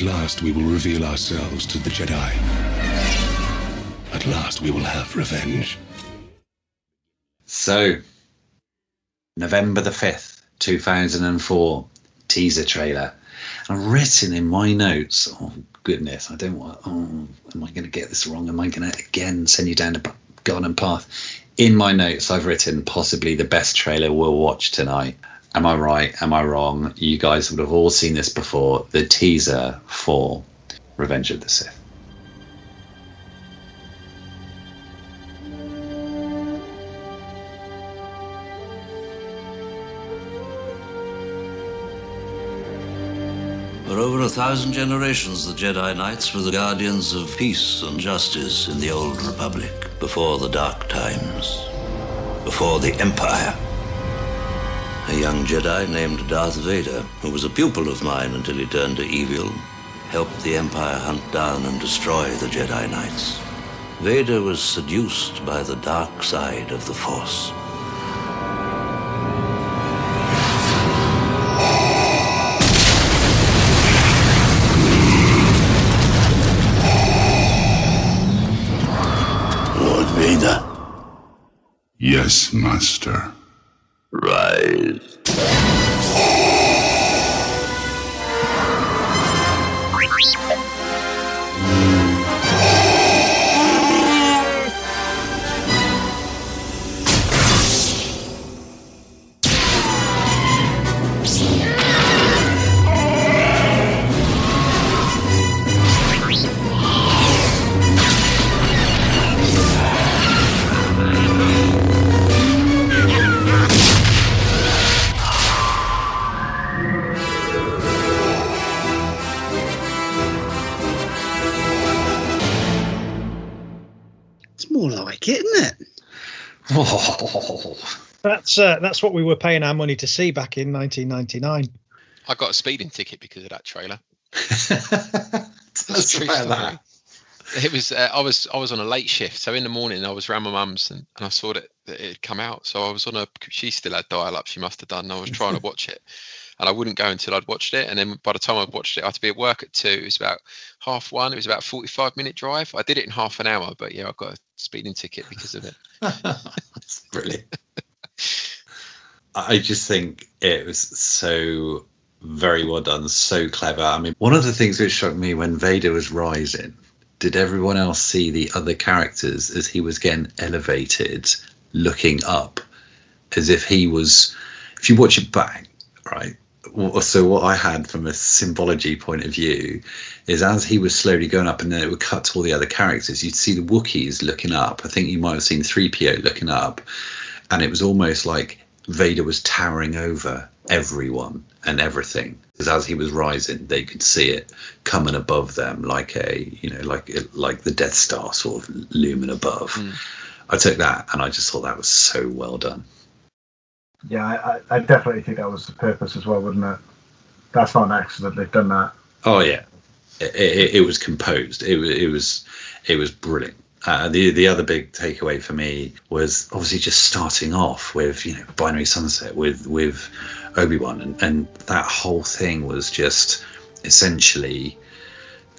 Last we will reveal ourselves to the Jedi. At last we will have revenge. So, November the 5th, 2004, teaser trailer. I've written in my notes, oh goodness, I don't want, oh, am I going to get this wrong? Am I going to again send you down a garden path? In my notes, I've written possibly the best trailer we'll watch tonight. Am I right? Am I wrong? You guys would have all seen this before. The teaser for Revenge of the Sith. For over a thousand generations, the Jedi Knights were the guardians of peace and justice in the Old Republic, before the Dark Times, before the Empire. A young Jedi named Darth Vader, who was a pupil of mine until he turned to evil, helped the Empire hunt down and destroy the Jedi Knights. Vader was seduced by the dark side of the Force. Lord Vader. Yes, Master. Rise. *laughs* That's uh, that's what we were paying our money to see back in 1999. I got a speeding ticket because of that trailer. *laughs* Tell us True about that. It was uh, I was I was on a late shift, so in the morning I was around my mum's and, and I saw that, that it had come out. So I was on a she still had dial up. She must have done. And I was trying to *laughs* watch it, and I wouldn't go until I'd watched it. And then by the time I'd watched it, I had to be at work at two. It was about half one. It was about forty five minute drive. I did it in half an hour, but yeah, I got a speeding ticket because of it. That's *laughs* brilliant. I just think it was so very well done, so clever. I mean, one of the things which struck me when Vader was rising, did everyone else see the other characters as he was getting elevated, looking up, as if he was? If you watch it back, right. So what I had from a symbology point of view is as he was slowly going up, and then it would cut to all the other characters. You'd see the Wookiees looking up. I think you might have seen three PO looking up, and it was almost like Vader was towering over everyone and everything. Because as he was rising, they could see it coming above them, like a you know, like like the Death Star sort of looming above. Hmm. I took that, and I just thought that was so well done. Yeah, I, I definitely think that was the purpose as well, wouldn't it? That's not an accident. They've done that. Oh yeah, it, it, it was composed. It was it was it was brilliant. Uh, the the other big takeaway for me was obviously just starting off with you know binary sunset with with Obi Wan and, and that whole thing was just essentially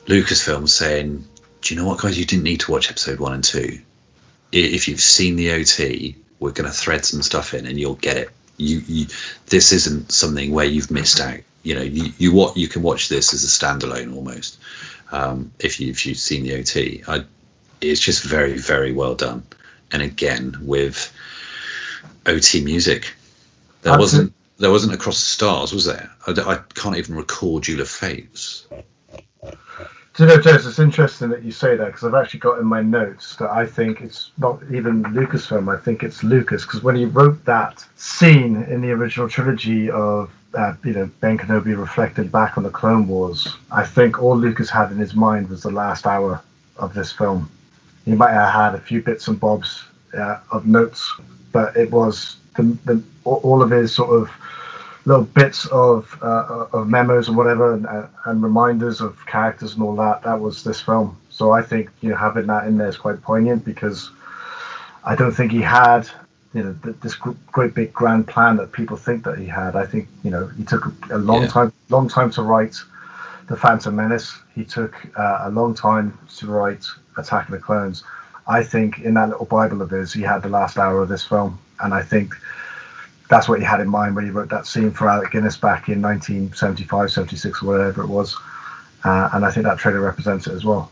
Lucasfilm saying, "Do you know what, guys? You didn't need to watch episode one and two. If you've seen the OT, we're going to thread some stuff in, and you'll get it. you, you this isn't something where you've missed out. You know, you you what you can watch this as a standalone almost. Um, if you if you've seen the OT, I, it's just very very well done. And again with OT music, there Absolutely. wasn't there wasn't across the stars, was there? I can't even recall Duel of Fates. Do you know, Jez, it's interesting that you say that because I've actually got in my notes that I think it's not even Lucasfilm. I think it's Lucas because when he wrote that scene in the original trilogy of, uh, you know, Ben Kenobi reflected back on the Clone Wars, I think all Lucas had in his mind was the last hour of this film. He might have had a few bits and bobs uh, of notes, but it was the, the all of his sort of little bits of uh, of memos and whatever, and, uh, and reminders of characters and all that. That was this film. So I think you know having that in there is quite poignant because I don't think he had you know this great big grand plan that people think that he had. I think you know he took a, a long Yeah. time long time to write the Phantom Menace. He took uh, a long time to write Attack of the Clones. I think in that little Bible of his, he had the last hour of this film, and I think that's what he had in mind when he wrote that scene for Alec Guinness back in 1975, 76, or whatever it was. Uh, and I think that trailer represents it as well.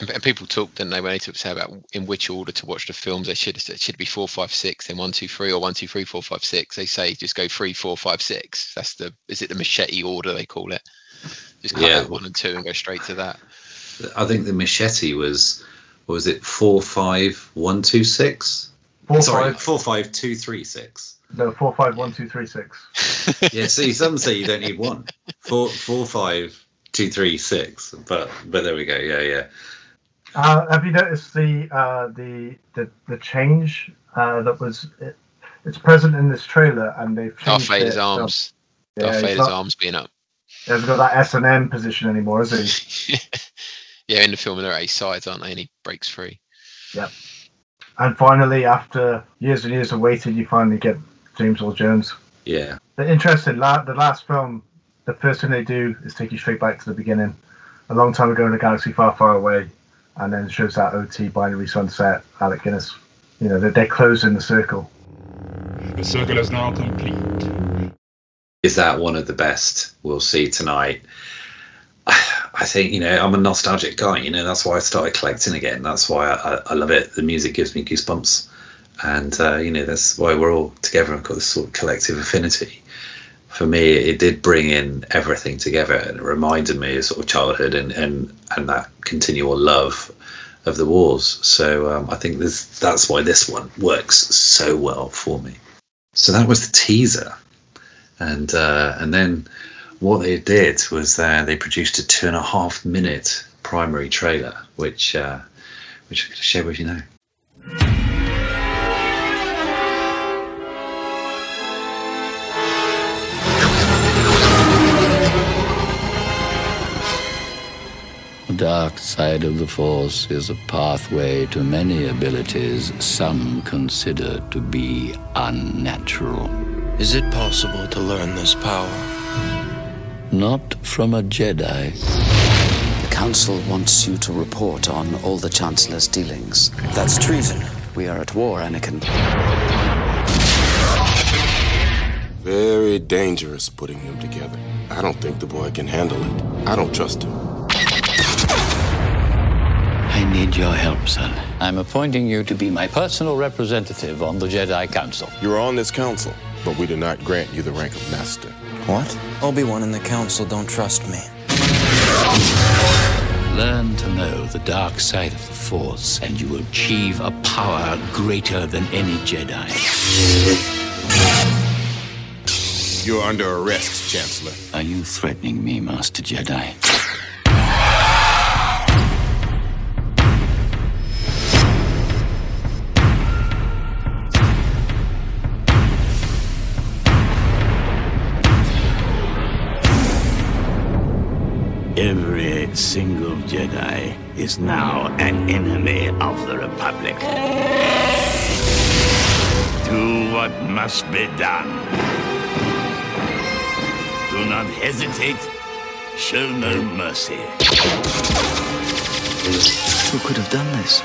And, and people talk, didn't they, when they talk say about in which order to watch the films? They should it should be four, five, six, then one, two, three, or one, two, three, four, five, six. They say just go three, four, five, six. That's the is it the machete order they call it? Just cut Yeah. out one and two and go straight to that. I think the machete was what was it four five one two six? Four, Sorry, five- four five two three six. No, four, five, one, two, three, six. *laughs* Yeah, see, some say you don't need one. Four four five two three six. But but there we go. Yeah, yeah. Uh, have you noticed the uh, the, the the change uh, that was it, it's present in this trailer, and they've Darth changed Vader's it, so- arms. Yeah, Darth he's Vader's not- arms being up. He hasn't got that S and M position anymore, has he? *laughs* Yeah, in the film they're eight sides, aren't they? And he breaks free. Yep. And finally, after years and years of waiting, you finally get James Earl Jones. Yeah. The interesting, la- the last film, the first thing they do is take you straight back to the beginning, a long time ago in a galaxy far, far away, and then shows that OT binary sunset, Alec Guinness. You know, they're, they're closing the circle. The circle is now complete. Is that one of the best we'll see tonight? I think you know I'm a nostalgic guy. You know that's why I started collecting again. That's why I, I, I love it. The music gives me goosebumps, and uh, you know that's why we're all together and got this sort of collective affinity. For me, it did bring in everything together, and it reminded me of sort of childhood and and and that continual love of the wars. So um, I think this that's why this one works so well for me. So that was the teaser, and uh, and then what they did was uh, they produced a two and a half minute primary trailer, which uh, which I'm going to share with you now. Dark side of the Force is a pathway to many abilities some consider to be unnatural. Is it possible to learn this power? Not from a Jedi. The Council wants you to report on all the Chancellor's dealings. That's treason. We are at war, Anakin. Very dangerous putting them together. I don't think the boy can handle it. I don't trust him. I need your help, son. I'm appointing you to be my personal representative on the Jedi Council. You are on this council, but we do not grant you the rank of master. What? Obi-Wan and the Council don't trust me. Learn to know the dark side of the Force, and you will achieve a power greater than any Jedi. You're under arrest, Chancellor. Are you threatening me, Master Jedi? Every single Jedi is now an enemy of the Republic. Do what must be done. Do not hesitate. Show no mercy. Who could have done this?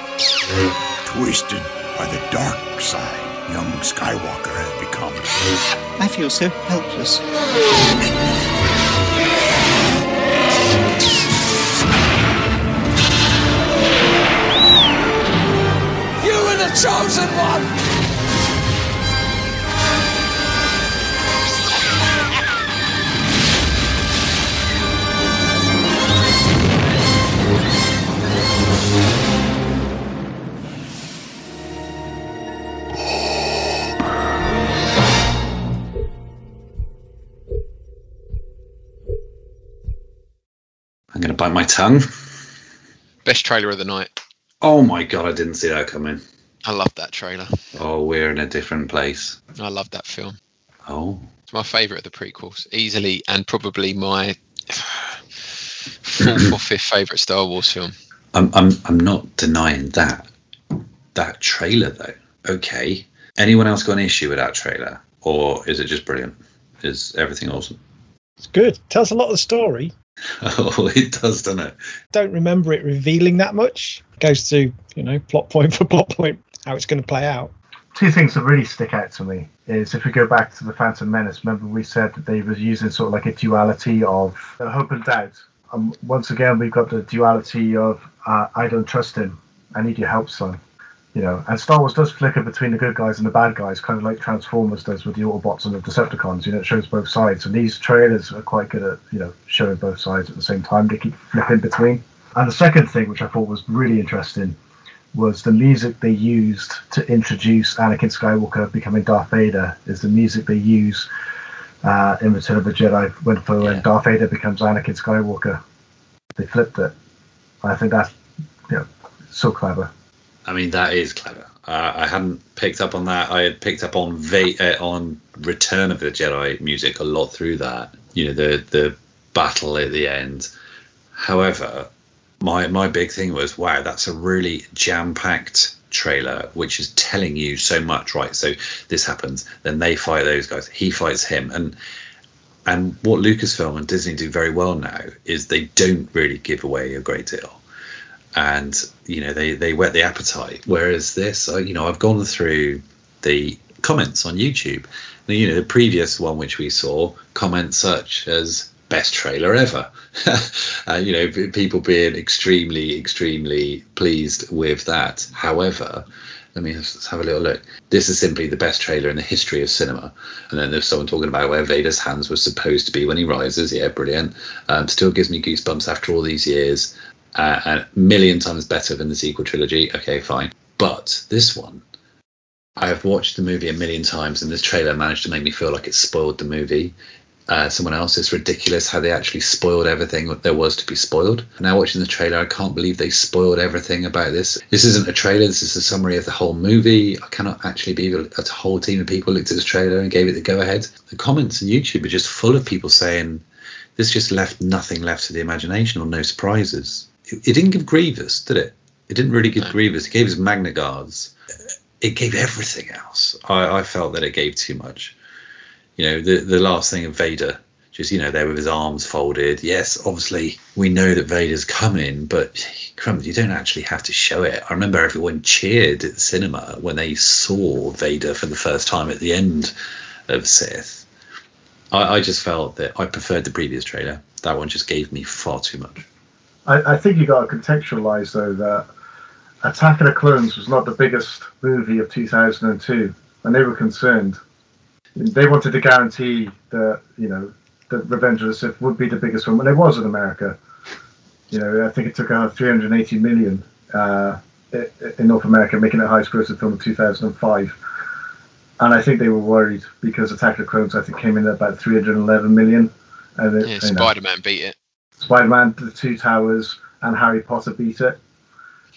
Twisted by the dark side. young Skywalker has become. I feel so helpless. The chosen one! I'm going to bite my tongue. Best trailer of the night. Oh my god, I didn't see that coming. I love that trailer. Oh, we're in a different place. I love that film. Oh, It's my favourite of the prequels, easily, and probably my fourth or fifth favourite Star Wars film. I'm I'm I'm not denying that. That trailer though. Okay. Anyone else got an issue with that trailer, or is it just brilliant? Is everything awesome? It's good. Tells a lot of the story. *laughs* Oh, it does, doesn't it? Don't remember it revealing that much. Goes through, you know, plot point for plot point, how it's going to play out. Two things that really stick out to me is if we go back to the Phantom Menace. Remember we said that they were using sort of like a duality of hope and doubt. Um, once again, we've got the duality of uh, I don't trust him. I need your help, son. You know, and Star Wars does flicker between the good guys and the bad guys, kind of like Transformers does with the Autobots and the Decepticons. You know, it shows both sides, and these trailers are quite good at you know showing both sides at the same time. They keep flipping between. And the second thing, which I thought was really interesting, was the music they used to introduce Anakin Skywalker becoming Darth Vader. Is the music they use uh, in Return of the Jedi when for when Darth Vader becomes Anakin Skywalker. They flipped it. I think that's you know so clever. I mean, that is clever. Uh, I hadn't picked up on that. I had picked up on Va- uh, on Return of the Jedi music a lot through that. You know, the the battle at the end. However, my my big thing was, wow, that's a really jam packed trailer, which is telling you so much. Right, so this happens, then they fight those guys. He fights him, and and what Lucasfilm and Disney do very well now is they don't really give away a great deal and you know they they whet the appetite. Whereas this, you know, I've gone through the comments on YouTube. You know, the previous one which we saw, comments such as "best trailer ever," *laughs* you know, people being extremely extremely pleased with that. However. Let me just have a little look. This is simply the best trailer in the history of cinema. And then there's someone talking about where Vader's hands were supposed to be when he rises. Yeah, brilliant. Um, still gives me goosebumps after all these years uh, a million times better than the sequel trilogy. Okay, fine. But this one, I have watched the movie a million times, and this trailer managed to make me feel like it spoiled the movie. Uh, someone else, it's ridiculous how they actually spoiled everything that there was to be spoiled. Now, watching the trailer, I can't believe they spoiled everything about this. This isn't a trailer, this is a summary of the whole movie. I cannot actually believe a whole team of people looked at this trailer and gave it the go ahead. The comments on YouTube are just full of people saying this just left nothing left to the imagination or no surprises it, it didn't give Grievous, did it? It didn't really give Grievous. It gave us Magna Guards. It gave everything else. I, I felt that it gave too much. You know, the the last thing of Vader, just you know, there with his arms folded. Yes, obviously we know that Vader's coming, but crumbs, you don't actually have to show it. I remember everyone cheered at the cinema when they saw Vader for the first time at the end of Sith. I, I just felt that I preferred the previous trailer. That one just gave me far too much. I, I think you got to contextualize though that Attack of the Clones was not the biggest movie of 2002, and they were concerned. They wanted to guarantee that you know that Revenge of the Sith would be the biggest film, and it was in America. You know, I think it took out 380 million uh, in North America, making it the highest grossing film of 2005. And I think they were worried because Attack of the Clones, I think, came in at about 311 million. And it, Yeah, Spider Man beat it. Spider-Man, The Two Towers, and Harry Potter beat it.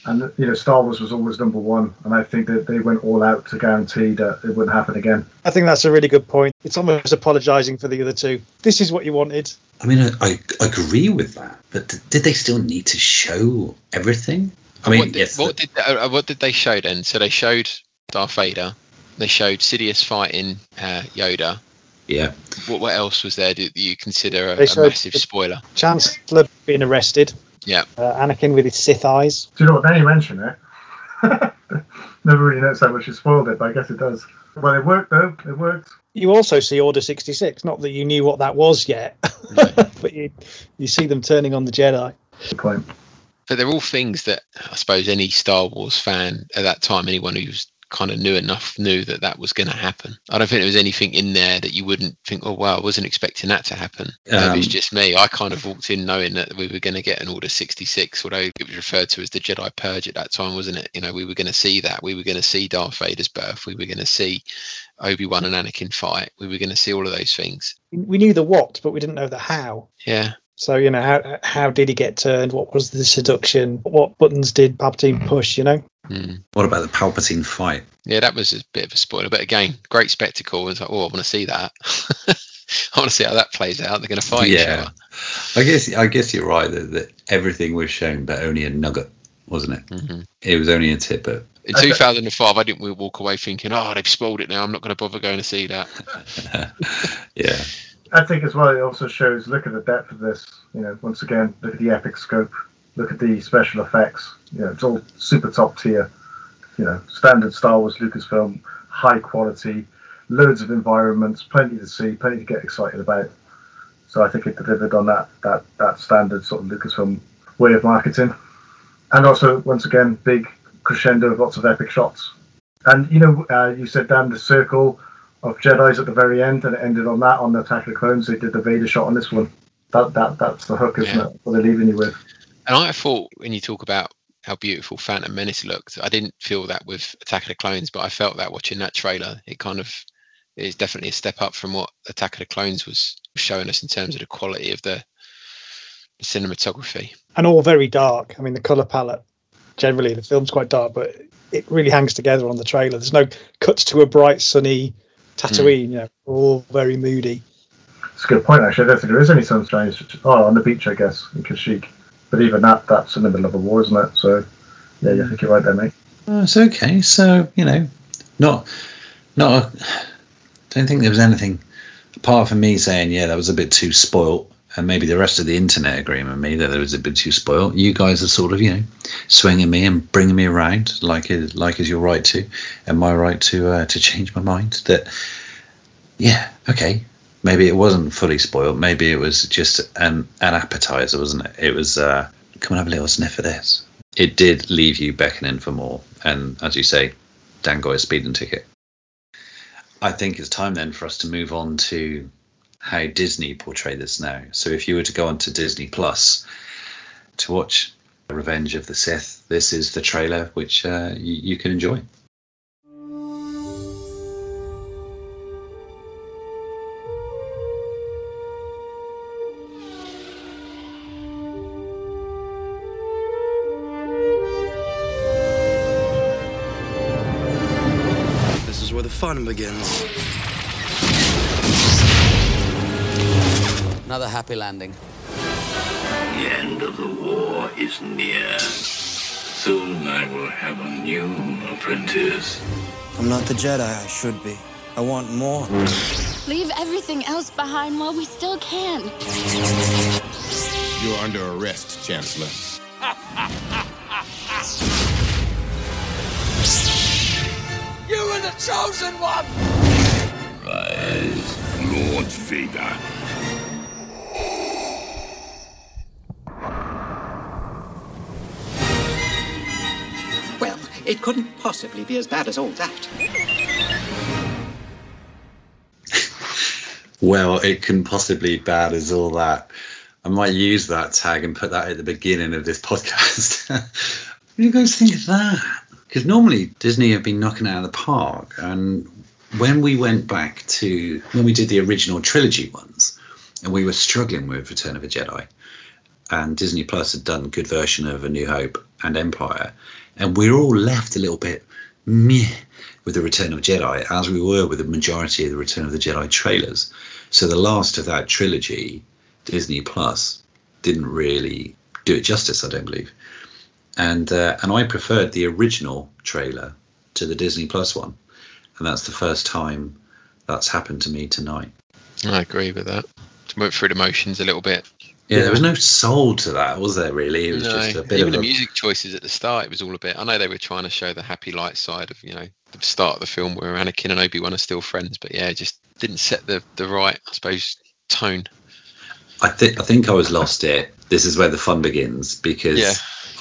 And you know, Star Wars was always number one, and I think that they went all out to guarantee that it wouldn't happen again. I think that's a really good point. It's almost apologising for the other two. This is what you wanted. I mean, I, I agree with that, but did they still need to show everything? I mean, what did, yes, what did uh, what did they show then? So they showed Darth Vader. They showed Sidious fighting uh, Yoda. yeah. What what else was there that you consider a, a massive spoiler? Chancellor being arrested. Yeah. Uh, Anakin with his Sith eyes. Do you know what? Now you mention it, *laughs* Never really noticed how much it spoiled it, but I guess it does. Well, it worked though. It worked. You also see Order 66. Not that you knew what that was yet, *laughs* but you, you see them turning on the Jedi. Good point. But they're all things that I suppose any Star Wars fan at that time, anyone who's kind of knew enough, knew that that was going to happen. I don't think there was anything in there that you wouldn't think, oh, wow, I wasn't expecting that to happen. Um, it's just me. I kind of walked in knowing that we were going to get an Order 66, although it was referred to as the Jedi Purge at that time, wasn't it? You know, we were going to see that. We were going to see Darth Vader's birth. We were going to see Obi Wan and Anakin fight. We were going to see all of those things. We knew the what, but we didn't know the how. Yeah. So you know how how did he get turned? What was the seduction? What buttons did Palpatine push? You know. Mm. What about the Palpatine fight? Yeah, that was a bit of a spoiler, but again, great spectacle. It's like, oh, I want to see that. *laughs* I want to see how that plays out. They're going to fight each yeah, other. I guess I guess you're right that, that everything was shown, but only a nugget, wasn't it? Mhm. It was only a tidbit. In 2005, I didn't walk away thinking, oh, they've spoiled it now. I'm not going to bother going to see that. *laughs* yeah. I think as well, it also shows look at the depth of this. You know, once again, look at the epic scope, look at the special effects. You know, it's all super top tier. You know, standard Star Wars Lucasfilm, high quality, loads of environments, plenty to see, plenty to get excited about. So I think it delivered on that that that standard sort of Lucasfilm way of marketing, and also once again, big crescendo of lots of epic shots. And you know, uh, you said Dan the circle of Jedi's at the very end, and it ended on that on the Attack of the Clones. They did the Vader shot on this one. That that that's the hook, isn't Yeah. it? What they're leaving you with. And I thought when you talk about how beautiful Phantom Menace looked, I didn't feel that with Attack of the Clones, but I felt that watching that trailer. It kind of is definitely a step up from what Attack of the Clones was showing us in terms of the quality of the, the cinematography. and all very dark. I mean, the color palette generally the film's quite dark, but it really hangs together on the trailer. There's no cuts to a bright, sunny Tatooine. You know, all very moody. It's a good point, actually. I don't think there is any sunshine. It's Oh, on the beach, I guess, in Kashyyyk. But even that, that's in the middle of a war, isn't it? So, yeah, I think you're right there, mate. Oh, it's okay. So you know, not not. A, don't think there was anything apart from me saying, yeah, that was a bit too spoilt, and maybe the rest of the internet agreeing with me that there was a bit too spoilt. You guys are sort of, you know, swinging me and bringing me around like is like is your right to, and my right to uh, to change my mind. That yeah, okay. Maybe it wasn't fully spoiled. Maybe it was just an an appetizer, wasn't it? It was uh, come and have a little sniff of this. It did leave you beckoning for more, and as you say, Dan got a speeding ticket. I think it's time then for us to move on to how Disney portray this now. So if you were to go onto Disney Plus to watch Revenge of the Sith, this is the trailer which uh, you, you can enjoy. This is where the fun begins. Another happy landing. The end of the war is near. Soon I will have a new apprentice. I'm not the Jedi I should be. I want more. Leave everything else behind while we still can. You're under arrest, Chancellor. You were the chosen one! Rise, Lord Vader. It couldn't possibly be as bad as all that. Well, it can possibly be bad as all that. I might use that tag and put that at the beginning of this podcast. *laughs* what do you guys think of that? Because normally Disney have been knocking out of the park, and when we went back to when we did the original trilogy ones, and we were struggling with Return of the Jedi, and Disney Plus had done a good version of A New Hope and Empire, and we're all left a little bit meh with the Return of Jedi, as we were with the majority of the Return of the Jedi trailers. So the last of that trilogy, Disney Plus, didn't really do it justice, I don't believe. And uh, and I preferred the original trailer to the Disney Plus one, and that's the first time that's happened to me tonight. I agree with that. Went through the motions a little bit. Yeah, there was no soul to that, was there? Really, it was No, just a bit even of the a, music choices at the start, it was all a bit. I know they were trying to show the happy light side of you know the start of the film where Anakin and Obi Wan are still friends, but yeah, it just didn't set the the right, I suppose, tone. I think I think I was lost here. This is where the fun begins because Yeah.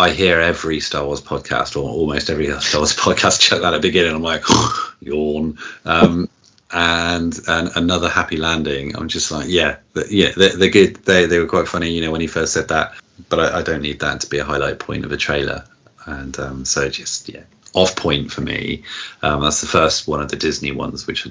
I hear every Star Wars podcast or almost every Star Wars *laughs* podcast chuck that at the beginning. I'm like, *laughs* yawn. Um, and and another happy landing. I'm just like, yeah, yeah, they're, they're good. They they were quite funny, you know, when he first said that. But I, I don't need that to be a highlight point of a trailer. And um, so just yeah, off point for me. Um, that's the first one of the Disney ones, which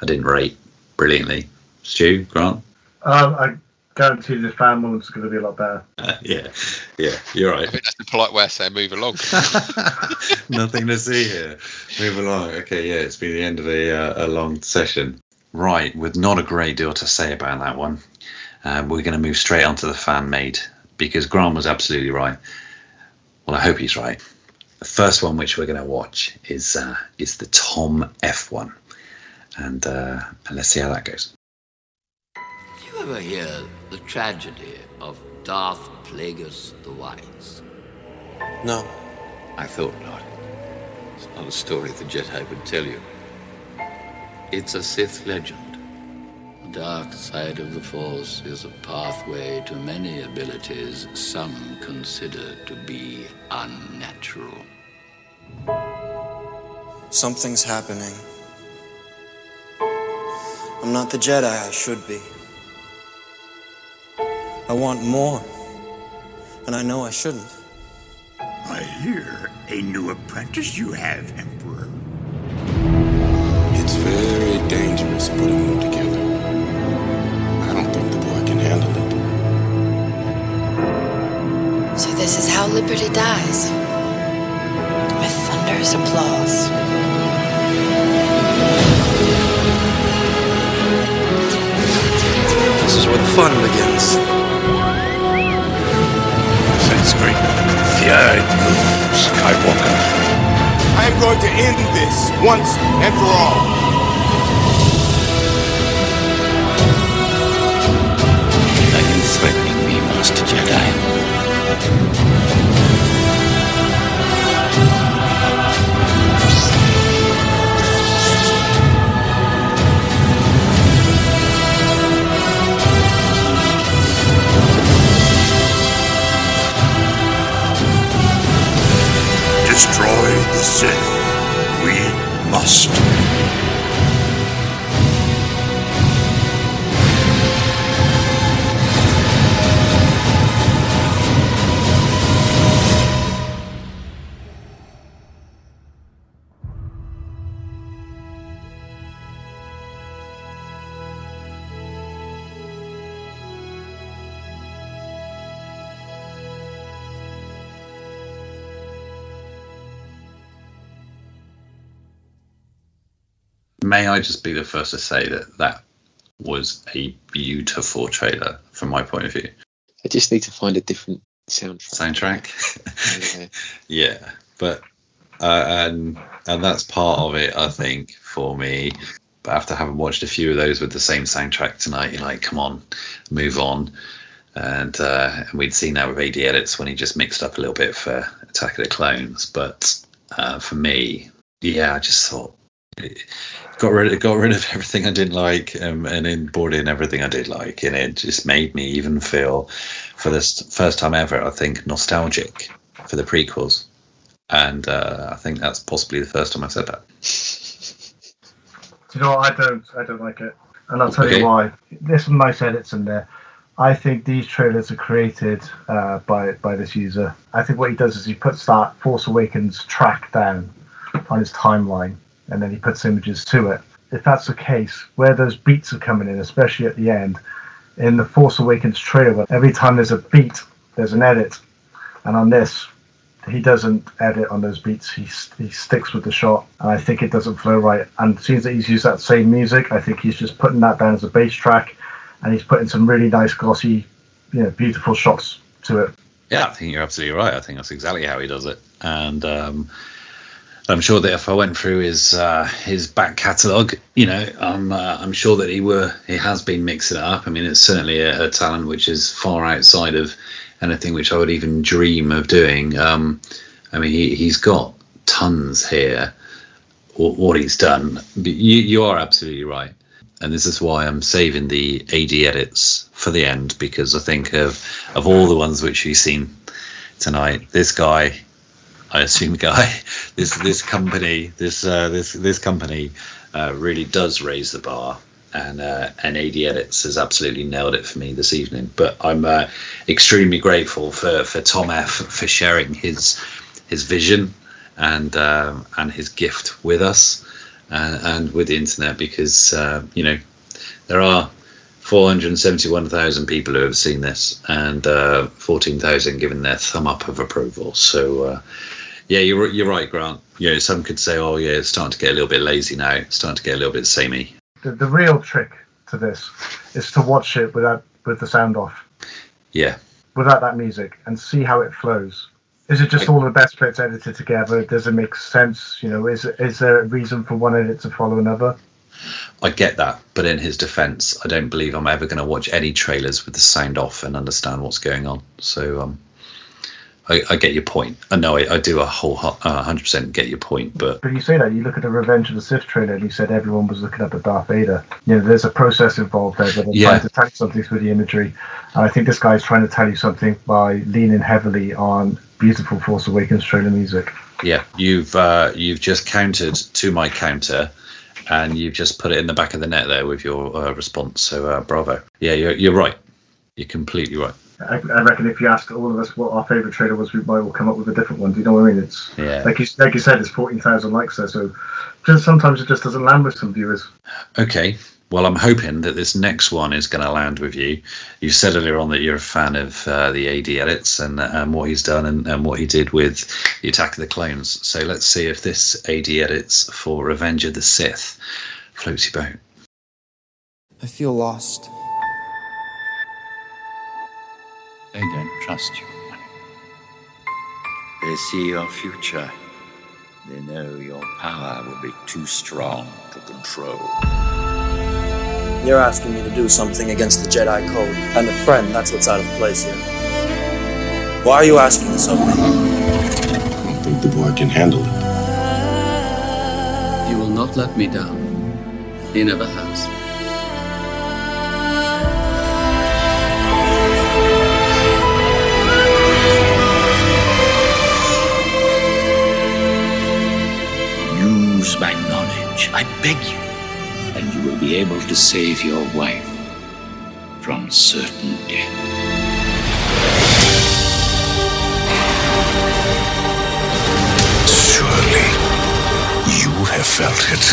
I didn't rate brilliantly. Stu Grant. Um, guarantee the fan one's going to be a lot better. Uh, *laughs* yeah, yeah, you're right. I right. think that's the polite way of saying move along. *laughs* Nothing to see here. Move along. Okay, yeah, it's been the end of a, uh, a long session. Right, with not a great deal to say about that one, um, we're going to move straight on to the fan made because Graham was absolutely right. Well, I hope he's right. The first one which we're going to watch is uh, is the Tom F one, and uh, and let's see how that goes. Ever hear the tragedy of Darth Plagueis the Wise? No. I thought not. It's not a story the Jedi would tell you. It's a Sith legend. The dark side of the Force is a pathway to many abilities some consider to be unnatural. Something's happening. I'm not the Jedi I should be. I want more. And I know I shouldn't. I hear a new apprentice you have, Emperor. It's very dangerous putting them together. I don't think the boy can handle it. So this is how liberty dies. With thunderous applause. This is where the fun begins. Sanskrit, fear you, Skywalker. I am going to end this once and for all. Are you threatening me, Master Jedi? Destroy the Sith. We must. May I just be the first to say that that was a beautiful trailer from my point of view. I just need to find a different soundtrack. Soundtrack. *laughs* yeah, but uh, and and that's part of it, I think, for me. But after having watched a few of those with the same soundtrack tonight, you're like, come on, move on. And uh, and we'd seen that with AD edits when he just mixed up a little bit for Attack of the Clones. But uh, for me, yeah, I just thought got rid of got rid of everything I didn't like, um, and then brought in everything I did like, and it just made me even feel, for this first time ever, I think nostalgic for the prequels, and uh, I think that's possibly the first time I've said that. Do you know what? I don't. I don't like it, and I'll tell Okay. you why. There's some nice edits in there. I think these trailers are created uh, by by this user. I think what he does is he puts that Force Awakens track down on his timeline, and then he puts images to it. If that's the case, where those beats are coming in, especially at the end, in the Force Awakens trailer, every time there's a beat, there's an edit, and on this, he doesn't edit on those beats. He he sticks with the shot, and I think it doesn't flow right. And seems that he's used that same music. I think he's just putting that down as a bass track, and he's putting some really nice glossy, you know, beautiful shots to it. Yeah, I think you're absolutely right. I think that's exactly how he does it, and um, I'm sure that if I went through his uh, his back catalogue, you know, I'm uh, I'm sure that he were he has been mixing it up. I mean, it's certainly a, a talent which is far outside of anything which I would even dream of doing. Um, I mean, he he's got tons here. What, what he's done, you you are absolutely right, and this is why I'm saving the AD edits for the end because I think of of all the ones which you've seen tonight, this guy I assume guy, *laughs* this this company, this uh, this this company uh, really does raise the bar, and uh, and AD Edits has absolutely nailed it for me this evening. But I'm uh, extremely grateful for for Tom F for sharing his his vision and um, and his gift with us and, and with the internet because uh, you know there are 471,000 people who have seen this and uh, 14,000 given their thumb up of approval. So, uh, yeah, you're, you're right, Grant. You know, some could say, oh, yeah, it's starting to get a little bit lazy now. It's starting to get a little bit samey. The, the real trick to this is to watch it without with the sound off, Yeah. without that music, and see how it flows. Is it just all the best bits edited together? Does it make sense? You know, is is there a reason for one edit to follow another? I get that, but in his defence, I don't believe I'm ever going to watch any trailers with the sound off and understand what's going on. So um, I, I get your point. I know I, I do a whole uh, 100% get your point, but But you say that you look at the Revenge of the Sith trailer, and you said everyone was looking up at Darth Vader. You know, there's a process involved there, but they're Yeah. trying to tell you something through the imagery. And I think this guy's trying to tell you something by leaning heavily on beautiful Force Awakens trailer music. yeah, you've uh, you've just countered to my counter, and you've just put it in the back of the net there with your uh, response. So uh, bravo. Yeah, you're you're right. You're completely right. I, I reckon if you asked all of us what our favourite trailer was, we might all come up with a different one. Do you know what I mean? It's Yeah. like you like you said, it's fourteen thousand likes there, so just sometimes it just doesn't land with some viewers. Okay. Well, I'm hoping that this next one is going to land with you. You said earlier on that you're a fan of uh, the AD edits and, and what he's done and, and what he did with the Attack of the Clones. So let's see if this AD edits for Revenge of the Sith floats your boat. I feel lost. They don't trust you. They see your future. They know your power will be too strong to control. You're asking me to do something against the Jedi Code. And a friend, that's what's out of place here. Why are you asking this of me? I don't think the boy can handle it. He will not let me down. He never has. Use my knowledge, I beg you, and you will be able to save your wife from certain death. Surely you have felt it.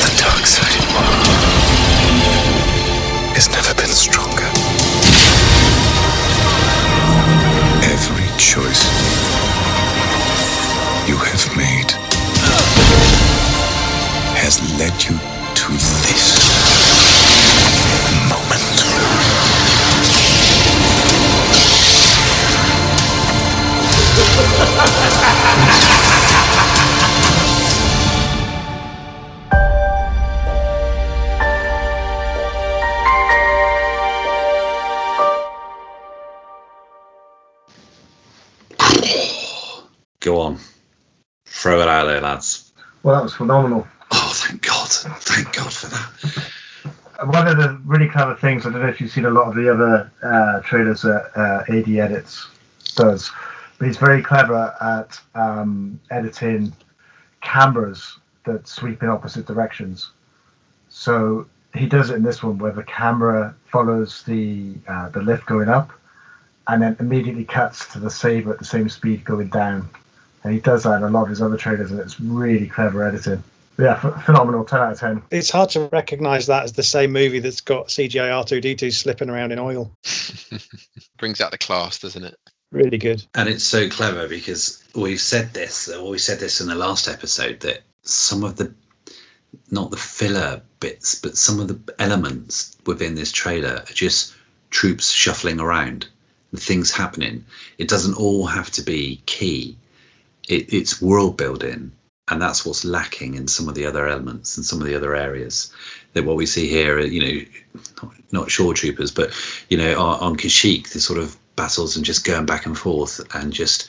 The dark side has never been stronger. Every choice you have made has led you to this moment. Go on. Throw it out there, lads. Well, that was phenomenal. Oh, thank God. Thank God for that. One of the really clever things, I don't know if you've seen a lot of the other uh, trailers that uh, AD Edits does, but he's very clever at um, editing cameras that sweep in opposite directions. So he does it in this one where the camera follows the uh, the lift going up, and then immediately cuts to the saber at the same speed going down. And he does that in a lot of his other trailers, and it's really clever editing. Yeah, ph- phenomenal. Ten out of ten. It's hard to recognise that as the same movie that's got CGI R2D2 slipping around in oil. *laughs* Brings out the class, doesn't it? Really good. And it's so clever because we've said this, or we said this in the last episode, that some of the, not the filler bits, but some of the elements within this trailer are just troops shuffling around and things happening. It doesn't all have to be key. It, it's world building, and that's what's lacking in some of the other elements and some of the other areas. That what we see here, are, you know, not, not shore troopers, but you know, on, on Kashyyyk, the sort of battles and just going back and forth and just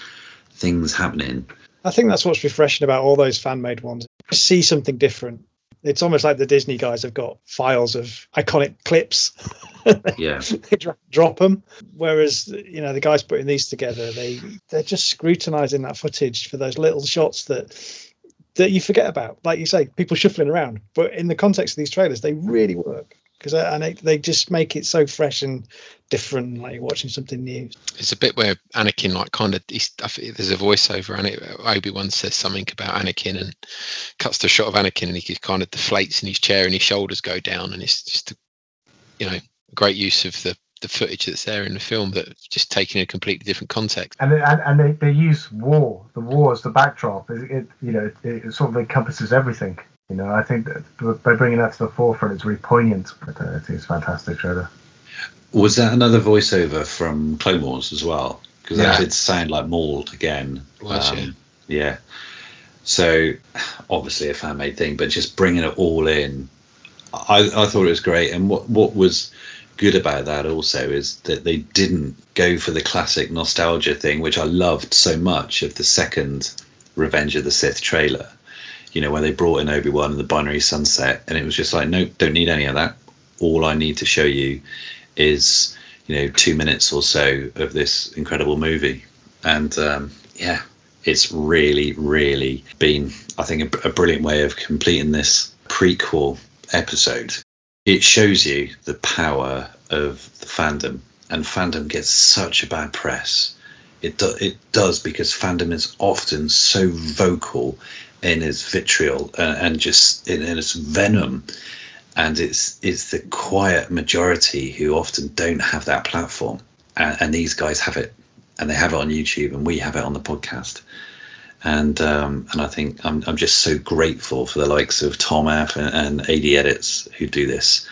things happening. I think that's what's refreshing about all those fan made ones. See something different. It's almost like the Disney guys have got files of iconic clips. *laughs* Yeah. they dro- drop them. Whereas you know the guys putting these together, they they're just scrutinising that footage for those little shots that that you forget about. Like you say, people shuffling around, but in the context of these trailers, they really work because and they, they just make it so fresh and different, like you're watching something new. It's a bit where Anakin, like, kind of, he's, I think there's a voiceover, and Obi Wan says something about Anakin, and cuts to a shot of Anakin, and he kind of deflates in his chair, and his shoulders go down, and it's just, you know, great use of the the footage that's there in the film that just taken in a completely different context. And they, and, and they, they use war, the war as the backdrop. It, it you know it, it sort of encompasses everything. You know, I think that by bringing that to the forefront, it's really poignant. But, uh, I think it's fantastic trailer. Was that another voiceover from Clone Wars as well? Because Yeah. that did sound like Maul again. Was, Um, yeah. So obviously a fan made thing, but just bringing it all in, I, I thought it was great. And what what was good about that also is that they didn't go for the classic nostalgia thing, which I loved so much of the second Revenge of the Sith trailer. You know, when they brought in Obi Wan and the Binary Sunset, and it was just like, nope, don't need any of that. All I need to show you is, you know, two minutes or so of this incredible movie. And um, yeah, it's really, really been, I think, a, a brilliant way of completing this prequel episode. It shows you the power of the fandom, and fandom gets such a bad press. It do, it does because fandom is often so vocal in its vitriol and, and just in, in its venom, and it's it's the quiet majority who often don't have that platform, and, and these guys have it, and they have it on YouTube, and we have it on the podcast. And um, and I think I'm I'm just so grateful for the likes of Tom F and, and AD Edits who do this.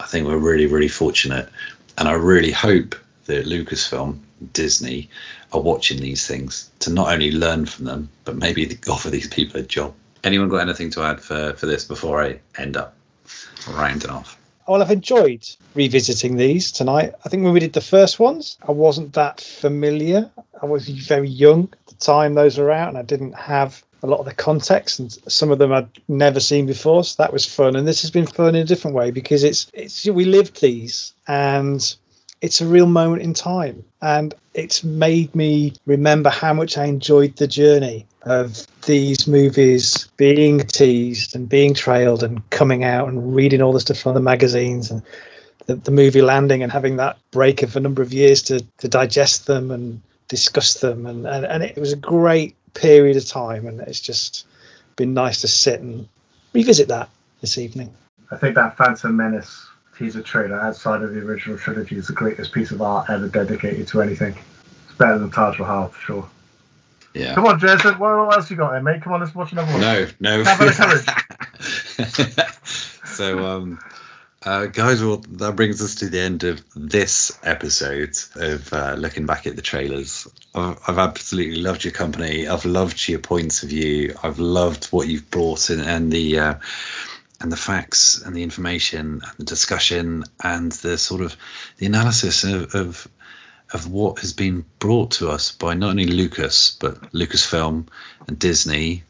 I think we're really really fortunate, and I really hope that Lucasfilm, Disney, are watching these things to not only learn from them, but maybe *laughs* offer these people a job. Anyone got anything to add for for this before I end up rounding off? Well, I've enjoyed revisiting these tonight. I think when we did the first ones, I wasn't that familiar. I was very young at the time those were out, and I didn't have a lot of the context, and some of them I'd never seen before. So that was fun, and this has been fun in a different way because it's it's we lived these, and it's a real moment in time, and it's made me remember how much I enjoyed the journey of these movies being teased and being trailed and coming out and reading all the stuff from the magazines and the, the movie landing and having that break of a number of years to, to digest them and discuss them and, and, and it was a great period of time and it's just been nice to sit and revisit that this evening. I think that Phantom Menace teaser trailer outside of the original trilogy is the greatest piece of art ever dedicated to anything. It's better than Taj Mahal for sure. Yeah. Come on, Jason. What, what else you got there, mate? Come on, let's watch another one. No, no. Have a courage. *laughs* so um uh, guys well that brings us to the end of this episode of uh, looking back at the trailers I've, I've absolutely loved your company i've loved your points of view i've loved what you've brought in and the uh, and the facts and the information and the discussion and the sort of the analysis of, of of what has been brought to us by not only lucas but lucasfilm and disney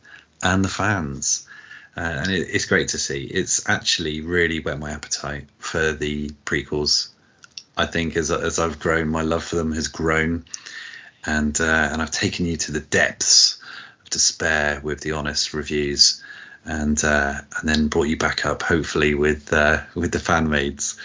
and the fans uh, and it, it's great to see. It's actually really whet my appetite for the prequels. I think as as I've grown, my love for them has grown, and uh, and I've taken you to the depths of despair with the honest reviews, and uh, and then brought you back up, hopefully with uh, with the fan maids.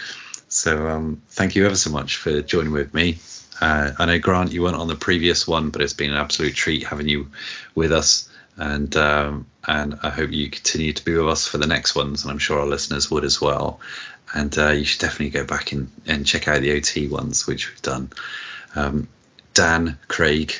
So um, thank you ever so much for joining with me. Uh, I know Grant, you weren't on the previous one, but it's been an absolute treat having you with us and um, and I hope you continue to be with us for the next ones, and I'm sure our listeners would as well. And uh, you should definitely go back and, and check out the OT ones, which we've done. Um, Dan, Craig,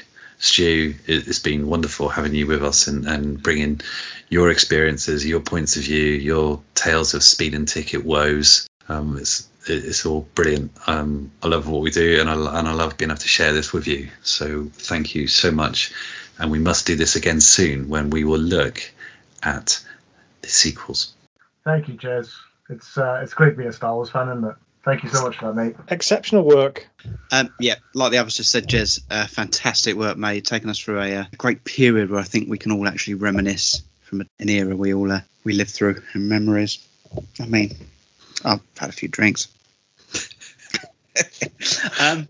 Stu, it, it's been wonderful having you with us and, and bringing your experiences, your points of view, your tales of speed and ticket woes. Um, it's it's all brilliant. Um, I love what we do, and I and I love being able to share this with you. So thank you so much and we must do this again soon when we will look at the sequels. Thank you, Jez. It's uh, it's great to be a Star Wars fan, isn't it? Thank you so much for that, mate. Exceptional work. Um, yeah, like the others just said, Jez, uh, fantastic work, mate. Taking us through a, uh, great period where I think we can all actually reminisce from an era we all uh, we lived through and memories. I mean, I've had a few drinks. *laughs* um,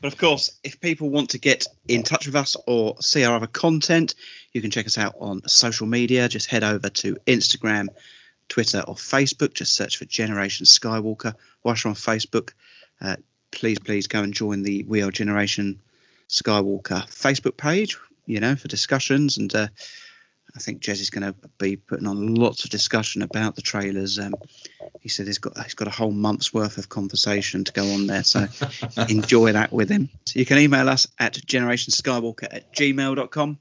but of course, if people want to get in touch with us or see our other content, you can check us out on social media. Just head over to Instagram, Twitter, or Facebook. Just search for Generation Skywalker. Whilst you're on Facebook, uh, please, please go and join the We Are Generation Skywalker Facebook page, you know, for discussions. And uh, I think Jez is going to be putting on lots of discussion about the trailers. Um, he said he's got he's got a whole month's worth of conversation to go on there, so *laughs* enjoy that with him. So you can email us at generationskywalker at gmail.com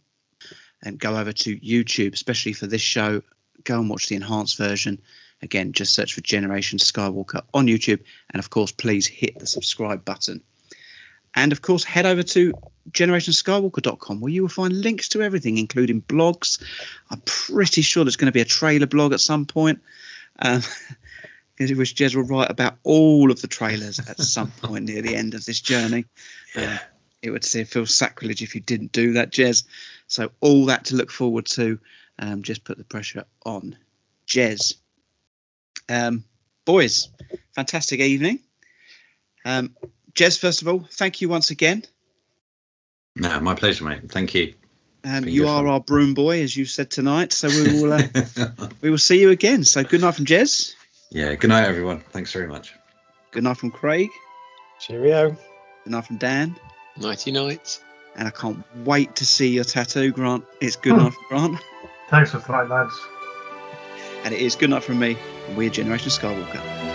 and go over to YouTube, especially for this show. Go and watch the enhanced version. Again, just search for Generation Skywalker on YouTube, and of course, please hit the subscribe button. And of course, head over to generationskywalker.com where you will find links to everything, including blogs. I'm pretty sure there's going to be a trailer blog at some point. Um, *laughs* which Jez will write about all of the trailers at some *laughs* point near the end of this journey. Uh, it would feel sacrilege if you didn't do that, Jez. So all that to look forward to. Um, just put the pressure on, Jez. Um, boys, fantastic evening. Um, Jez, first of all, thank you once again. No, my pleasure, mate. Thank you. Um, you are fun. our broom boy, as you said tonight. So we will uh, *laughs* we will see you again. So good night from Jez. Yeah. Good night, everyone. Thanks very much. Good night from Craig. Cheerio. Good night from Dan. Nighty night. And I can't wait to see your tattoo, Grant. It's good night from Grant. Thanks for tonight, lads. And it is good night from me. We're Generation Skywalker.